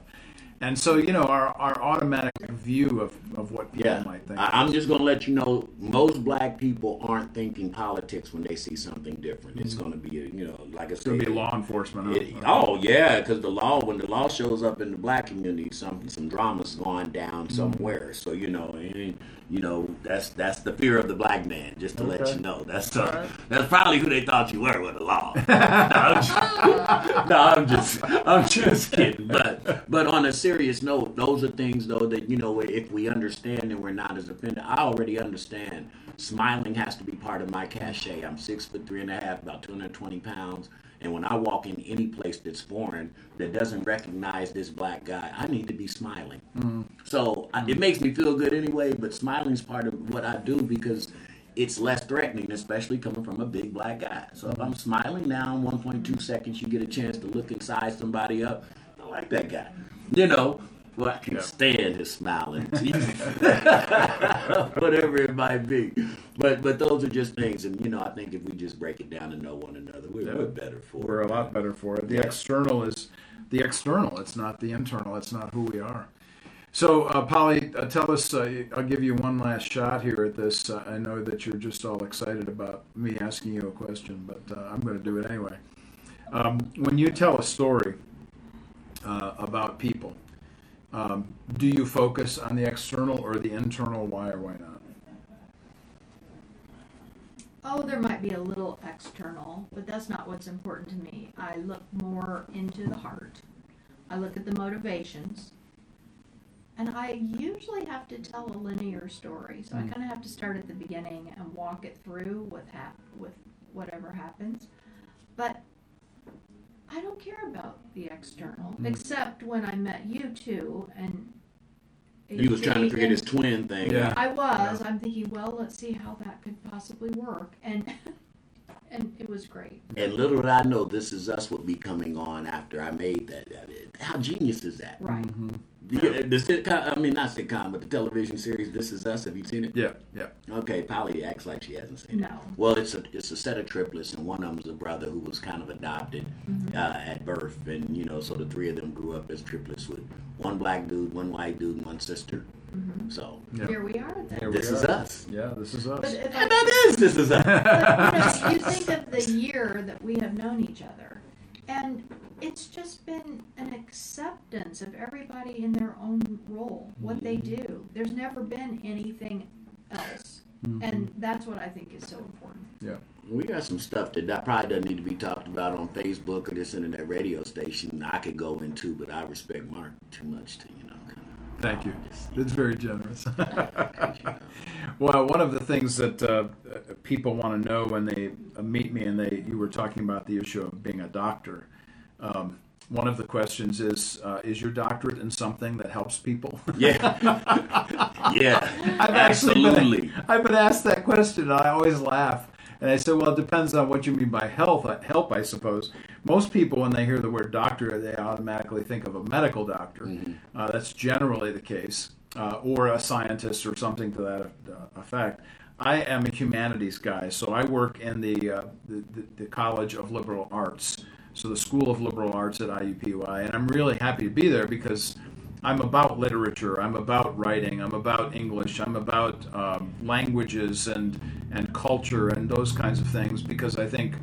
S1: And so, you know, our, our automatic view of, of what people
S3: Yeah,
S1: might think.
S3: I'm just gonna let you know. Most black people aren't thinking politics when they see something different. It's gonna be, a, you know, like I
S1: it's going to be law enforcement.
S3: it- oh yeah, because the law when the law shows up in the black community, some some drama's going down
S1: Mm-hmm.
S3: somewhere. So you know, and, you know that's that's the fear of the black man. Just to let you know, that's uh, that's probably who they thought you were with the law. no, I'm just, no, I'm just I'm just kidding. But but on a serious note, those are things though that you know if we understand and we're not as offended. I already understand. Smiling has to be part of my cachet. I'm six foot three and a half, about 220 pounds. And when I walk in any place that's foreign that doesn't recognize this black guy, I need to be smiling. Mm-hmm. So I, it mm-hmm. makes me feel good anyway. But smiling is part of what I do because it's less threatening, especially coming from a big black guy. So if I'm mm-hmm. smiling now in 1.2 seconds, you get a chance to look inside somebody up. I like that guy. You know, well, I can
S1: Yeah.
S3: stand his smiling. Whatever it might be. But but those are just things. And, you know, I think if we just break it down and know one another, we're,
S1: Yeah.
S3: we're better for
S1: We're
S3: it.
S1: a lot better for it. The
S3: Yeah.
S1: external is the external. It's not the internal. It's not who we are. So, uh, Polly, uh, tell us. Uh, I'll give you one last shot here at this. Uh, I know that you're just all excited about me asking you a question, but uh, I'm going to do it anyway. Um, when you tell a story uh, about people, um, do you focus on the external or the internal? Why or why not?
S2: Oh, there might be a little external, but that's not what's important to me. I look more into the heart. I look at the motivations. And I usually have to tell a linear story, so I
S1: Mm.
S2: kind of have to start at the beginning and walk it through with hap- with whatever happens. But I don't care about the external,
S1: Mm.
S2: except when I met you two, and
S3: He was trying to
S2: AJ
S3: create his twin thing.
S1: Yeah.
S2: I was. I'm thinking, well, let's see how that could possibly work, and and it was great.
S3: And little did I know, This Is Us would be coming on after I made that. How genius is that?
S2: Right.
S3: The, the sitcom, I mean, not sitcom, but the television series This Is Us. Have you seen it?
S1: Yeah, yeah.
S3: Okay, Polly acts like she hasn't seen it.
S2: No.
S3: Well, it's a it's a set of triplets, and one of them's a brother who was kind of adopted
S2: Mm-hmm.
S3: uh, at birth, and you know, so the three of them grew up as triplets with one black dude, one white dude, and one sister.
S2: Mm-hmm.
S3: So
S1: Yeah.
S2: Here we are then.
S1: Here we
S3: this is
S1: are.
S3: us.
S1: Yeah, this is us.
S2: if
S3: And
S2: I,
S3: that is this is us.
S2: but, you, know, you think of the year that we have known each other, and it's just been an acceptance of everybody in their own role, what they do. There's never been anything else, and that's what I think is so important.
S1: Yeah.
S3: We got some stuff that, that probably doesn't need to be talked about on Facebook or this internet radio station. I could go into, but I respect Mark too much to you know. Kind
S1: Thank you. That's very generous.
S3: of, you know.
S1: well, one of the things that uh, people want to know when they uh, meet me, and they you were talking about the issue of being a doctor. Um, one of the questions is, uh, is your doctorate in something that helps people?
S3: Yeah, yeah,
S1: I've
S3: absolutely.
S1: been, I've been asked that question, and I always laugh. And I say well, it depends on what you mean by health, uh, help, I suppose. Most people, when they hear the word doctor, they automatically think of a medical doctor. Uh, that's generally the case, uh, or a scientist or something to that uh, effect. I am a humanities guy, so I work in the, uh, the, the, the College of Liberal Arts, so the School of Liberal Arts at IUPUI, and I'm really happy to be there because I'm about literature. I'm about writing. I'm about English. I'm about um, languages and and culture and those kinds of things because I think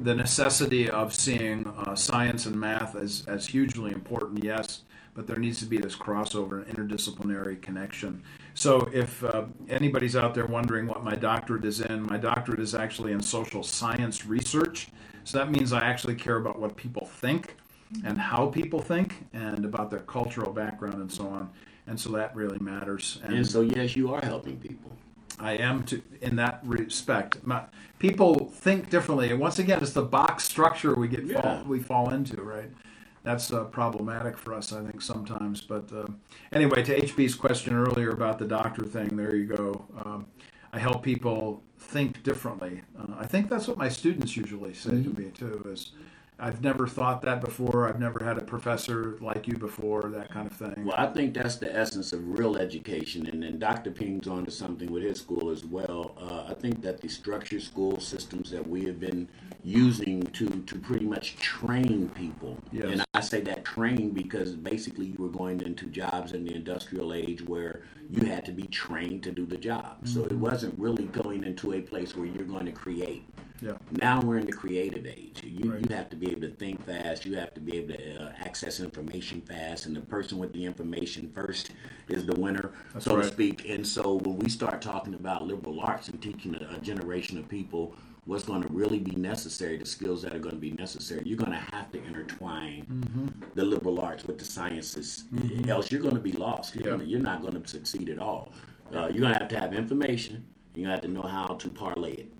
S1: the necessity of seeing uh, science and math as as hugely important. Yes, but there needs to be this crossover and interdisciplinary connection. So if uh, anybody's out there wondering what my doctorate is in, my doctorate is actually in social science research. So that means I actually care about what people think and how people think and about their cultural background and so on. And so that really matters. And,
S3: And so, yes, you are helping people.
S1: I am to in that respect. My, people think differently, and once again, it's the box structure we get
S3: Yeah.
S1: fall, we fall into, right? That's uh, problematic for us, I think, sometimes. But uh, anyway, to HB's question earlier about the doctor thing, there you go. Um, I help people think differently. Uh, I think that's what my students usually say to me too. Is I've never thought that before. I've never had a professor like you before. That kind of thing.
S3: Well, I think that's the essence of real education, and then Dr. Ping's on to something with his school as well. Uh, I think that the structured school systems that we have been using to to pretty much train people,
S1: Yes.
S3: and I say that train because basically you were going into jobs in the industrial age where you had to be trained to do the job. So it wasn't really going into a place where you're going to create.
S1: Yeah.
S3: Now we're in the creative age. You,
S1: Right.
S3: you have to be able to think fast. You have to be able to uh, access information fast. And the person with the information first is the winner,
S1: That's
S3: so
S1: right.
S3: to speak. And so when we start talking about liberal arts and teaching a, a generation of people what's going to really be necessary, the skills that are going to be necessary, you're going to have to intertwine
S1: Mm-hmm.
S3: the liberal arts with the sciences. Else you're going to be lost. You're,
S1: Yeah.
S3: gonna, you're not going to succeed at all. Uh, you're going to have to have information. You're going to have to know how to parlay it.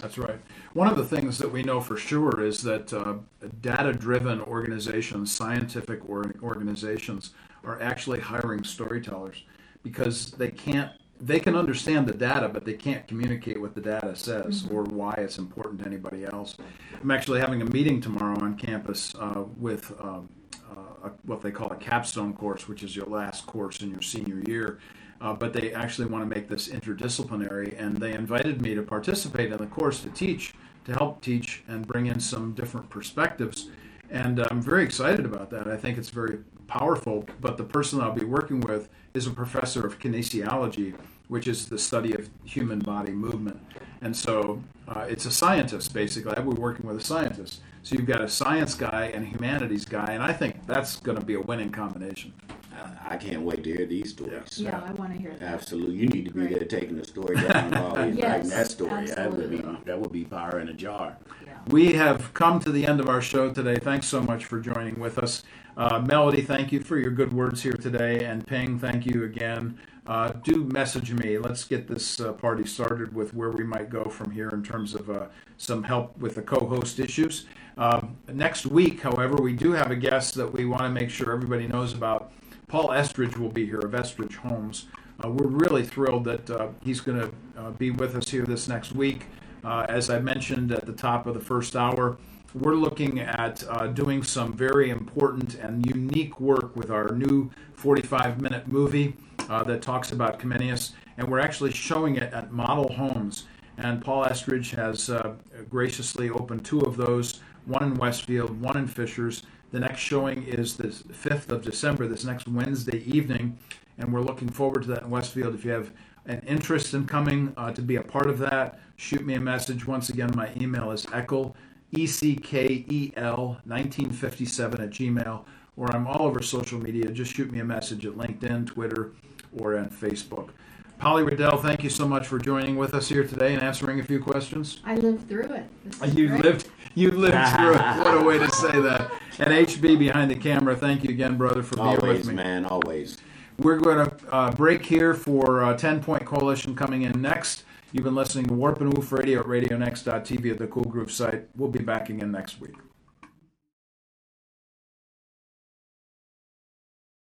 S1: That's right. One of the things that we know for sure is that uh, data driven organizations, scientific or- organizations, are actually hiring storytellers because they can't. They can understand the data, but they can't communicate what the data says or why it's important to anybody else. I'm actually having a meeting tomorrow on campus uh, with um, uh, a, what they call a capstone course, which is your last course in your senior year. Uh, but they actually want to make this interdisciplinary, and they invited me to participate in the course to teach, to help teach and bring in some different perspectives. And I'm very excited about that. I think it's very powerful. But the person I'll be working with is a professor of kinesiology, which is the study of human body movement. And so uh, it's a scientist, basically. I'll be working with a scientist. So you've got a science guy and a humanities guy, and I think that's going to be a winning combination.
S3: I, I can't wait to hear these stories.
S2: Yeah, I want to hear that.
S3: Absolutely, you need to be
S2: Right.
S3: there taking the story down while he's
S2: Yes,
S3: writing that story. That would be
S2: absolutely.
S3: that would be power in a jar.
S2: Yeah.
S1: We have come to the end of our show today. Thanks so much for joining with us. Uh, Melody, thank you for your good words here today. And Ping, thank you again. Uh, do message me. Let's get this uh, party started with where we might go from here in terms of uh, some help with the co host issues. Um, next week, however, we do have a guest that we want to make sure everybody knows about. Paul Estridge will be here of Estridge Homes. Uh, we're really thrilled that uh, he's going to be with us here this next week. As I mentioned at the top of the first hour, we're looking at uh, doing some very important and unique work with our new 45 minute movie uh, that talks about Comenius, and we're actually showing it at Model Homes. And Paul Estridge has uh, graciously opened two of those one in Westfield, one in Fishers. The next showing is the 5th of December, this next Wednesday evening. and we're looking forward to that in Westfield. If you have an interest in coming uh, to be a part of that, shoot me a message. Once again, my email is Eckel, E C K E L, 1957 at Gmail, or I'm all over social media. Just shoot me a message at LinkedIn, Twitter, or on Facebook. Polly Riddell, thank you so much for joining with us here today and answering a few questions.
S2: I lived through it.
S1: You
S2: great.
S1: lived, you lived through it. What a way to say that. And HB behind the camera, thank you again, brother, for being with
S3: Always,
S1: me.
S3: man, always.
S1: We're going to uh, break here for uh, 10 Point Coalition coming in next. You've been listening to Warp and Woof Radio at RadioNext.tv at the Cool Groove site. We'll be back again next week.